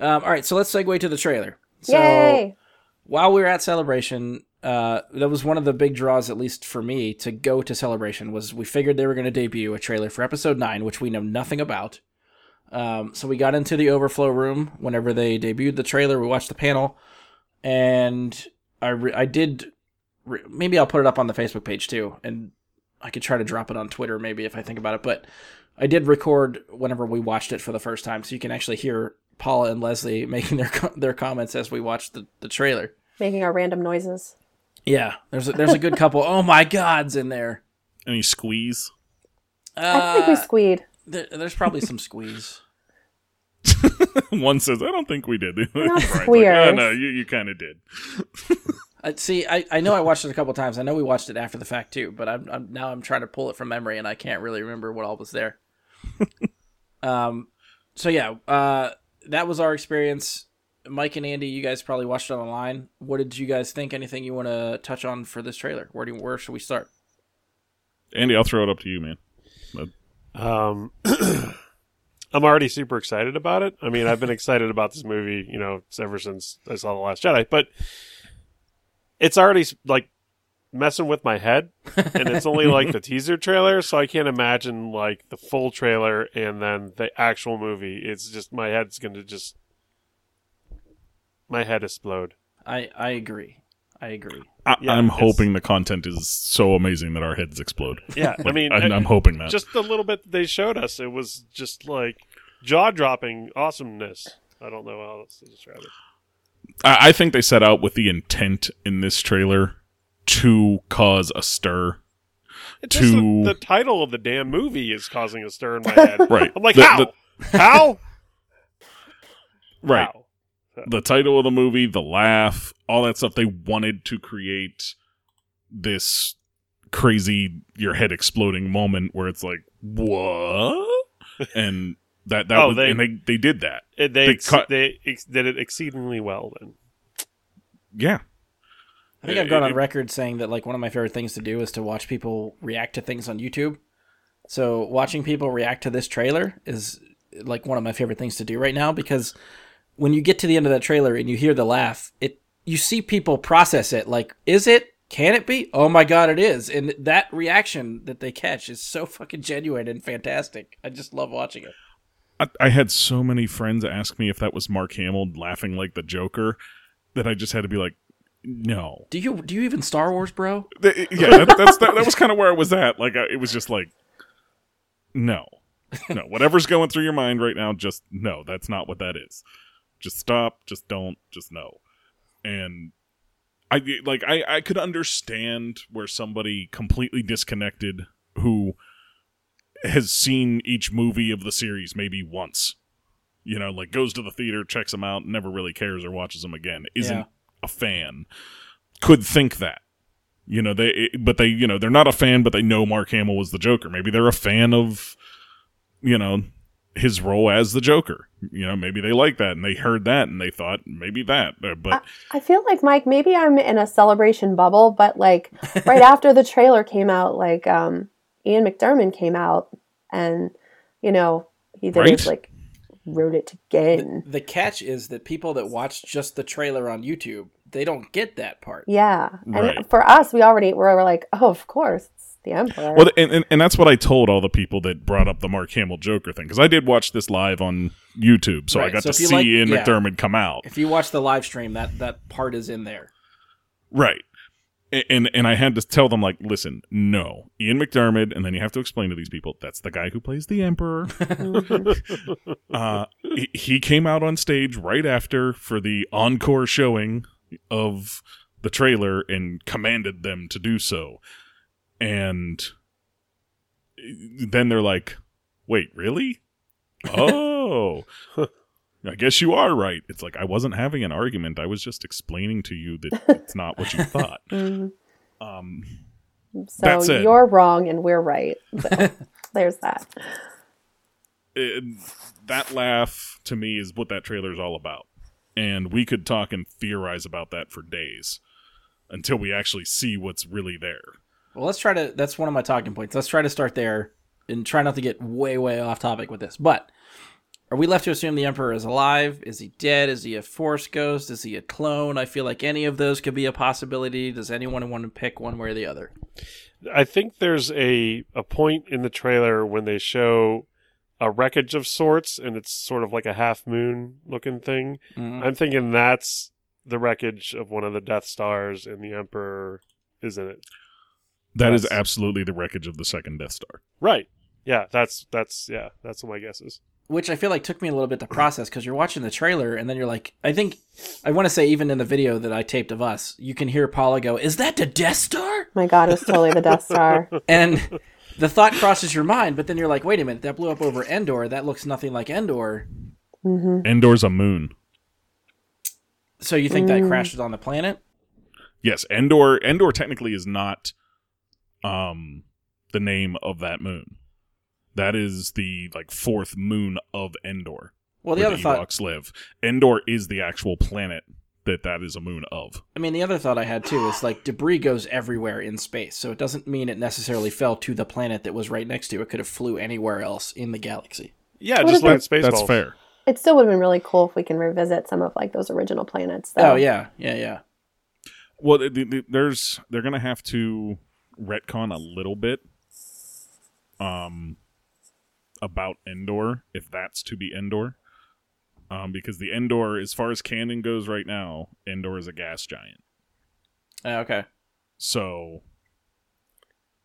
Um, all right, so let's segue to the trailer. So Yay! while we were at Celebration, uh, that was one of the big draws, at least for me, to go to Celebration. Was we figured they were going to debut a trailer for Episode Nine, which we know nothing about. Um, so we got into the overflow room whenever they debuted the trailer. We watched the panel, and I re- I did re- maybe I'll put it up on the Facebook page too, and I could try to drop it on Twitter maybe if I think about it. But I did record whenever we watched it for the first time, so you can actually hear Paula and Leslie making their co- their comments as we watched the, the trailer. Making our random noises. Yeah, there's a, there's a good couple. Oh my gods, in there. Any squeeze? I think we Uh, squeed. there, there's probably some squeeze. One says, "I don't think we did." Not Brian's like, squeers. oh no, you you kind of did. I see. I, I know I watched it a couple times. I know we watched it after the fact too, but I'm, I'm now I'm trying to pull it from memory, and I can't really remember what all was there. um, so yeah, uh, that was our experience. Mike and Andy, you guys probably watched it online. What did you guys think? Anything you want to touch on for this trailer? Where do you, where should we start? Andy, I'll throw it up to you, man. Um, I'm already super excited about it. I mean, I've been excited about this movie, you know, ever since I saw The Last Jedi, but it's already like messing with my head, and it's only like the teaser trailer, so I can't imagine like the full trailer and then the actual movie. It's just my head's going to just my head explode. I I agree. I agree. I, Yeah, I'm it's- hoping the content is so amazing that our heads explode. Yeah, I Like, mean, I'm, I- I'm hoping that. just the little bit that they showed us, it was just like jaw dropping awesomeness. I don't know how else to describe it. I, I think they set out with the intent in this trailer to cause a stir. It's just To- the, the title of the damn movie is causing a stir in my head. Right. I'm like, The- how? the- how? right. How? the title of the movie, the laugh, all that stuff. They wanted to create this crazy your head exploding moment where it's like what, and that that Oh, was, they- and they they did that. They They ex- cut- they ex- did it exceedingly well. Then Yeah, I think It- I've gone it- on record saying that like one of my favorite things to do is to watch people react to things on YouTube. So watching people react to this trailer is like one of my favorite things to do right now because when you get to the end of that trailer and you hear the laugh, it you see people process it like is it can it be? Oh my god it is. And that reaction that they catch is so fucking genuine and fantastic. I just love watching it. I, I had so many friends ask me if that was Mark Hamill laughing like the Joker that I just had to be like, no. Do you do you even Star Wars, bro? Yeah, that, that's that, that was kind of where I was at. Like, I, it was just like, no, no, whatever's going through your mind right now, just no. That's not what that is. Just stop. Just don't. Just no. And I like I I could understand where somebody completely disconnected who has seen each movie of the series maybe once. You know, like goes to the theater, checks them out, never really cares or watches them again. Isn't Yeah. a fan. Could think that. You know, they but they, you know, they're not a fan but they know Mark Hamill was the Joker. Maybe they're a fan of you know, his role as the Joker. You know, maybe they like that and they heard that and they thought maybe that. Uh, But I feel like Mike, maybe I'm in a celebration bubble, but like right after the trailer came out, like um Ian McDiarmid came out and you know, he did Right. it like wrote it again. The catch is that people that watch just the trailer on YouTube, they don't get that part. Yeah. And Right. for us, we already were, were like, oh, of course, it's the Emperor. Well, and, and, and that's what I told all the people that brought up the Mark Hamill Joker thing because I did watch this live on YouTube, so I got so to see like- Ian yeah. McDiarmid come out. If you watch the live stream, that that part is in there. Right. And and I had to tell them like, listen, no, Ian McDiarmid, and then you have to explain to these people that's the guy who plays the Emperor. uh, he, he came out on stage right after for the encore showing of the trailer and commanded them to do so, and then they're like, wait, really? Oh. I guess you are right. It's like I wasn't having an argument. I was just explaining to you that it's not what you thought. Mhm. Um, So That you're wrong and we're right. So there's that. it- that laugh to me is what that trailer is all about, and we could talk and theorize about that for days until we actually see what's really there. Well, let's try to. That's one of my talking points. Let's try to start there and try not to get way, way off topic with this. But are we left to assume the Emperor is alive? Is he dead? Is he a Force ghost? Is he a clone? I feel like any of those could be a possibility. Does anyone want to pick one way or the other? I think there's a a point in the trailer when they show a wreckage of sorts, and it's sort of like a half moon looking thing. Mhm. I'm thinking that's the wreckage of one of the Death Stars, and the Emperor is in it. That is Yes. absolutely the wreckage of the second Death Star. Right. yeah, that's that's yeah, that's what my guess is. which I feel like took me a little bit to process because you're watching the trailer and then you're like, I think I want to say even in the video that I taped of us, you can hear Paula go, "Is that the Death Star?" My God, it was totally the Death Star. And the thought crosses your mind, but then you're like, wait a minute, that blew up over Endor. That looks nothing like Endor. Mm-hmm. Endor's a moon. So you think that mm. crashes on the planet? Yes, Endor. Endor technically is not um the name of that moon. That is the like fourth moon of Endor. Well, the where other the thought, Ewoks live. Endor is the actual planet that that is a moon of. I mean, the other thought I had too is like debris goes everywhere in space, so it doesn't mean it necessarily fell to the planet that was right next to it. Could have flew anywhere else in the galaxy. Yeah, What just if like it- space That's balls. fair. It still would have been really cool if we can revisit some of like those original planets. Though. Oh yeah, yeah, yeah. Well, th- th- there's they're gonna have to retcon a little bit, um, about Endor if that's to be Endor, um, because the Endor, as far as canon goes right now, Endor is a gas giant. Uh, okay. So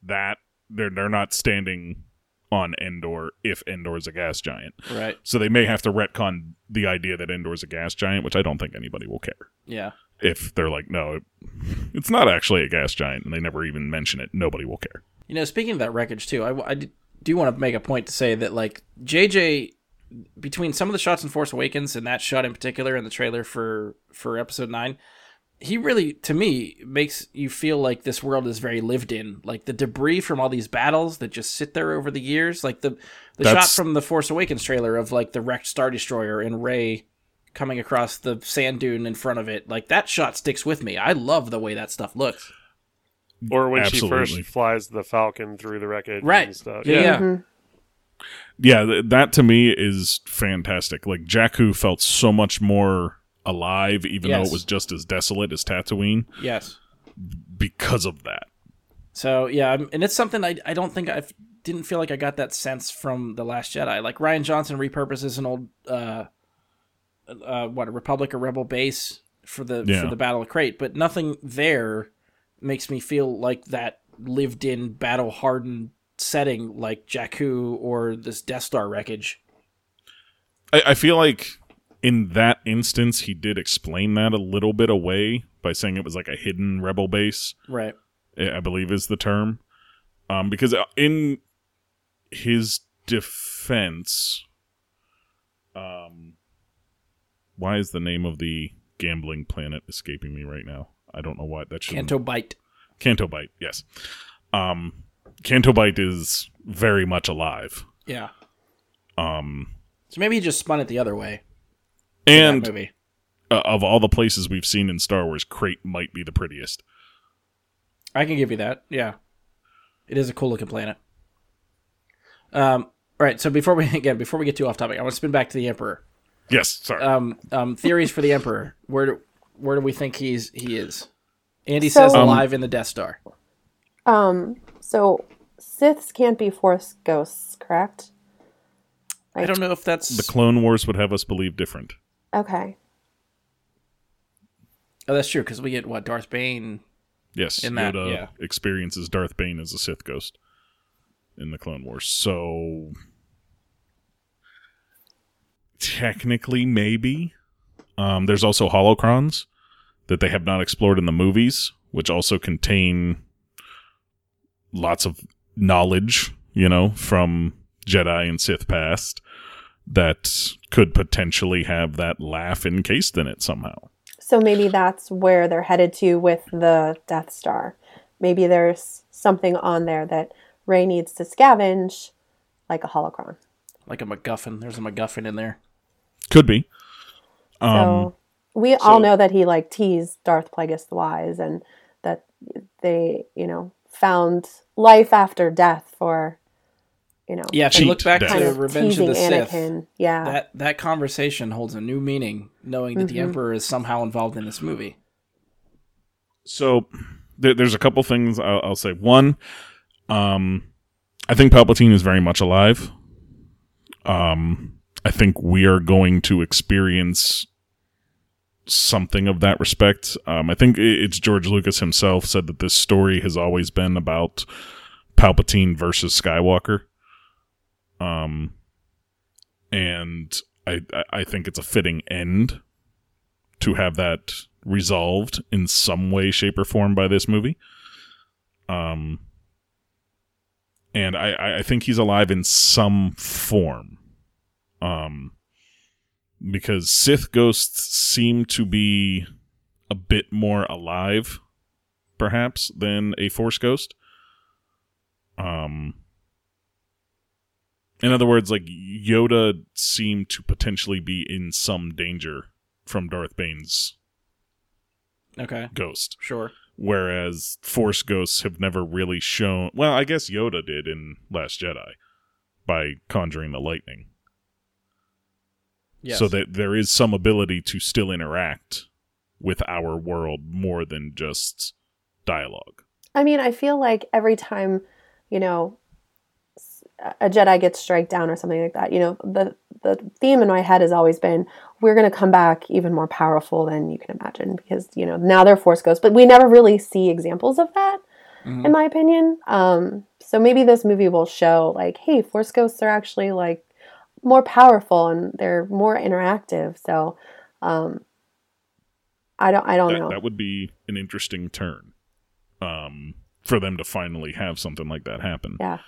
that they're they're not standing on Endor if Endor is a gas giant. Right. So they may have to retcon the idea that Endor is a gas giant, which I don't think anybody will care. Yeah. If they're like, no, it's not actually a gas giant, and they never even mention it, nobody will care. You know, speaking of that wreckage too, I, I do want to make a point to say that like JJ, between some of the shots in Force Awakens and that shot in particular in the trailer for for Episode Nine, he really, to me, makes you feel like this world is very lived in. Like the debris from all these battles that just sit there over the years, like the the shot from the Force Awakens trailer of like the wrecked Star Destroyer and Ray coming across the sand dune in front of it. Like that shot sticks with me. I love the way that stuff looks. Or when she first flies the Falcon through the wreckage Right. and stuff. Yeah, yeah. Mhm. Yeah, th- that to me is fantastic. Like Jakku felt so much more alive, even though it was just as desolate as Tatooine, Yes. because of that. So yeah, and it's something I I don't think I didn't feel like I got that sense from the Last Jedi. Like Rian Johnson repurposes an old uh, uh what a Republic or Rebel base for the Yeah. for the Battle of Crait, but nothing there makes me feel like that lived in battle hardened setting like Jakku or this Death Star wreckage. I, I feel like in that instance, he did explain that a little bit away by saying it was like a hidden rebel base. Right. I I believe is the term. Um, because in his defense, um, why is the name of the gambling planet escaping me right now? I don't know why that should Canto Bight. Canto Bight, yes. Um, Canto Bight is very much alive. Yeah. Um, So maybe he just spun it the other way. and movie. uh, of all the places we've seen in Star Wars, Crait might be the prettiest. I can give you that. Yeah, it is a cool looking planet. Um. All right. So before we again, before we get too off topic, I want to spin back to the Emperor. Yes, sorry. Um. Um. Theories for the Emperor. Where do where do we think he's he is? Andy So- says Um, alive in the Death Star. Um. So Siths can't be Force ghosts, correct? I don't know if that's. the Clone Wars would have us believe different. Okay. oh, that's true because we get what Darth Bane. Yes, In that, Yoda yeah. experiences Darth Bane as a Sith ghost in the Clone Wars. So technically, maybe. Um, there's also holocrons that they have not explored in the movies, which also contain lots of knowledge, you know, from Jedi and Sith past that could potentially have that laugh encased in it somehow. So maybe that's where they're headed to with the Death Star. Maybe there's something on there that Rey needs to scavenge, like a holocron. Like a MacGuffin. There's a MacGuffin in there. Could be. Um, So we all know that he like teased Darth Plagueis the Wise, and that they, you know, found life after death for, you know, Yeah. If you look back death. to kind of Revenge of teasing the Sith, Anakin. Yeah. that that conversation holds a new meaning, knowing that the Mhm. Emperor is somehow involved in this movie. So there, there's a couple things I'll, I'll say. One, um, I think Palpatine is very much alive. Um, I think we are going to experience something of that respect. Um, I think it's George Lucas himself said that this story has always been about Palpatine versus Skywalker. Um, and I I- think it's a fitting end to have that resolved in some way, shape, or form by this movie. Um, and I I think he's alive in some form. Um, because Sith ghosts seem to be a bit more alive, perhaps, than a Force ghost. Um, in other words, like Yoda seemed to potentially be in some danger from Darth Bane's Okay, ghost, sure. whereas Force ghosts have never really shown. Well, I guess Yoda did in Last Jedi by conjuring the lightning. Yes. So that there is some ability to still interact with our world more than just dialogue. I mean, I feel like every time, you know, a Jedi gets strike down or something like that, you know, the the theme in my head has always been we're going to come back even more powerful than you can imagine because you know now they're Force ghosts, but we never really see examples of that, Mhm. in my opinion. Um, so maybe this movie will show like, hey, Force ghosts are actually like more powerful and they're more interactive. So, um, I don't, I don't that, know. that would be an interesting turn um, for them to finally have something like that happen. yeah.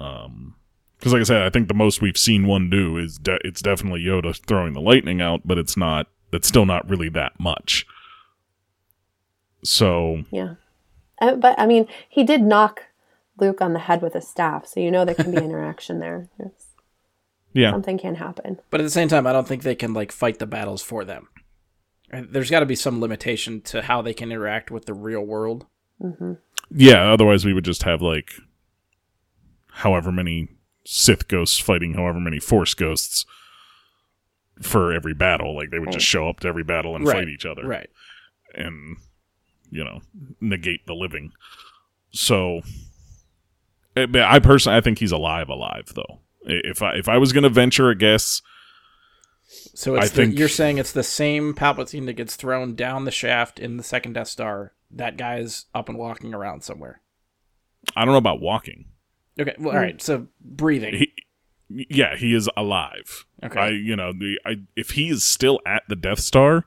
Um, because like I said, I think the most we've seen one do is de- it's definitely Yoda throwing the lightning out, but it's not. That's still not really that much. So Yeah. Uh, but I mean, he did knock Luke on the head with a staff, so you know there can be interaction there. It's- yeah, Something can happen. But at the same time, I don't think they can like fight the battles for them. There's got to be some limitation to how they can interact with the real world. hmm yeah. Otherwise, we would just have like however many Sith ghosts fighting however many Force ghosts for every battle. Like they would just show up to every battle and Right. fight each other. Right. and you know negate the living. So, eh, I personally, I think he's alive, alive though. I- If I if I was going to venture a guess, So it's I the, think- you're saying it's the same Palpatine that gets thrown down the shaft in the second Death Star. That guy is up and walking around somewhere. I don't know about walking. Okay. Well, all right. So breathing. He, yeah, he is alive. Okay. I, you know, the I if he is still at the Death Star,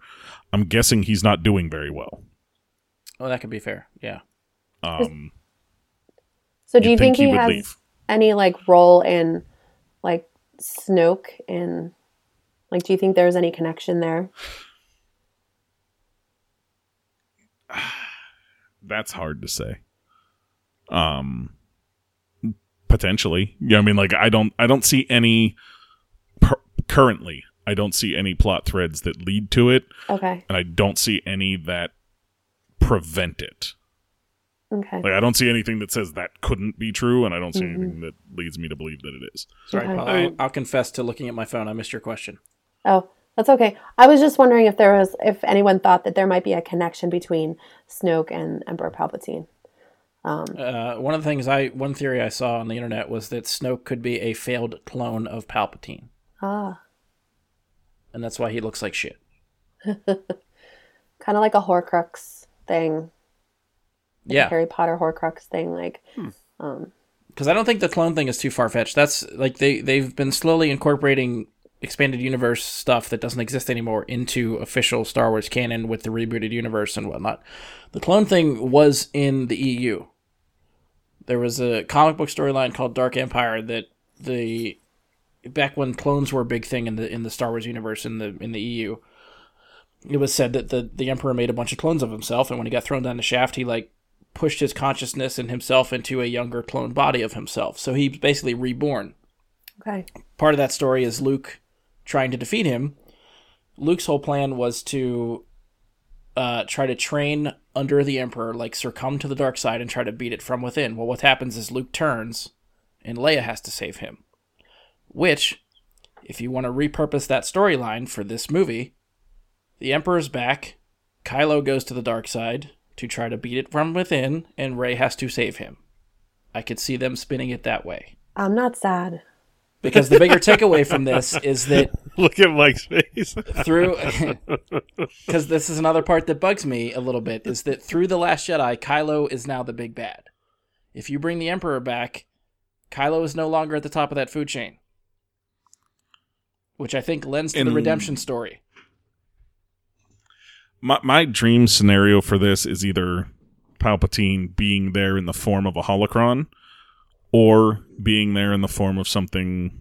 I'm guessing he's not doing very well. oh, that could be fair. Yeah. Um, So do you'd you think, he, would has leave. any like role in like Snoke and like do you think there's any connection there? That's hard to say. Um, potentially, yeah. I mean, like I don't, I don't see any per- currently. I don't see any plot threads that lead to it, Okay. and I don't see any that prevent it. Okay. Like I don't see anything that says that couldn't be true, and I don't see Mhm. anything that leads me to believe that it is. Sorry, Okay. Paul. I- I'll, I'll confess to looking at my phone. I missed your question. Oh, that's okay. I was just wondering if there was if anyone thought that there might be a connection between Snoke and Emperor Palpatine. Um, Uh, one of the things I, one theory I saw on the internet was that Snoke could be a failed clone of Palpatine, ah, and that's why he looks like shit. kind of like a Horcrux thing, like Yeah, Harry Potter Horcrux thing. Like, Hmm. um, because I don't think the clone thing is too far fetched. That's like they they've been slowly incorporating expanded universe stuff that doesn't exist anymore into official Star Wars canon with the rebooted universe and whatnot. The clone thing was in the EU. There was a comic book storyline called Dark Empire that the back when clones were a big thing in the in the Star Wars universe in the in the EU. It was said that the the Emperor made a bunch of clones of himself, and when he got thrown down the shaft, he like pushed his consciousness and himself into a younger clone body of himself. So he's basically reborn. okay, Part of that story is Luke trying to defeat him. Luke's whole plan was to uh, try to train under the Emperor, like succumb to the dark side and try to beat it from within. Well, what happens is Luke turns, and Leia has to save him. Which, if you want to repurpose that storyline for this movie, the Emperor's back, Kylo goes to the dark side to try to beat it from within, and Rey has to save him. I could see them spinning it that way. I'm not sad. Because the bigger takeaway from this is that Look at Mike's face. through because this is another part that bugs me a little bit is that through the last jedi kylo is now the big bad if you bring the emperor back Kylo is no longer at the top of that food chain, which I think lends to the redemption story. My my dream scenario for this is either Palpatine being there in the form of a holocron or being there in the form of something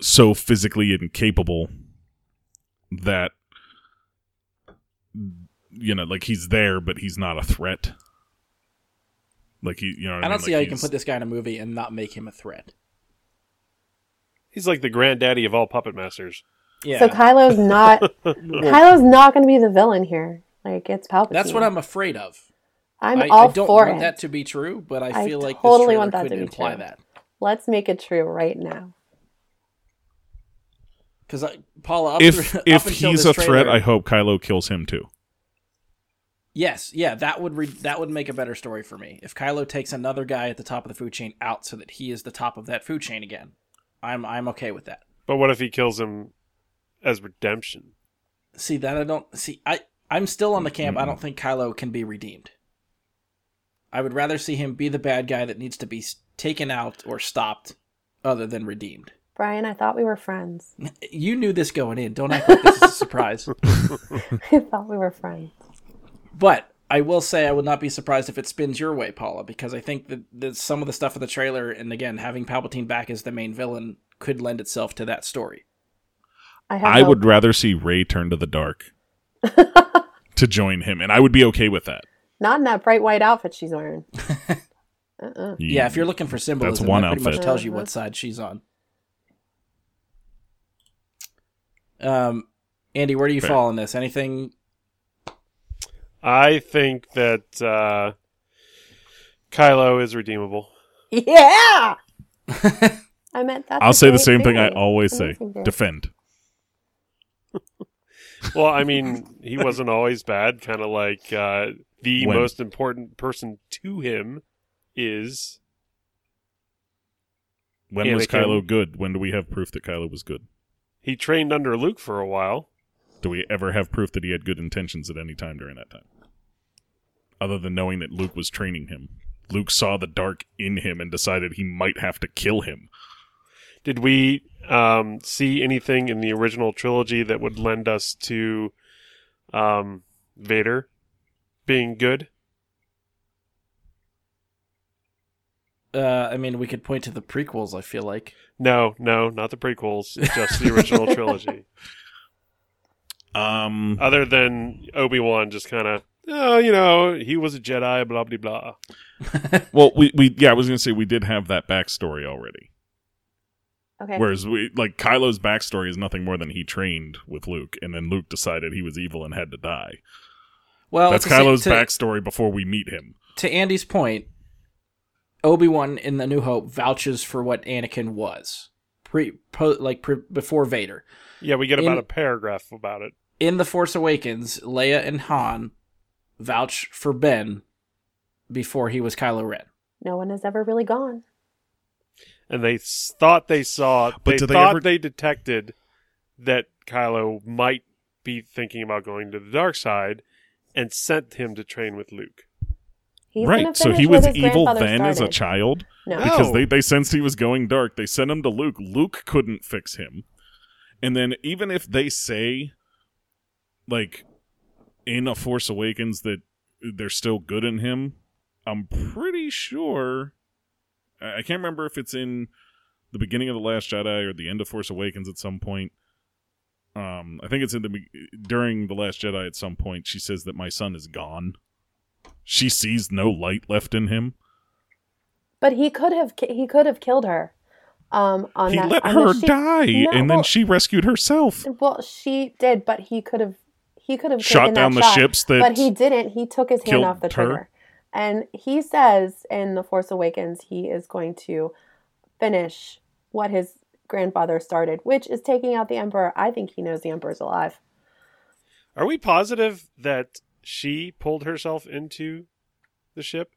so physically incapable that you know like he's there but he's not a threat like he you know what I I, don't mean? see Like how you can put this guy in a movie and not make him a threat. He's like the granddaddy of all puppet masters. Yeah, So Kylo's not Kylo's not going to be the villain here. Like it's Palpatine. that's what I'm afraid of. I'm I, all I don't for want it. that to be true, but I I feel like totally this want that could to be imply true. that. Let's make it true right now. Because uh, Paula, up if through- if up he's this a threat I hope Kylo kills him too Yes, yeah, that would re- that would make a better story for me. If Kylo takes another guy at the top of the food chain out so that he is the top of that food chain again, I'm I'm okay with that. But what if he kills him as redemption? See that I don't see. I I'm still on the camp. I don't think Kylo can be redeemed. I would rather see him be the bad guy that needs to be taken out or stopped, other than redeemed. Brian, I thought we were friends. You knew this going in. Don't act like this is a surprise. I thought we were friends. But I will say I would not be surprised if it spins your way, Paula, because I think that, that some of the stuff in the trailer, and again, having Palpatine back as the main villain, could lend itself to that story. I have I hope. would rather see Rey turn to the dark to join him, and I would be okay with that. not in that bright white outfit she's wearing. uh-uh. Yeah, if you're looking for symbolism, that's one that pretty much outfit. tells you Uh-huh. what side she's on. Um, Andy, where do you Fair. fall on this? Anything? I think that uh, Kylo is redeemable. Yeah. I meant that. I'll say the great same thing I always say: defend. Well, I mean, he wasn't always bad. Kind of like uh, the When? most important person to him is When was Kylo good? When do we have proof that Kylo was good? he trained under Luke for a while. Do we ever have proof that he had good intentions at any time during that time? Other than knowing that Luke was training him. Luke saw the dark in him and decided he might have to kill him. Did we um, see anything in the original trilogy that would lend us to um, Vader being good? Uh, I mean, we could point to the prequels. I feel like. No, no, not the prequels, just the original trilogy. Um, Other than Obi Wan, just kind of, oh, you know, he was a Jedi, blah blah blah. well, we, we yeah, I was gonna say we did have that backstory already. Okay. Whereas we like Kylo's backstory is nothing more than he trained with Luke, and then Luke decided he was evil and had to die. Well, That's to say- Kylo's to- backstory before we meet him. to Andy's point, Obi Wan in the New Hope vouches for what Anakin was pre, po, like pre, before Vader. Yeah, we get about In- a paragraph about it. In the Force Awakens, Leia and Han vouch for Ben before he was Kylo Ren. no one has ever really gone. And they thought they saw, But they did they thought ever- they detected that Kylo might be thinking about going to the dark side, and sent him to train with Luke. He's right. So he was evil grandfather then as a child No. because they, they sensed he was going dark. They sent him to Luke. Luke couldn't fix him. And then even if they say like in a Force Awakens that they're still good in him, I'm pretty sure I can't remember if it's in the beginning of the Last Jedi or the end of Force Awakens at some point. Um, I think it's in the during the Last Jedi at some point. She says that my son is gone. She sees no light left in him. But he could have he could have killed her. Um, on he that, let her ship- die, No, and then well- she rescued herself. Well, she did, but he could have he could have Shot down the shot, ships that but he didn't. He took his hand off the her? Trigger, and he says in the Force Awakens he is going to finish what his grandfather started, which is taking out the Emperor. I think he knows the Emperor's alive. Are we positive that she pulled herself into the ship?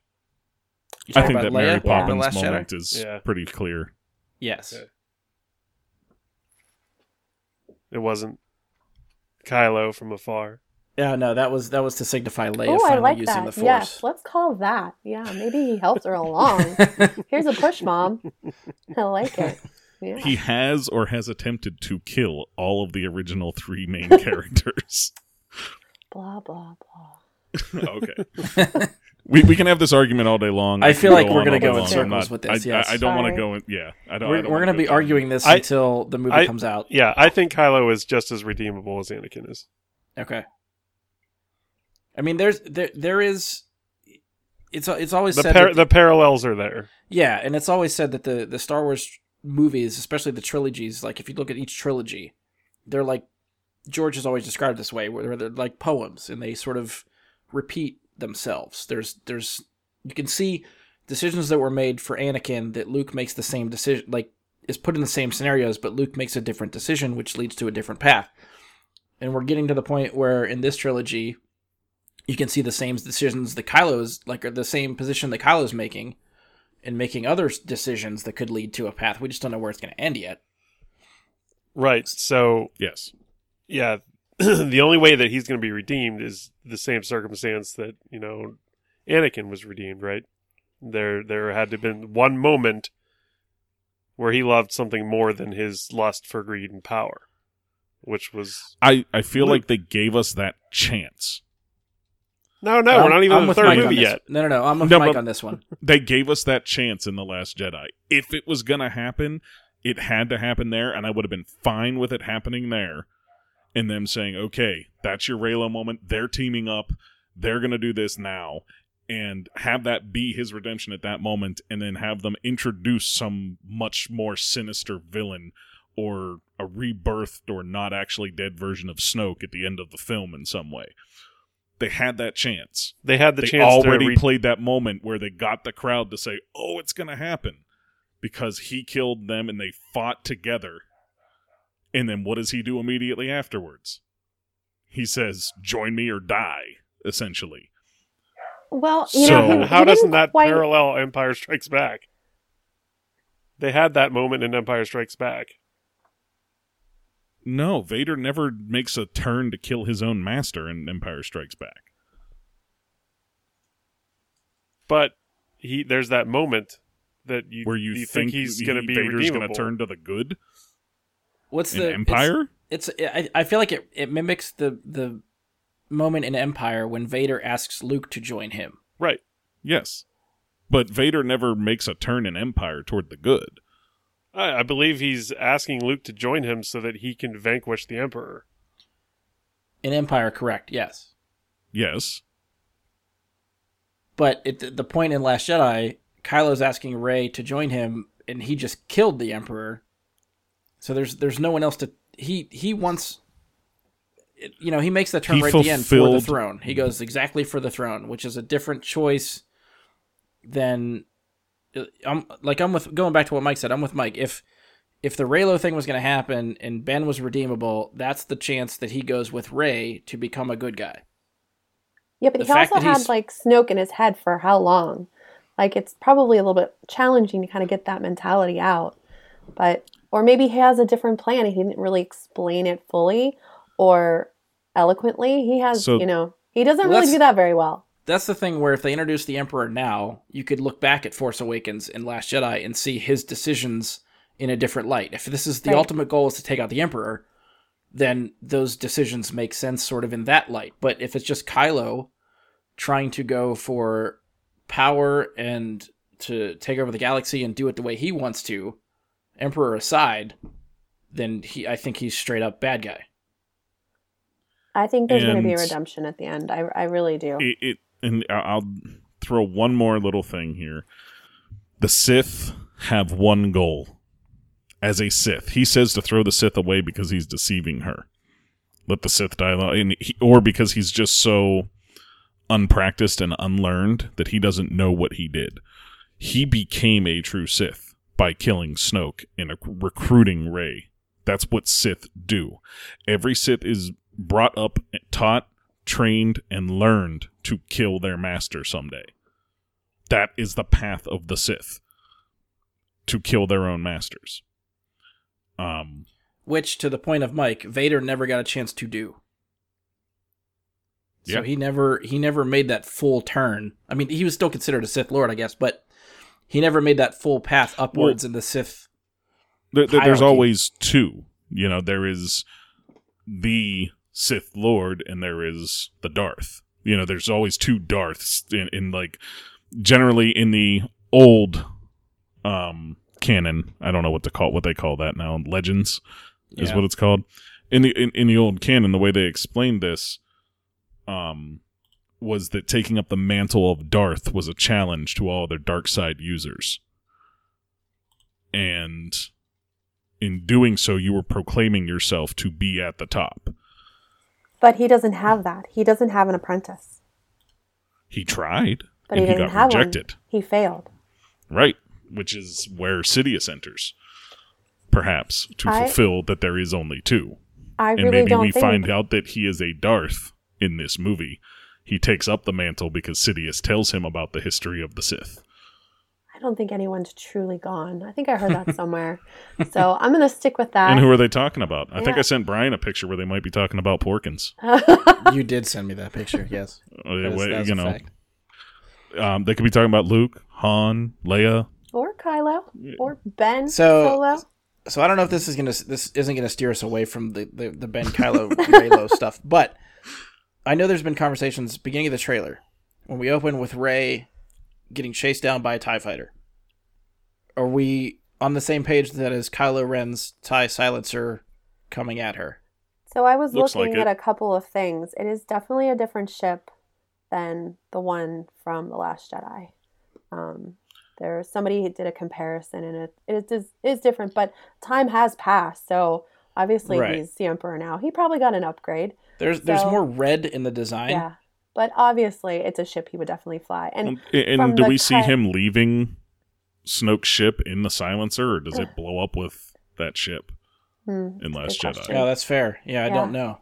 I think that Mary Leia in The Poppins Last Jedi? moment is Yeah. pretty clear. Yes. Okay. It wasn't Kylo from afar. Yeah, no, that was that was to signify Leia Oh, I finally like using that. the Force. Yes, let's call that. Yeah, maybe he helped her along. Here's a push, mom. I like it. Yeah. He has or has attempted to kill all of the original three main characters. Blah blah blah. okay. We, we can have this argument all day long. I can feel like go we're gonna go in long. Circles not- with this, I, yes. I, I don't want to go in. Yeah, I don't. We're, we're going to be down arguing this I- until the movie I- comes out. Yeah, I think Kylo is just as redeemable as Anakin is. Okay. I mean, there's there there is. It's it's always The said par- that- the parallels are there. yeah, and it's always said that the the Star Wars movies, especially the trilogies, like if you look at each trilogy, they're like George has always described this way, where they're like poems and they sort of repeat themselves. There's there's you can see decisions that were made for Anakin that Luke makes the same decision, like is put in the same scenarios, but Luke makes a different decision, which leads to a different path. And we're getting to the point where in this trilogy, you can see the same decisions that Kylo's like are the same position that Kylo's making, and making other decisions that could lead to a path. We just don't know where it's going to end yet. Right. So Yes. yeah, the only way that he's going to be redeemed is the same circumstance that you know Anakin was redeemed. Right. There, there had to have been one moment where he loved something more than his lust for greed and power, which was I, I feel Luke. like they gave us that chance. No, no. I'm- we're not even I'm in the with third Mike movie yet. No, no, no. I'm with No, Mike on this one. They gave us that chance in The Last Jedi. If it was going to happen, it had to happen there, and I would have been fine with it happening there. And them saying, okay, that's your Reylo moment. They're teaming up. They're going to do this now. And have that be his redemption at that moment, and then have them introduce some much more sinister villain or a rebirthed or not actually dead version of Snoke at the end of the film in some way. They had that chance They had the they chance already to re- played that moment where they got the crowd to say, "Oh, it's going to happen," because he killed them and they fought together. And then what does he do immediately afterwards? He says, "Join me or die." Essentially, Well, you So- know, he, How he doesn't didn't that quite, parallel Empire Strikes Back? They had that moment in Empire Strikes Back. No. Vader never makes a turn to kill his own master in Empire Strikes Back. But he there's that moment that you Where you, think, he's he- going to be Vader's going to turn to the good What's in the Empire? It's, it's I, I feel like it, it mimics the the moment in Empire when Vader asks Luke to join him. right. Yes, but Vader never makes a turn in Empire toward the good. I, I believe he's asking Luke to join him so that he can vanquish the Emperor. An Empire, correct? Yes. Yes, But at the point in Last Jedi, Kylo's asking Rey to join him, and he just killed the Emperor. So there's there's no one else to he he wants. You know, he makes that turn He right at the end for the throne. He goes exactly for the throne, which is a different choice than. I'm like I'm with going back to what Mike said. I'm with Mike. If if the Reylo thing was going to happen and Ben was redeemable, that's the chance that he goes with Rey to become a good guy. Yeah, but The he also that he's- had like Snoke in his head for how long? Like it's probably a little bit challenging to kind of get that mentality out. But or maybe he has a different plan and he didn't really explain it fully or eloquently. He has, So- you know, he doesn't Well, really do that very well. That's the thing where if they introduce the Emperor now, you could look back at Force Awakens and Last Jedi and see his decisions in a different light. If this is the Right. ultimate goal is to take out the Emperor, then those decisions make sense sort of in that light. But if it's just Kylo trying to go for power and to take over the galaxy and do it the way he wants to, Emperor aside, then he I think he's straight up bad guy. I think there's going to be a redemption at the end. I, I really do. it, it and I'll throw one more little thing here. The Sith have one goal. As a Sith, he says to throw the Sith away because he's deceiving her. Let the Sith die, he, or because he's just so unpracticed and unlearned that he doesn't know what he did. He became a true Sith by killing Snoke and recruiting Rey. That's what Sith do. Every Sith is brought up, taught, trained, and learned to kill their master someday. That is the path of the Sith. To kill their own masters. Um Which, to the point of Mike, Vader never got a chance to do. So Yeah. he never he never made that full turn. I mean, he was still considered a Sith Lord, I guess, but he never made that full path upwards in the Sith. There- there's always two. You know, there is the Sith Lord and there is the Darth. You know, there's always two Darths in, in like generally in the old um canon. I don't know what to call what they call that now. Legends is Yeah. what it's called. In the in, in the old canon, the way they explained this um was that taking up the mantle of Darth was a challenge to all other dark side users. And in doing so, you were proclaiming yourself to be at the top. But he doesn't have that. He doesn't have an apprentice. He tried, But and he he, got have rejected. one. He failed. Right, which is where Sidious enters, perhaps to I- fulfill that there is only two. I and really maybe don't we think. find out that he is a Darth in this movie. He takes up the mantle because Sidious tells him about the history of the Sith. I don't think anyone's truly gone. I think I heard that somewhere. so I'm going to stick with that. and who are they talking about? I think I sent Brian a picture where they might be talking about Porkins. You did send me that picture, yes. Uh, That's- wait, that's you a know, fact. um, they could be talking about Luke, Han, Leia. or Kylo. Or Ben So- Solo. So I don't know if this is gonna this isn't gonna steer us away from the the, the Ben Kylo Reylo stuff, but I know there's been conversations beginning of the trailer when we open with Rey getting chased down by a Tie fighter. Are we on the same page that is Kylo Ren's Tie silencer coming at her? So I was Looks looking like at it. a couple of things. It is definitely a different ship than the one from The Last Jedi. Um, there, somebody did a comparison, and it, it is, is different, but time has passed. So obviously, Right. he's the Emperor now. He probably got an upgrade. There's there's more red in the design. Yeah. But obviously, it's a ship he would definitely fly. And And, and do the we see him leaving Snoke's ship in the silencer, or does it blow up with that ship hmm, in Last good Jedi? question. Oh, that's fair. Yeah, I Yeah. don't know.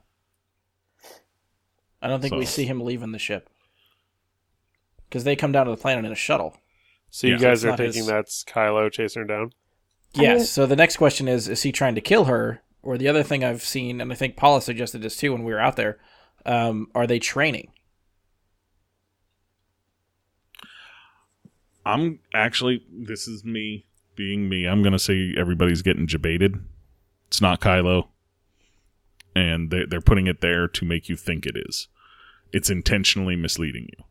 I don't think we see him leaving the ship because they come down to the planet in a shuttle. So you Yeah, guys it's are thinking his- that's Kylo chasing her down? I Yes. mean- so the next question is: Is he trying to kill her, or the other thing I've seen, and I think Paula suggested this too when we were out there? Um, are they training? I'm actually, this is me being me. I'm going to say everybody's getting debated. It's not Kylo. And they, they're putting it there to make you think it is. It's intentionally misleading you.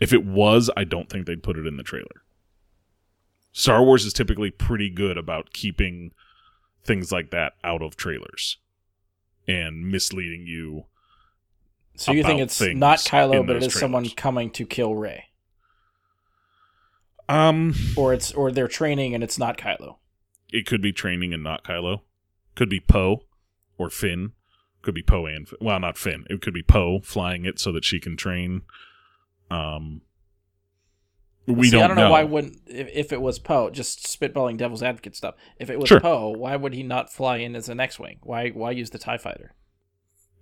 If it was, I don't think they'd put it in the trailer. Star Wars is typically pretty good about keeping things like that out of trailers and misleading you. So you think it's not Kylo, but it is is someone coming to kill Rey, Um, or it's or they're training and it's not Kylo. it could be training and not Kylo. Could be Poe or Finn. Could be Poe and well, not Finn. It could be Poe flying it so that she can train. Um, we See, don't, I don't know, why wouldn't if, if it was Poe, just spitballing devil's advocate stuff. If it was Sure. Poe, why would he not fly in as an X-wing? Why why use the Tie Fighter?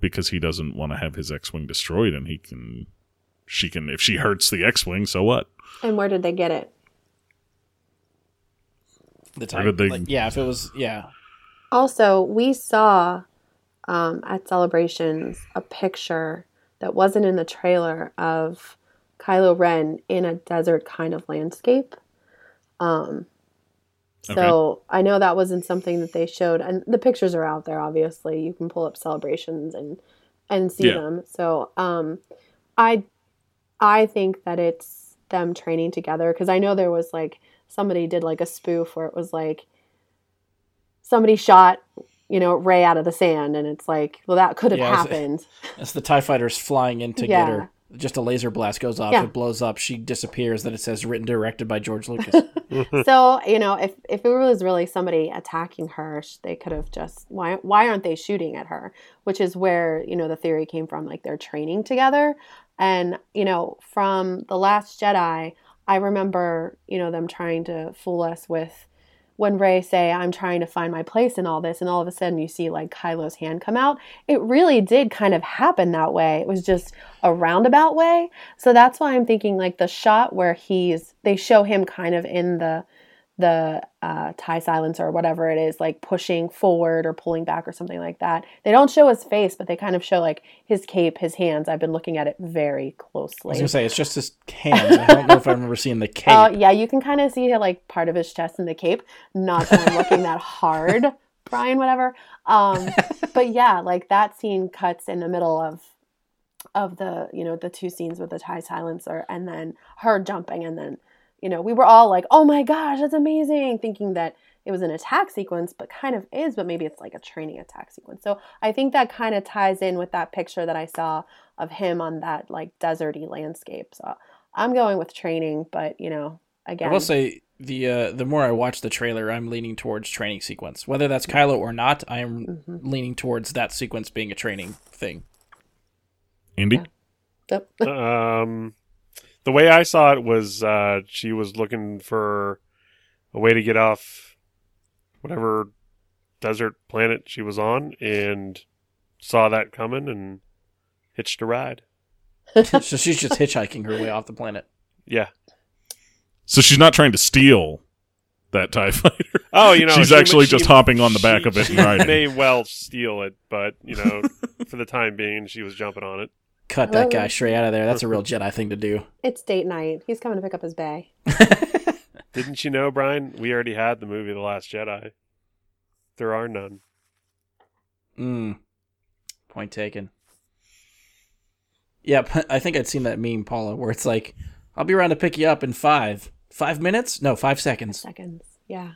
because he doesn't want to have his X-wing destroyed, and he can. She can if she hurts the X-wing, so what? and where did they get it? The Tie, did like, yeah, if it was yeah, Also, we saw um, at celebrations a picture that wasn't in the trailer of Kylo Ren in a desert kind of landscape. Um, so I know that wasn't something that they showed, and the pictures are out there. Obviously, you can pull up celebrations and and see Yeah. them. So um, I I think that it's them training together because I know there was like somebody did like a spoof where it was like somebody shot you know Rey out of the sand, and it's like, well, that could have Yeah, happened. As the TIE fighter's flying in to Yeah. get her, just a laser blast goes off, Yeah. it blows up, she disappears, then it says written directed by George Lucas. so you know, if if it was really somebody attacking her, they could have just why why aren't they shooting at her? Which is where you know the theory came from, like they're training together, and you know from the Last Jedi, I remember you know them trying to fool us with when Rey say I'm trying to find my place in all this, and all of a sudden you see like Kylo's hand come out. It really did kind of happen that way. It was just a roundabout way. So that's why I'm thinking like the shot where he's they show him kind of in the the uh, tie silencer or whatever it is, like pushing forward or pulling back or something like that. They don't show his face, but they kind of show like his cape, his hands. I've been looking at it very closely. I was gonna say it's just his hands. I don't know if I remember seeing the cape. Oh yeah, you can kind of see like part of his chest in the cape. Not that I'm looking that hard, Brian. Whatever. Um, but yeah, like that scene cuts in the middle of of the you know the two scenes with the tie silencer, and then her jumping, and then you know we were all like, oh my gosh, that's amazing, thinking that it was an attack sequence, but kind of is, but maybe it's like a training attack sequence. So I think that kind of ties in with that picture that I saw of him on that like deserty landscape. So I'm going with training, but you know, again, I will say the uh, the more I watch the trailer, I'm leaning towards training sequence. Whether that's Kylo or not, I am Mhm. leaning towards that sequence being a training thing. Andy? Yep. um, the way I saw it was uh, she was looking for a way to get off whatever desert planet she was on and saw that coming and hitched a ride. so she's just hitchhiking her way off the planet. Yeah. So she's not trying to steal that TIE fighter. Oh, you know, She's she- actually she- just hopping on the back she- of it and she riding. May well steal it, but you know, for the time being, she was jumping on it. Cut that guy straight out of there. That's a real Jedi thing to do. it's date night. He's coming to pick up his bay. Didn't you know, Brian? We already had the movie The Last Jedi. There are none. Mm. Point taken. Yeah, I think I'd seen that meme, Paula, where it's like, "I'll be around to pick you up in five, five minutes? No, five seconds." Seconds. Yeah.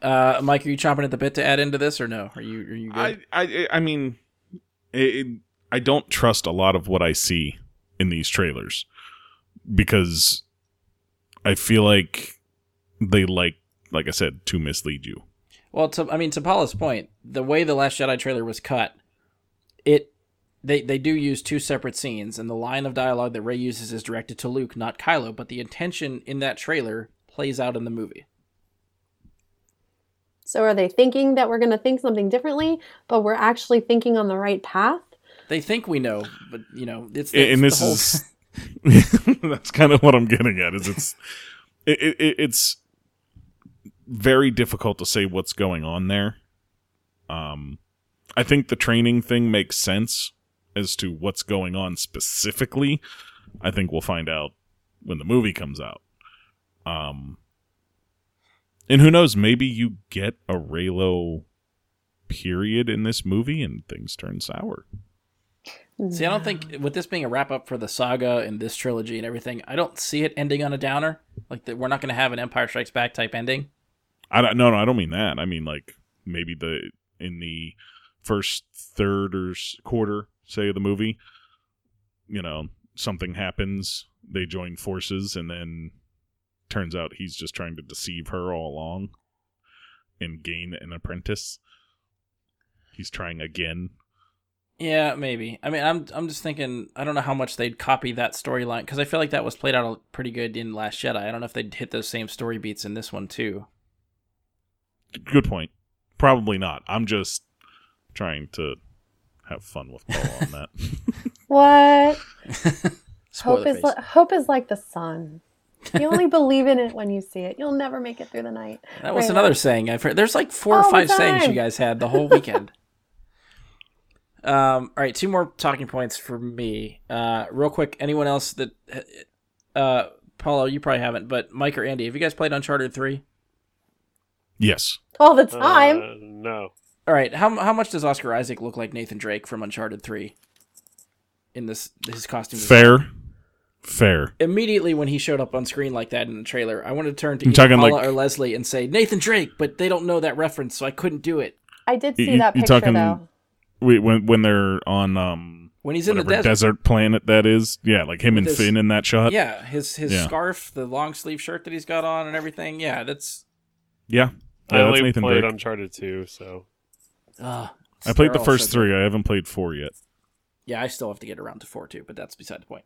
Uh, Mike, are you chomping at the bit to add into this, or no? Are you are you good? I, I, I mean, it, it- I don't trust a lot of what I see in these trailers because I feel like they like, like I said, to mislead you. Well, to, I mean, to Paula's point, the way the Last Jedi trailer was cut, it they they do use two separate scenes, and the line of dialogue that Rey uses is directed to Luke, not Kylo. But the intention in that trailer plays out in the movie. So are they thinking that we're going to think something differently, but we're actually thinking on the right path? They think we know, but you know, it's, and, it's and the this whole- is that's kind of what I'm getting at. Is it's it, it, it's very difficult to say what's going on there. Um, I think the training thing makes sense as to what's going on specifically. I think we'll find out when the movie comes out. Um, and who knows? Maybe you get a Reylo period in this movie, and things turn sour. See, I don't think with this being a wrap up for the saga and this trilogy and everything, I don't see it ending on a downer. Like that, we're not going to have an Empire Strikes Back type ending. I don't no no I don't mean that. I mean like maybe the in the first third or quarter say of the movie, you know, something happens, they join forces and then turns out he's just trying to deceive her all along and gain an apprentice. He's trying again. Yeah, maybe. I mean, I'm I'm just thinking. I don't know how much they'd copy that storyline because I feel like that was played out pretty good in Last Jedi. I don't know if they'd hit those same story beats in this one too. Good point. Probably not. I'm just trying to have fun with Paul on that. What? Hope is li- hope is like the sun. You only believe in it when you see it. You'll never make it through the night. that was Right. another saying I've heard. There's like four or All the five sayings you guys had the whole weekend. um. All right, two more talking points for me. Uh, real quick. Anyone else that, uh, Paulo, you probably haven't, but Mike or Andy, have you guys played Uncharted three? yes. All the time. Uh, no. All right, how how much does Oscar Isaac look like Nathan Drake from Uncharted Three? In this his costume. design? Fair. Fair. Immediately when he showed up on screen like that in the trailer, I wanted to turn to You're talking Paula like- or Leslie and say Nathan Drake, but they don't know that reference, so I couldn't do it. I did see you- that you picture talking- though. Wait, when when they're on um When he's in the desert. desert. planet that is, yeah, like him With and his- Finn in that shot. Yeah, his his Yeah. scarf, the long sleeve shirt that he's got on, and everything. Yeah, that's. yeah, I Yeah, that's only Nathan played Drake. Uncharted 2, so. Uh, I played the first three. I haven't played four yet. Yeah, I still have to get around to four too, but that's beside the point.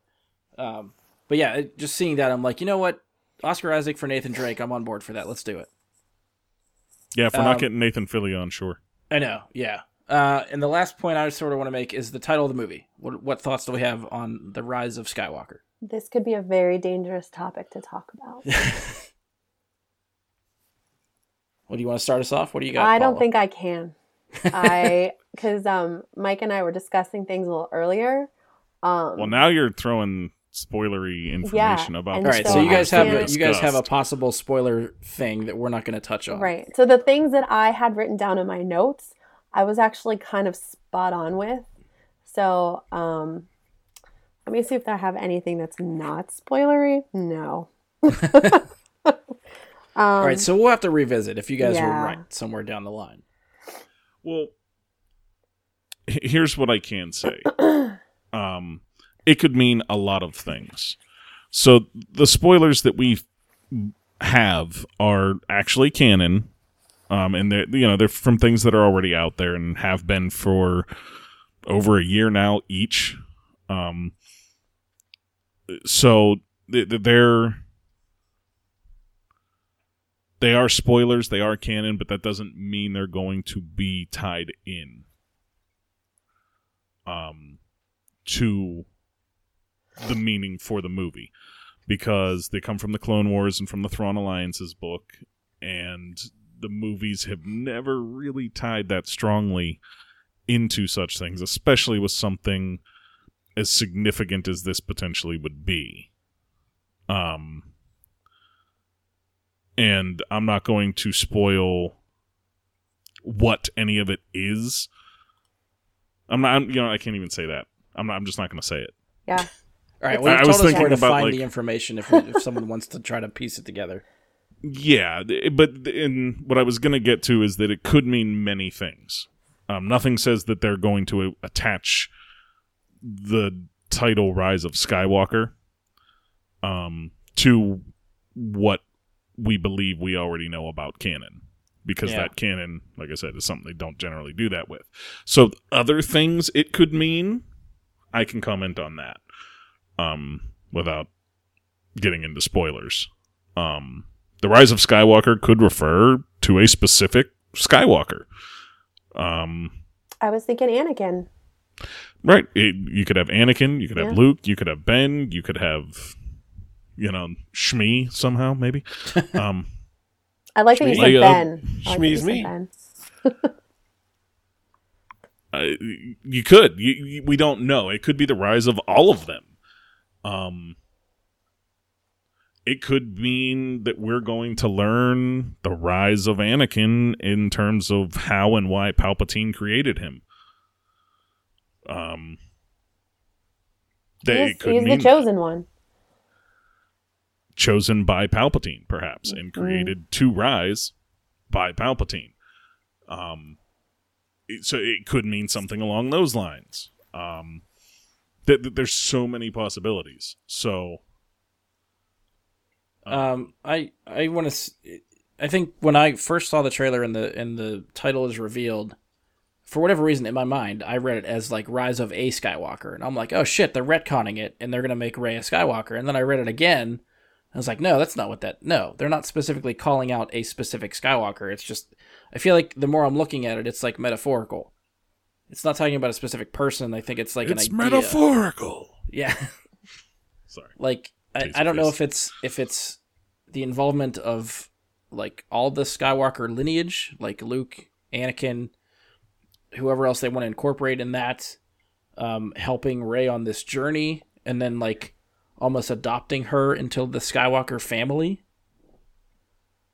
Um, but yeah, just seeing that, I'm like, you know what, Oscar Isaac for Nathan Drake, I'm on board for that. Let's do it. Yeah, if we're Um, not getting Nathan Fillion, sure. I know, yeah. Uh, and the last point I sort of want to make is the title of the movie. What what thoughts do we have on the rise of Skywalker? This could be a very dangerous topic to talk about. Well, do you want to start us off? What do you got? I don't think I can. I because um Mike and I were discussing things a little earlier. Um, Well, now you're throwing spoilery information about. and All right, So so you guys have a, you guys have a possible spoiler thing that we're not going to touch on. Right. So the things that I had written down in my notes, I was actually kind of spot on with. So, um let me see if I have anything that's not spoilery. No. um, All right, so we'll have to revisit if you guys were right somewhere down the line. Well, here's what I can say. um, it could mean a lot of things. So the spoilers that we have are actually canon, um, and they're you know they're from things that are already out there and have been for over a year now each. Um, so th- th- they're they are spoilers, they are canon, but that doesn't mean they're going to be tied in um to the meaning for the movie because they come from the Clone Wars and from the Thrawn Alliances book and the movies have never really tied that strongly into such things, especially with something as significant as this potentially would be. Um and I'm not going to spoil what any of it is. I'm not. I'm, you know, I can't even say that. I'm not. I'm just not going to say it. yeah. All right, I- well, I you was us thinking where to about, find like- the information if, if someone wants to try to piece it together. Yeah, but in what I was going to get to is that it could mean many things. Um, nothing says that they're going to attach the title "Rise of Skywalker" um, to what we believe we already know about canon, because Yeah. that canon, like I said, is something they don't generally do that with. So other things it could mean, I can comment on that, um, without getting into spoilers. Um, the rise of Skywalker could refer to a specific Skywalker. Um, I was thinking Anakin. right. It, you could have Anakin, you could have Luke, you could have Ben, you could have, you know, Shmi somehow, maybe. Um, I like that you said Shmi- Ben. I like you me. Ben. uh, you could. You, you, we don't know. It could be the rise of all of them. Um, it could mean that we're going to learn the rise of Anakin in terms of how and why Palpatine created him. Um, that it He's, could he's the chosen one. chosen by Palpatine, perhaps, and Mhm. created to rise by Palpatine. Um, so it could mean something along those lines. Um, th- th- there's so many possibilities. So, Um, I I want to. I think when I first saw the trailer and the and the title is revealed, for whatever reason in my mind, I read it as like Rise of a Skywalker, and I'm like, oh shit, they're retconning it, and they're gonna make Rey a Skywalker. And then I read it again, I was like, no, that's not what that. No, they're not specifically calling out a specific Skywalker. It's just, I feel like the more I'm looking at it, it's like metaphorical. It's not talking about a specific person. I think it's like it's an idea. It's metaphorical. Yeah. Sorry. like I, I don't know if it's if it's the involvement of like all the Skywalker lineage, like Luke, Anakin, whoever else they want to incorporate in that, um, helping Rey on this journey, and then like almost adopting her into the Skywalker family.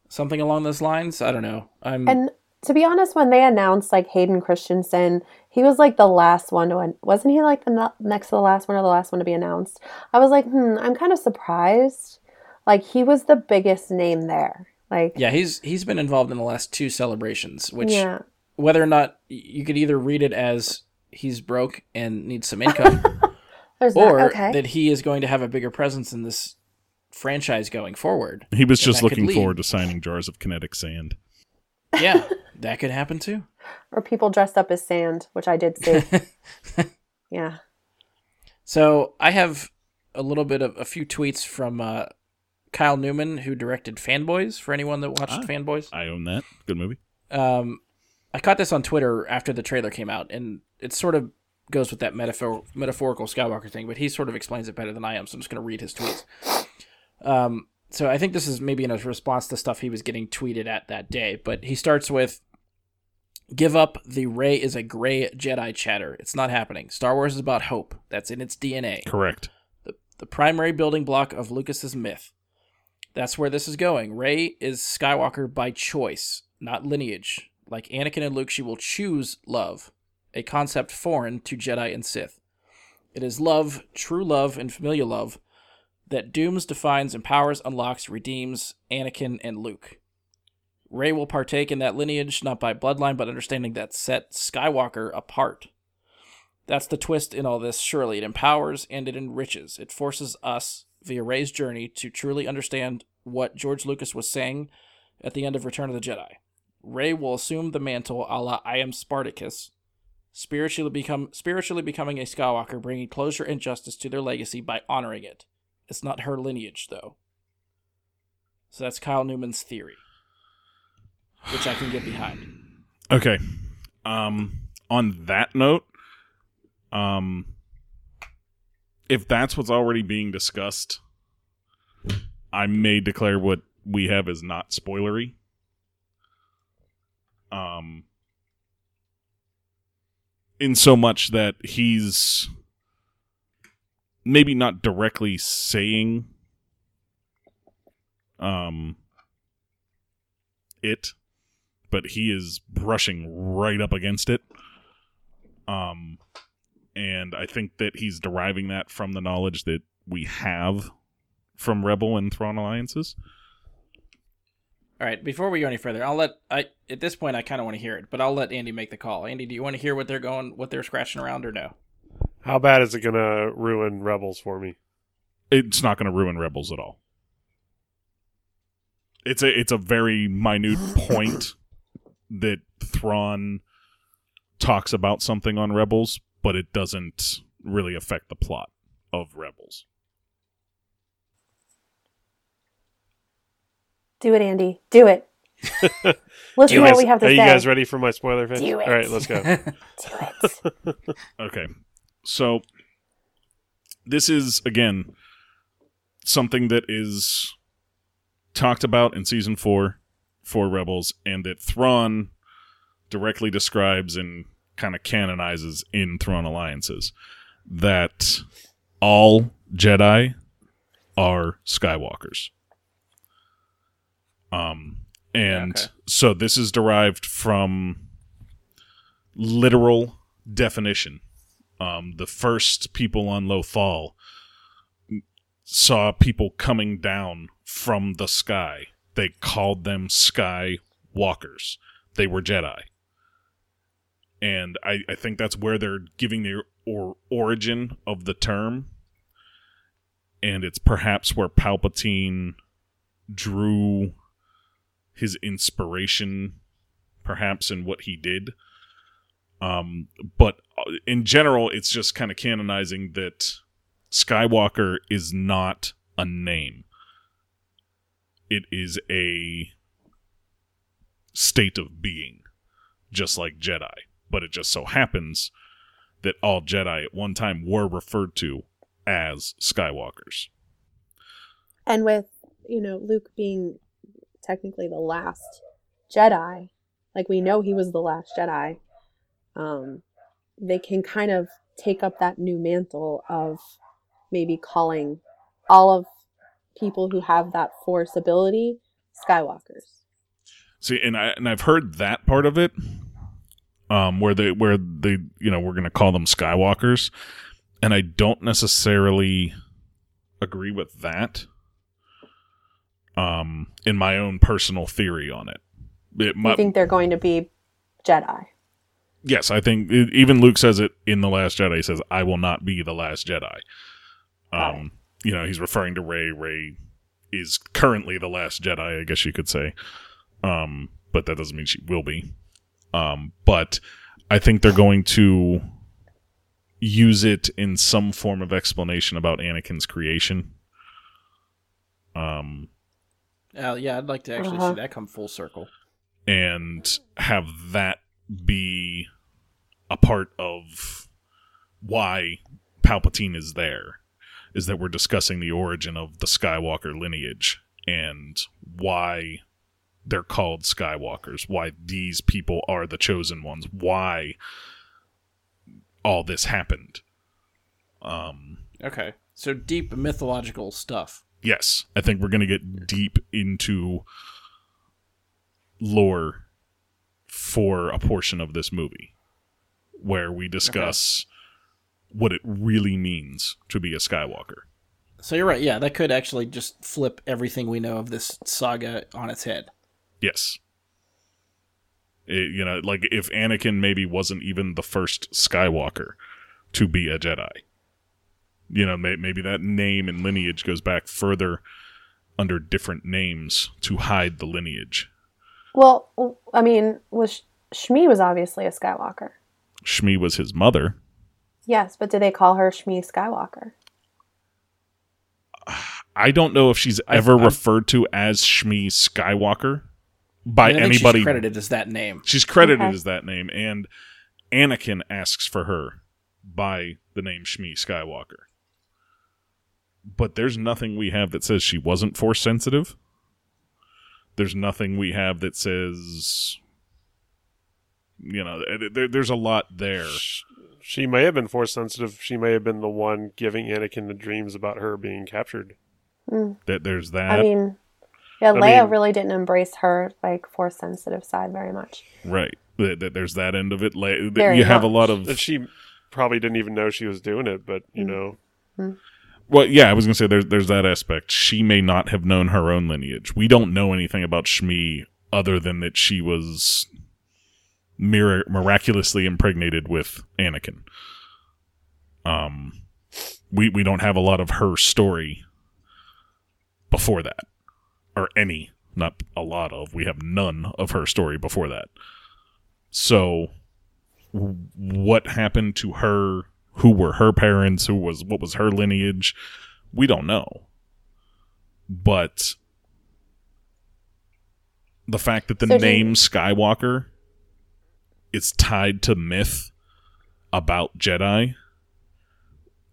Something along those lines. I don't know. I'm And to be honest, when they announced like Hayden Christensen, he was like the last one to wasn't he like the next to the last one or the last one to be announced? I was like, hmm, I'm kind of surprised. Like he was the biggest name there. Like yeah. He's he's been involved in the last two celebrations, which yeah, whether or not you could either read it as he's broke and needs some income. or that. Okay, that he is going to have a bigger presence in this franchise going forward. He was just looking forward to signing jars of kinetic sand. Yeah, that could happen too. or people dressed up as sand, which I did see. yeah, So I have a little bit of a few tweets from uh, Kyle Newman, who directed Fanboys. For anyone that watched Ah. Fanboys, I own that. Good movie. um, I caught this on Twitter after the trailer came out, and it sort of goes with that metaphor metaphorical Skywalker thing, but he sort of explains it better than I am. So I'm just going to read his tweets. Um, so I think this is maybe in a response to stuff he was getting tweeted at that day. But he starts with, "Give up. The Rey is a gray Jedi chatter. It's not happening. Star Wars is about hope. That's in its DNA. Correct. The the primary building block of Lucas's myth. That's where this is going. Rey is Skywalker by choice, not lineage. Like Anakin and Luke, she will choose love, a concept foreign to Jedi and Sith. It is love, true love, and familial love that dooms, defines, empowers, unlocks, redeems Anakin and Luke. Rey will partake in that lineage not by bloodline, but understanding that set Skywalker apart. That's the twist in all this, surely. It empowers and it enriches. It forces us, via Rey's journey, to truly understand what George Lucas was saying at the end of Return of the Jedi. Rey will assume the mantle a la I am Spartacus, spiritually become spiritually becoming a Skywalker, bringing closure and justice to their legacy by honoring it. It's not her lineage, though. So that's Kyle Newman's theory, which I can get behind. Okay. Um, on that note, um, if that's what's already being discussed, I may declare what we have is not spoilery. Um, in so much that he's maybe not directly saying um it but he is brushing right up against it. Um, and I think that he's deriving that from the knowledge that we have from Rebel and Thrawn Alliances. All right, before we go any further, I'll let I at this point I kind of want to hear it, but I'll let Andy make the call. Andy, do you want to hear what they're going, what they're scratching around, or no? How bad is it going to ruin Rebels for me? It's not going to ruin Rebels at all. It's a it's a very minute point that Thrawn talks about something on Rebels, but it doesn't really affect the plot of Rebels. Do it, Andy. Do it. Let's You hear what we have to are say. you guys ready for my spoiler pitch? Do it. All right, let's go. Do it. Okay. So this is again something that is talked about in season 4 for Rebels and that Thrawn directly describes and kind of canonizes in Thrawn Alliances that all Jedi are Skywalkers. Um and Okay. so this is derived from literal definition. Um, the first people on Lothal saw people coming down from the sky. They called them sky walkers. They were Jedi. And I, I think that's where they're giving the or, origin of the term. And it's perhaps where Palpatine drew his inspiration, perhaps, in what he did. Um, but uh, in general, it's just kind of canonizing that Skywalker is not a name. It is a state of being, just like Jedi. But it just so happens that all Jedi at one time were referred to as Skywalkers. And with, you know, Luke being technically the last Jedi, like we know he was the last Jedi, um, they can kind of take up that new mantle of maybe calling all of people who have that force ability Skywalkers. See, and I and I've heard that part of it, um, where they where they you know we're gonna call them Skywalkers, and I don't necessarily agree with that. Um, in my own personal theory on it, it I might, think they're going to be Jedi. Yes, I think it, even Luke says it in the Last Jedi. He says, "I will not be the last Jedi." Got Um, you know, he's referring to Rey. Rey is currently the last Jedi, I guess you could say. Um, but that doesn't mean she will be. Um, but I think they're going to use it in some form of explanation about Anakin's creation. Um, Uh, yeah, I'd like to actually Uh-huh. see that come full circle. and have that be a part of why Palpatine is there is that we're discussing the origin of the Skywalker lineage and why they're called Skywalkers, why these people are the chosen ones, why all this happened. Um, Okay. So deep mythological stuff. yes, I think we're going to get deep into lore for a portion of this movie where we discuss what it really means to be a Skywalker. So you're right. Yeah, that could actually just flip everything we know of this saga on its head. Yes. It- you know, like if Anakin maybe wasn't even the first Skywalker to be a Jedi. You know, may- maybe that name and lineage goes back further under different names to hide the lineage. Well, I mean, was Shmi was obviously a Skywalker. Shmi was his mother. Yes, but did they call her Shmi Skywalker? I don't know if she's ever I'm- referred to as Shmi Skywalker by I think anybody. she's credited as that name. She's credited Okay. as that name, and Anakin asks for her by the name Shmi Skywalker. But there's nothing we have that says she wasn't force sensitive. There's nothing we have that says, you know, there, there's a lot there. She may have been force sensitive. She may have been the one giving Anakin the dreams about her being captured. Hmm. That there's that, I mean, yeah, I Leia mean- really didn't embrace her like force sensitive side very much. right? That, that there's that end of it. Like, Very you have a lot of That she probably didn't even know she was doing it, but you hmm. know, hmm. Well, yeah, I was gonna say there's there's that aspect. She may not have known her own lineage. We don't know anything about Shmi other than that she was mir- miraculously impregnated with Anakin. Um, we we don't have a lot of her story before that, or any, not a lot of. We have none of her story before that. So, what happened to her? Who were her parents? Who was what was her lineage? We don't know. But the fact that the So do you- name Skywalker is tied to myth about Jedi,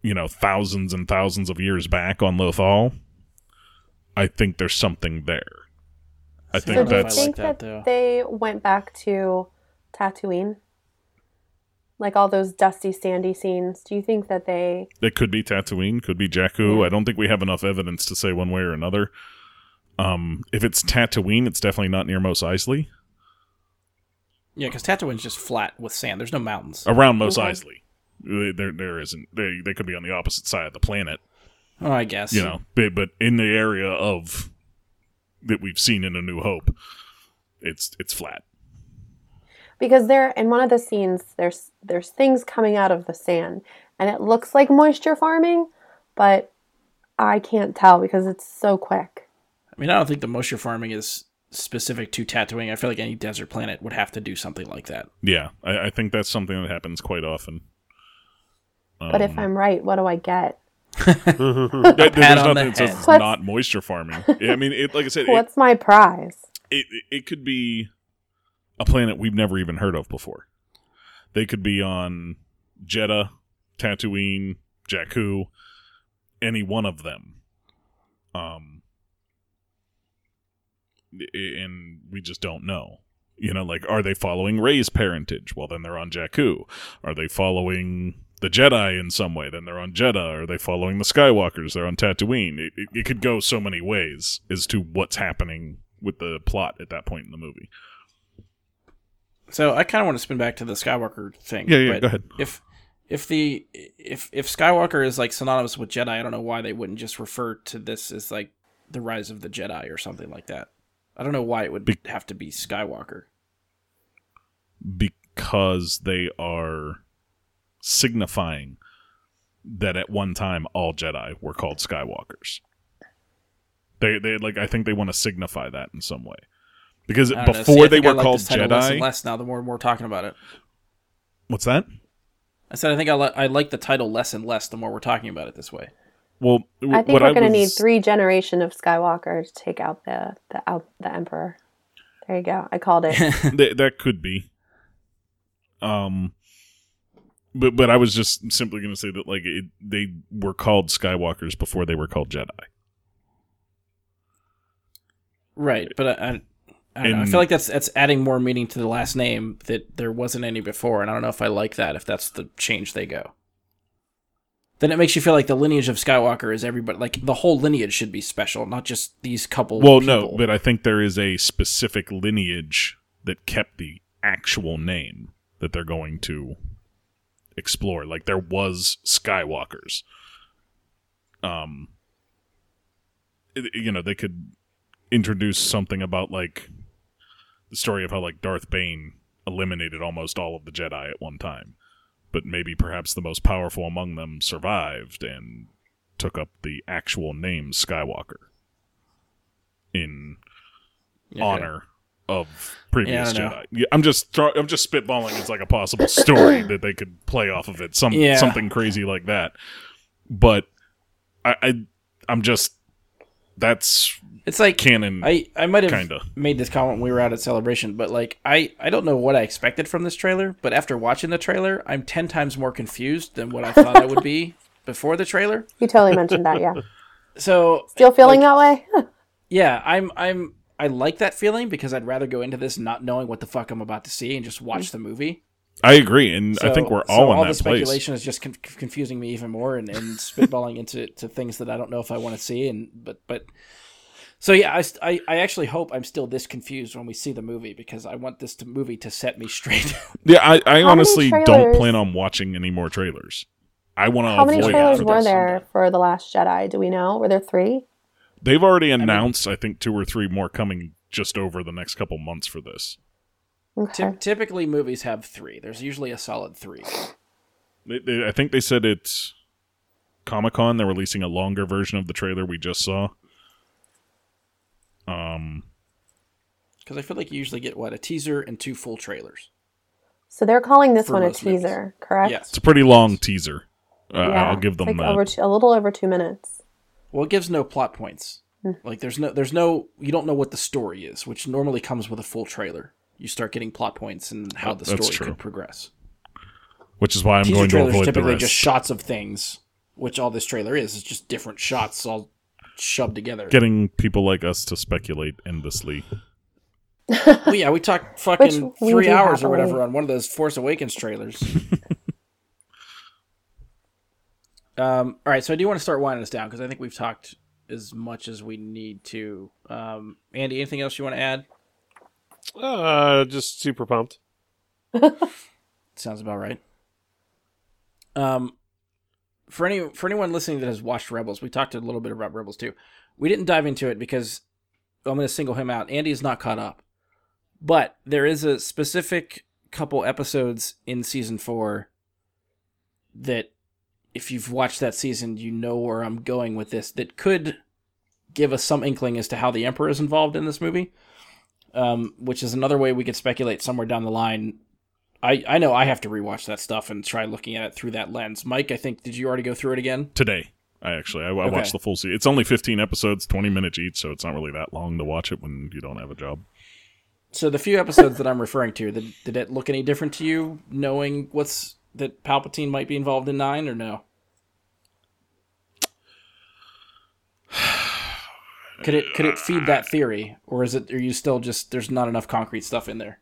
you know, thousands and thousands of years back on Lothal, I think there's something there. I think So do you that's I think that, that, they went back to Tatooine? Like all those dusty, sandy scenes. Do you think that they? It could be Tatooine, could be Jakku. I don't think we have enough evidence to say one way or another. Um, if it's Tatooine, it's definitely not near Mos Eisley. Yeah, because Tatooine's just flat with sand. There's no mountains. Around Mos Okay. Eisley, there there isn't. They they could be on the opposite side of the planet, Oh, I guess. you know. But, but in the area of that we've seen in A New Hope, it's it's flat. Because there, in one of the scenes, there's there's things coming out of the sand, and it looks like moisture farming, but I can't tell because it's so quick. I mean, I don't think the moisture farming is specific to Tatooine. I feel like any desert planet would have to do something like that. Yeah, I, I think that's something that happens quite often. But if Um, I'm right, what do I get? there- there's pat the nothing that says it's not moisture farming. I mean, it, like I said, it, What's my prize? it it could be a planet we've never even heard of before. They could be on Jedha, Tatooine, Jakku, any one of them. Um and we just don't know. You know, like are they following Rey's parentage? Well, then they're on Jakku. Are they following the Jedi in some way? Then they're on Jedha. Are they following the Skywalkers? They're on Tatooine. It, it, it could go so many ways as to what's happening with the plot at that point in the movie. So I kind of want to spin back to the Skywalker thing. Yeah, yeah, but go ahead. If if the if if Skywalker is like synonymous with Jedi, I don't know why they wouldn't just refer to this as like the rise of the Jedi or something like that. I don't know why it would Be- have to be Skywalker. because they are signifying that at one time all Jedi were called Skywalkers. They they like I think they want to signify that in some way. Because I. See, before they were like called this title less Jedi, less now the more and more we're talking about it. what's that? I said I think I, li- I like the title less and less the more we're talking about it this way. Well, I w- think what we're going to need three generation of Skywalker to take out the the out the Emperor. There you go. I called it. Th- that could be. Um, but but I was just simply going to say that like it, they were called Skywalkers before they were called Jedi. Right, but I, I, I, don't know. I feel like that's that's adding more meaning to the last name that there wasn't any before, and I don't know if I like that. If that's the change they go, then it makes you feel like the lineage of Skywalker is everybody. Like the whole lineage should be special, not just these couple. Well, no, but I think there is a specific lineage that kept the actual name that they're going to explore. Like there was Skywalkers. Um, you know, they could introduce something about like the story of how like Darth Bane eliminated almost all of the Jedi at one time, but maybe perhaps the most powerful among them survived and took up the actual name Skywalker in Okay. honor of previous Yeah, Jedi. I'm just throw, I'm just spitballing. It's like a possible story that they could play off of it, some Yeah. something crazy like that. But I, I I'm just that's It's like canon. I I might have Kinda. made this comment when we were out at Celebration, but like I I don't know what I expected from this trailer, but after watching the trailer, I'm ten times more confused than what I thought I would be before the trailer. You totally mentioned that, yeah. So Still feeling that way? yeah, I'm I'm I like that feeling because I'd rather go into this not knowing what the fuck I'm about to see and just watch the movie. I agree, and I think we're so all in all that the place. speculation is just con- confusing me even more and, and spitballing into to things that I don't know if I want to see and but but so yeah I, I I actually hope I'm still this confused when we see the movie because I want this to, movie to set me straight. Yeah, I, I many honestly don't plan on watching any more trailers. I want to How many trailers were there sometime. for The Last Jedi? Do we know? Were there three? They've already announced, I think, two or three more coming just over the next couple months for this. Okay. Ty- typically movies have three. There's usually a solid three. They, they, I think they said it's Comic Con. They're releasing a longer version of the trailer we just saw. Um, Because I feel like you usually get what a teaser and two full trailers. So they're calling this one a most movies. teaser, correct? Yes. it's a pretty long teaser. Uh, Yeah, I'll give it's them like that. over two, a little over two minutes. Well, it gives no plot points. Like there's no there's no you don't know what the story is, which normally comes with a full trailer. You start getting plot points and how the story could progress. which is why I'm Teaser going to trailers avoid the typically rest. just shots of things, which all this trailer is. It's just different shots all shoved together. Getting people like us to speculate endlessly. well, yeah, we talked fucking Which we three hours or whatever on one of those Force Awakens trailers. um, all right, so I do want to start winding us down because I think we've talked as much as we need to. Um, Andy, anything else you want to add? Uh, just super pumped. Sounds about right. Um, for any for anyone listening that has watched Rebels, we talked a little bit about Rebels too. We didn't dive into it because I'm going to single him out. Andy is not caught up, but there is a specific couple episodes in season four that, if you've watched that season, you know where I'm going with this. That could give us some inkling as to how the Emperor is involved in this movie. Um, which is another way we could speculate somewhere down the line I, I know I have to rewatch that stuff and try looking at it through that lens. Mike, I think did you already go through it again? Today, I actually I, I Okay. watched the full season. It's only 15 episodes, 20 minutes each, so it's not really that long to watch it when you don't have a job. So the few episodes that I'm referring to, did, did it look any different to you, knowing what's that Palpatine might be involved in nine or no? Could it could it feed that theory, or is it? Are you still just there's not enough concrete stuff in there?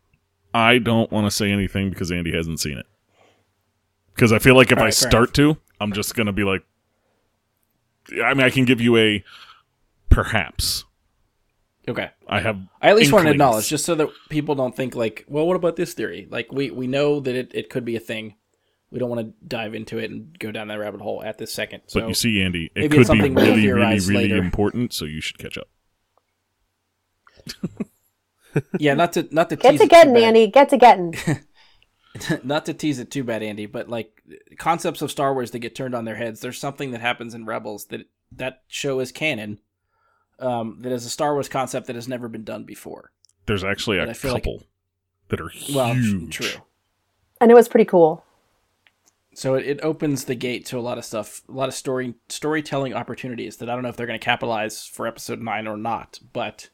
I don't want to say anything because Andy hasn't seen it. Because I feel like if I right, fair start to, I'm just gonna be like, I mean, I can give you a perhaps. Okay, I have. I at least want to acknowledge, just so that people don't think like, well, what about this theory? Like we we know that it, it could be a thing. We don't want to dive into it and go down that rabbit hole at this second. So But you see, Andy, it could be something really, really, really important. So you should catch up. yeah, not to not to Get tease to it too getting, bad. Andy. Get to getting. not to tease it too bad, Andy, but like concepts of Star Wars that get turned on their heads. There's something that happens in Rebels that that show is canon. Um, that is a Star Wars concept that has never been done before. There's actually But a I feel like- couple that are Well, tr- true. And it was pretty cool. So it, it opens the gate to a lot of stuff, a lot of story storytelling opportunities that I don't know if they're going to capitalize for episode nine or not. But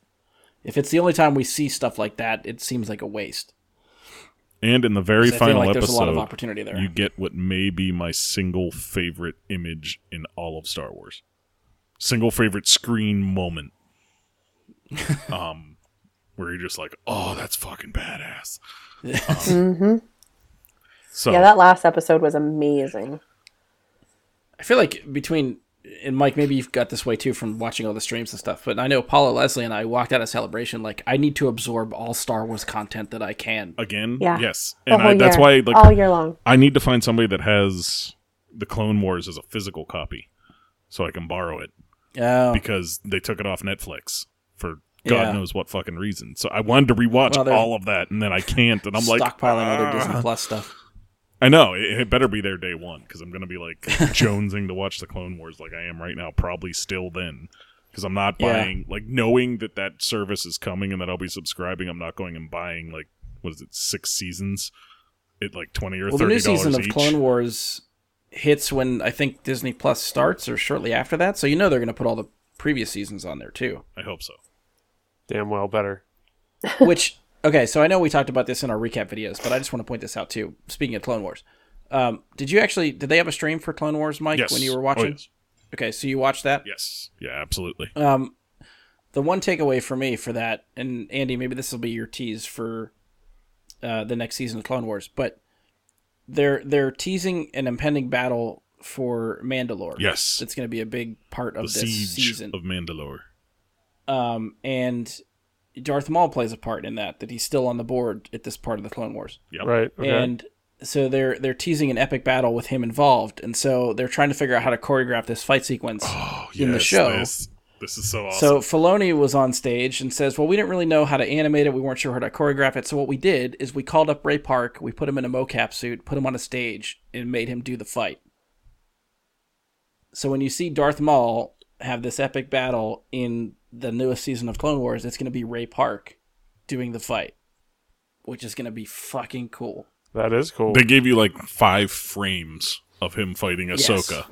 if it's the only time we see stuff like that, it seems like a waste. And in the very final like there's episode, a lot of opportunity there. you get what may be my single favorite image in all of Star Wars. Single favorite screen moment. um, where you're just like, oh, that's fucking badass. hmm So Yeah, that last episode was amazing. I feel like between and Mike, maybe you've got this way too from watching all the streams and stuff. But I know Paula Leslie and I walked out of celebration like I need to absorb all Star Wars content that I can. again, Yeah. yes, The and whole I, that's year. why like all year long. I need to find somebody that has the Clone Wars as a physical copy, so I can borrow it Oh, because they took it off Netflix for God Yeah. knows what fucking reason. So I wanted to rewatch Well, all of that, and then I can't, and I'm like stockpiling other "Ah." Disney Plus stuff. I know it, it better be there day one because I'm gonna be like jonesing to watch the Clone Wars like I am right now. Probably still then because I'm not Yeah. buying like knowing that that service is coming and that I'll be subscribing. I'm not going and buying like what is it six seasons at like twenty or Well, the thirty new dollars season of each. Clone Wars hits when I think Disney Plus starts or shortly after that. So you know they're going to put all the previous seasons on there too. I hope so. Damn well better. Which okay, so I know we talked about this in our recap videos, but I just want to point this out too. Speaking of Clone Wars, um, did you actually did they have a stream for Clone Wars, Mike, Yes, when you were Oh, watching? yes. Okay, so you watched that. yes, yeah, absolutely. Um, the one takeaway for me for that, and Andy, maybe this will be your tease for uh, the next season of Clone Wars, but they're they're teasing an impending battle for Mandalore. Yes, it's going to be a big part of the this season. of Mandalore. Um, and Darth Maul plays a part in that. That he's still on the board at this part of the Clone Wars. Yep. Right. Okay. And so they're they're teasing an epic battle with him involved, and so they're trying to figure out how to choreograph this fight sequence. Oh, in the yes, show. This, this is so awesome. So Filoni was on stage and says, "Well, we didn't really know how to animate it. We weren't sure how to choreograph it. So what we did is we called up Ray Park. We put him in a mocap suit, put him on a stage, and made him do the fight. So when you see Darth Maul have this epic battle in the newest season of Clone Wars, it's going to be Ray Park doing the fight, which is going to be fucking cool. that is cool. they gave you like five frames of him fighting Yes. Ahsoka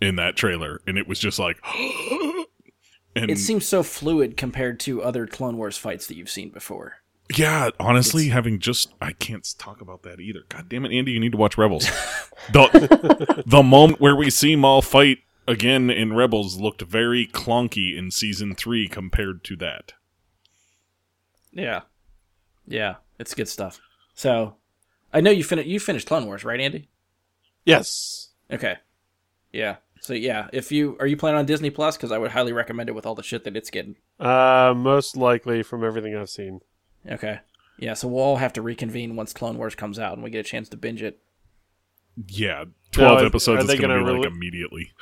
in that trailer, and it was just like, and It seems so fluid compared to other Clone Wars fights that you've seen before. yeah, honestly, having just I can't talk about that either. God damn it, Andy, you need to watch Rebels. the the moment where we see Maul fight again in Rebels looked very clunky in season three compared to that. Yeah, yeah, it's good stuff. So, I know you finished. You finished Clone Wars, right, Andy? yes. Okay. Yeah. So yeah, if you are you planning on Disney Plus, because I would highly recommend it with all the shit that it's getting. Uh, most likely from everything I've seen. Okay. Yeah. So we'll all have to reconvene once Clone Wars comes out and we get a chance to binge it. Yeah, twelve is- episodes are is they going to gonna be like immediately.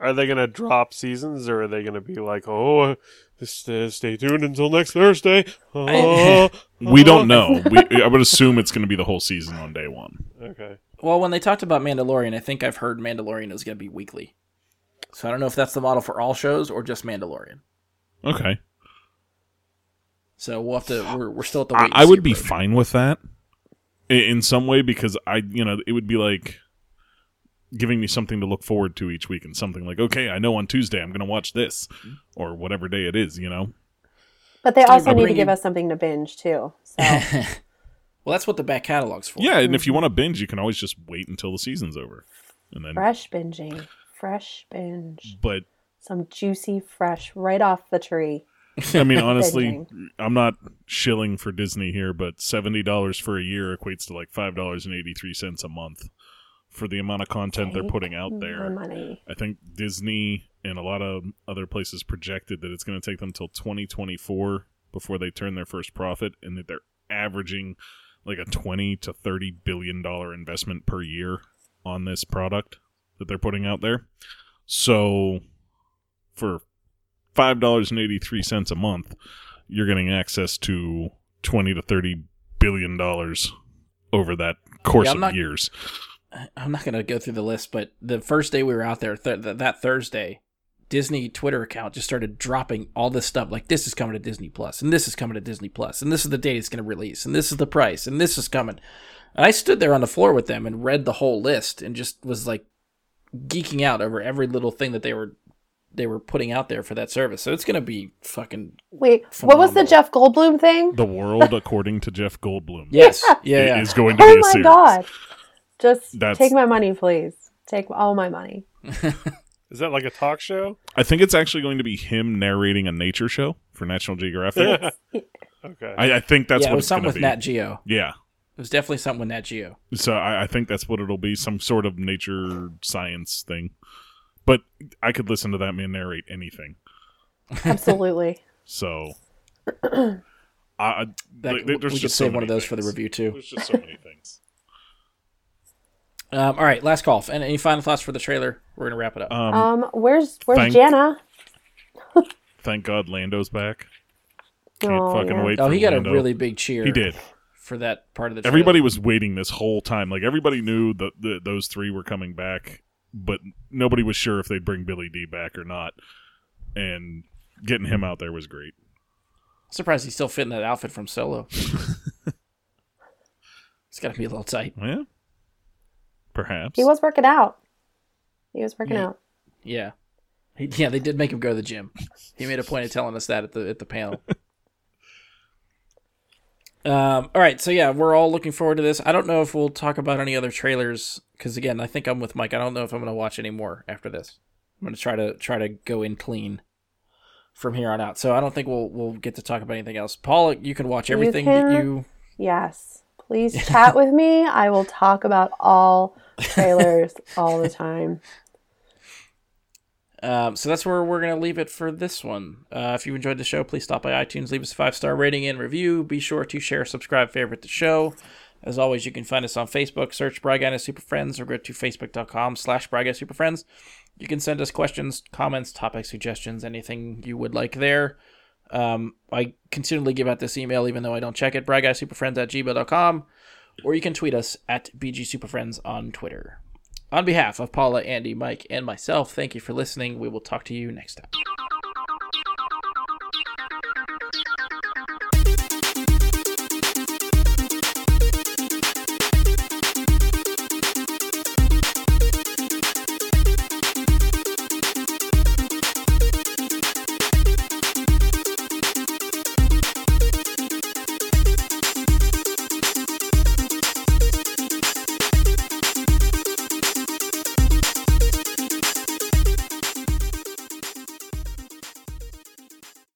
Are they going to drop seasons, or are they going to be like, oh, this, uh, stay tuned until next Thursday? Oh, We don't know. We, I would assume it's going to be the whole season on day one. okay. Well, when they talked about Mandalorian, I think I've heard Mandalorian is going to be weekly. So I don't know if that's the model for all shows or just Mandalorian. Okay. So we'll have to. We're, we're still at the. I, and I see would be approach. fine with that in some way because I, you know, it would be like giving me something to look forward to each week and something like, okay, I know on Tuesday I'm going to watch this mm-hmm. or whatever day it is, you know? But they also I'll need to give you- us something to binge too. So well, that's what the back catalog's for. Yeah, and if you want to binge, you can always just wait until the season's over. And then, fresh binging, fresh binge, but some juicy fresh right off the tree. I mean, honestly, I'm not shilling for Disney here, but $70 for a year equates to like $5.83 a month for the amount of content they're putting out My there. money. I think Disney and a lot of other places projected that it's going to take them till 2024 before they turn their first profit, and that they're averaging like a 20 to 30 billion dollar investment per year on this product that they're putting out there. So for five dollars and eighty three cents a month, you're getting access to 20 to 30 billion dollars over that course Yeah, of not- years. I'm not going to go through the list, but the first day we were out there, th- th- that Thursday, Disney Twitter account just started dropping all this stuff like this is coming to Disney Plus, and this is coming to Disney Plus, and this is the date it's going to release, and this is the price, and this is coming. And I stood there on the floor with them and read the whole list and just was like geeking out over every little thing that they were they were putting out there for that service. So it's gonna be fucking Wait, what was the Jeff Goldblum thing? The world, according to Jeff Goldblum, yes, yeah, yeah. is going to oh be Oh my series. god! Just That's- take my money, please. Take all my money. Is that like a talk show? I think it's actually going to be him narrating a nature show for National Geographic. okay. I, I think that's yeah, it what was it's something with be. Nat Geo. Yeah. It was definitely something with Nat Geo. So I, I think that's what it'll be, some sort of nature science thing. But I could listen to that man narrate anything. Absolutely. So, I, I That, like, we there's could just so save one of many those for the review too. There's just so many things. Um, all right, last call. And any final thoughts for the trailer? We're gonna wrap it up. Um, Um, where's where's thank- Jana? thank God Lando's back. Can't Oh, fucking yeah. wait. oh, for he got Lando. a really big cheer. He did. for that part of the. Trailer. Everybody was waiting this whole time. Like everybody knew that the, those three were coming back, but nobody was sure if they'd bring Billy Dee back or not. And getting him out there was great. surprised he's still fitting that outfit from Solo. it's got to be a little tight. Yeah, perhaps. He was working out. He was working Yeah. out. Yeah, he, yeah. They did make him go to the gym. He made a point of telling us that at the at the panel. Um, all right, so yeah, we're all looking forward to this. I don't know if we'll talk about any other trailers because again, I think I'm with Mike. I don't know if I'm going to watch any more after this. I'm going to try to try to go in clean from here on out. So I don't think we'll we'll get to talk about anything else. Paul, you can watch You everything can- that you. Yes. Please chat with me. I will talk about all trailers all the time. Um, so that's where we're going to leave it for this one. Uh, if you enjoyed the show, please stop by iTunes, leave us a five star rating and review. Be sure to share, subscribe, favorite the show. As always, you can find us on Facebook, search Bry and Super Friends, or go to facebook.com slash Super Friends. You can send us questions, comments, topic suggestions, anything you would like there. Um, I continually give out this email even though I don't check it, bryguysuperfriends at gmail.com, or you can tweet us at bgsuperfriends on Twitter. On behalf of Paula, Andy, Mike, and myself, thank you for listening. We will talk to you next time.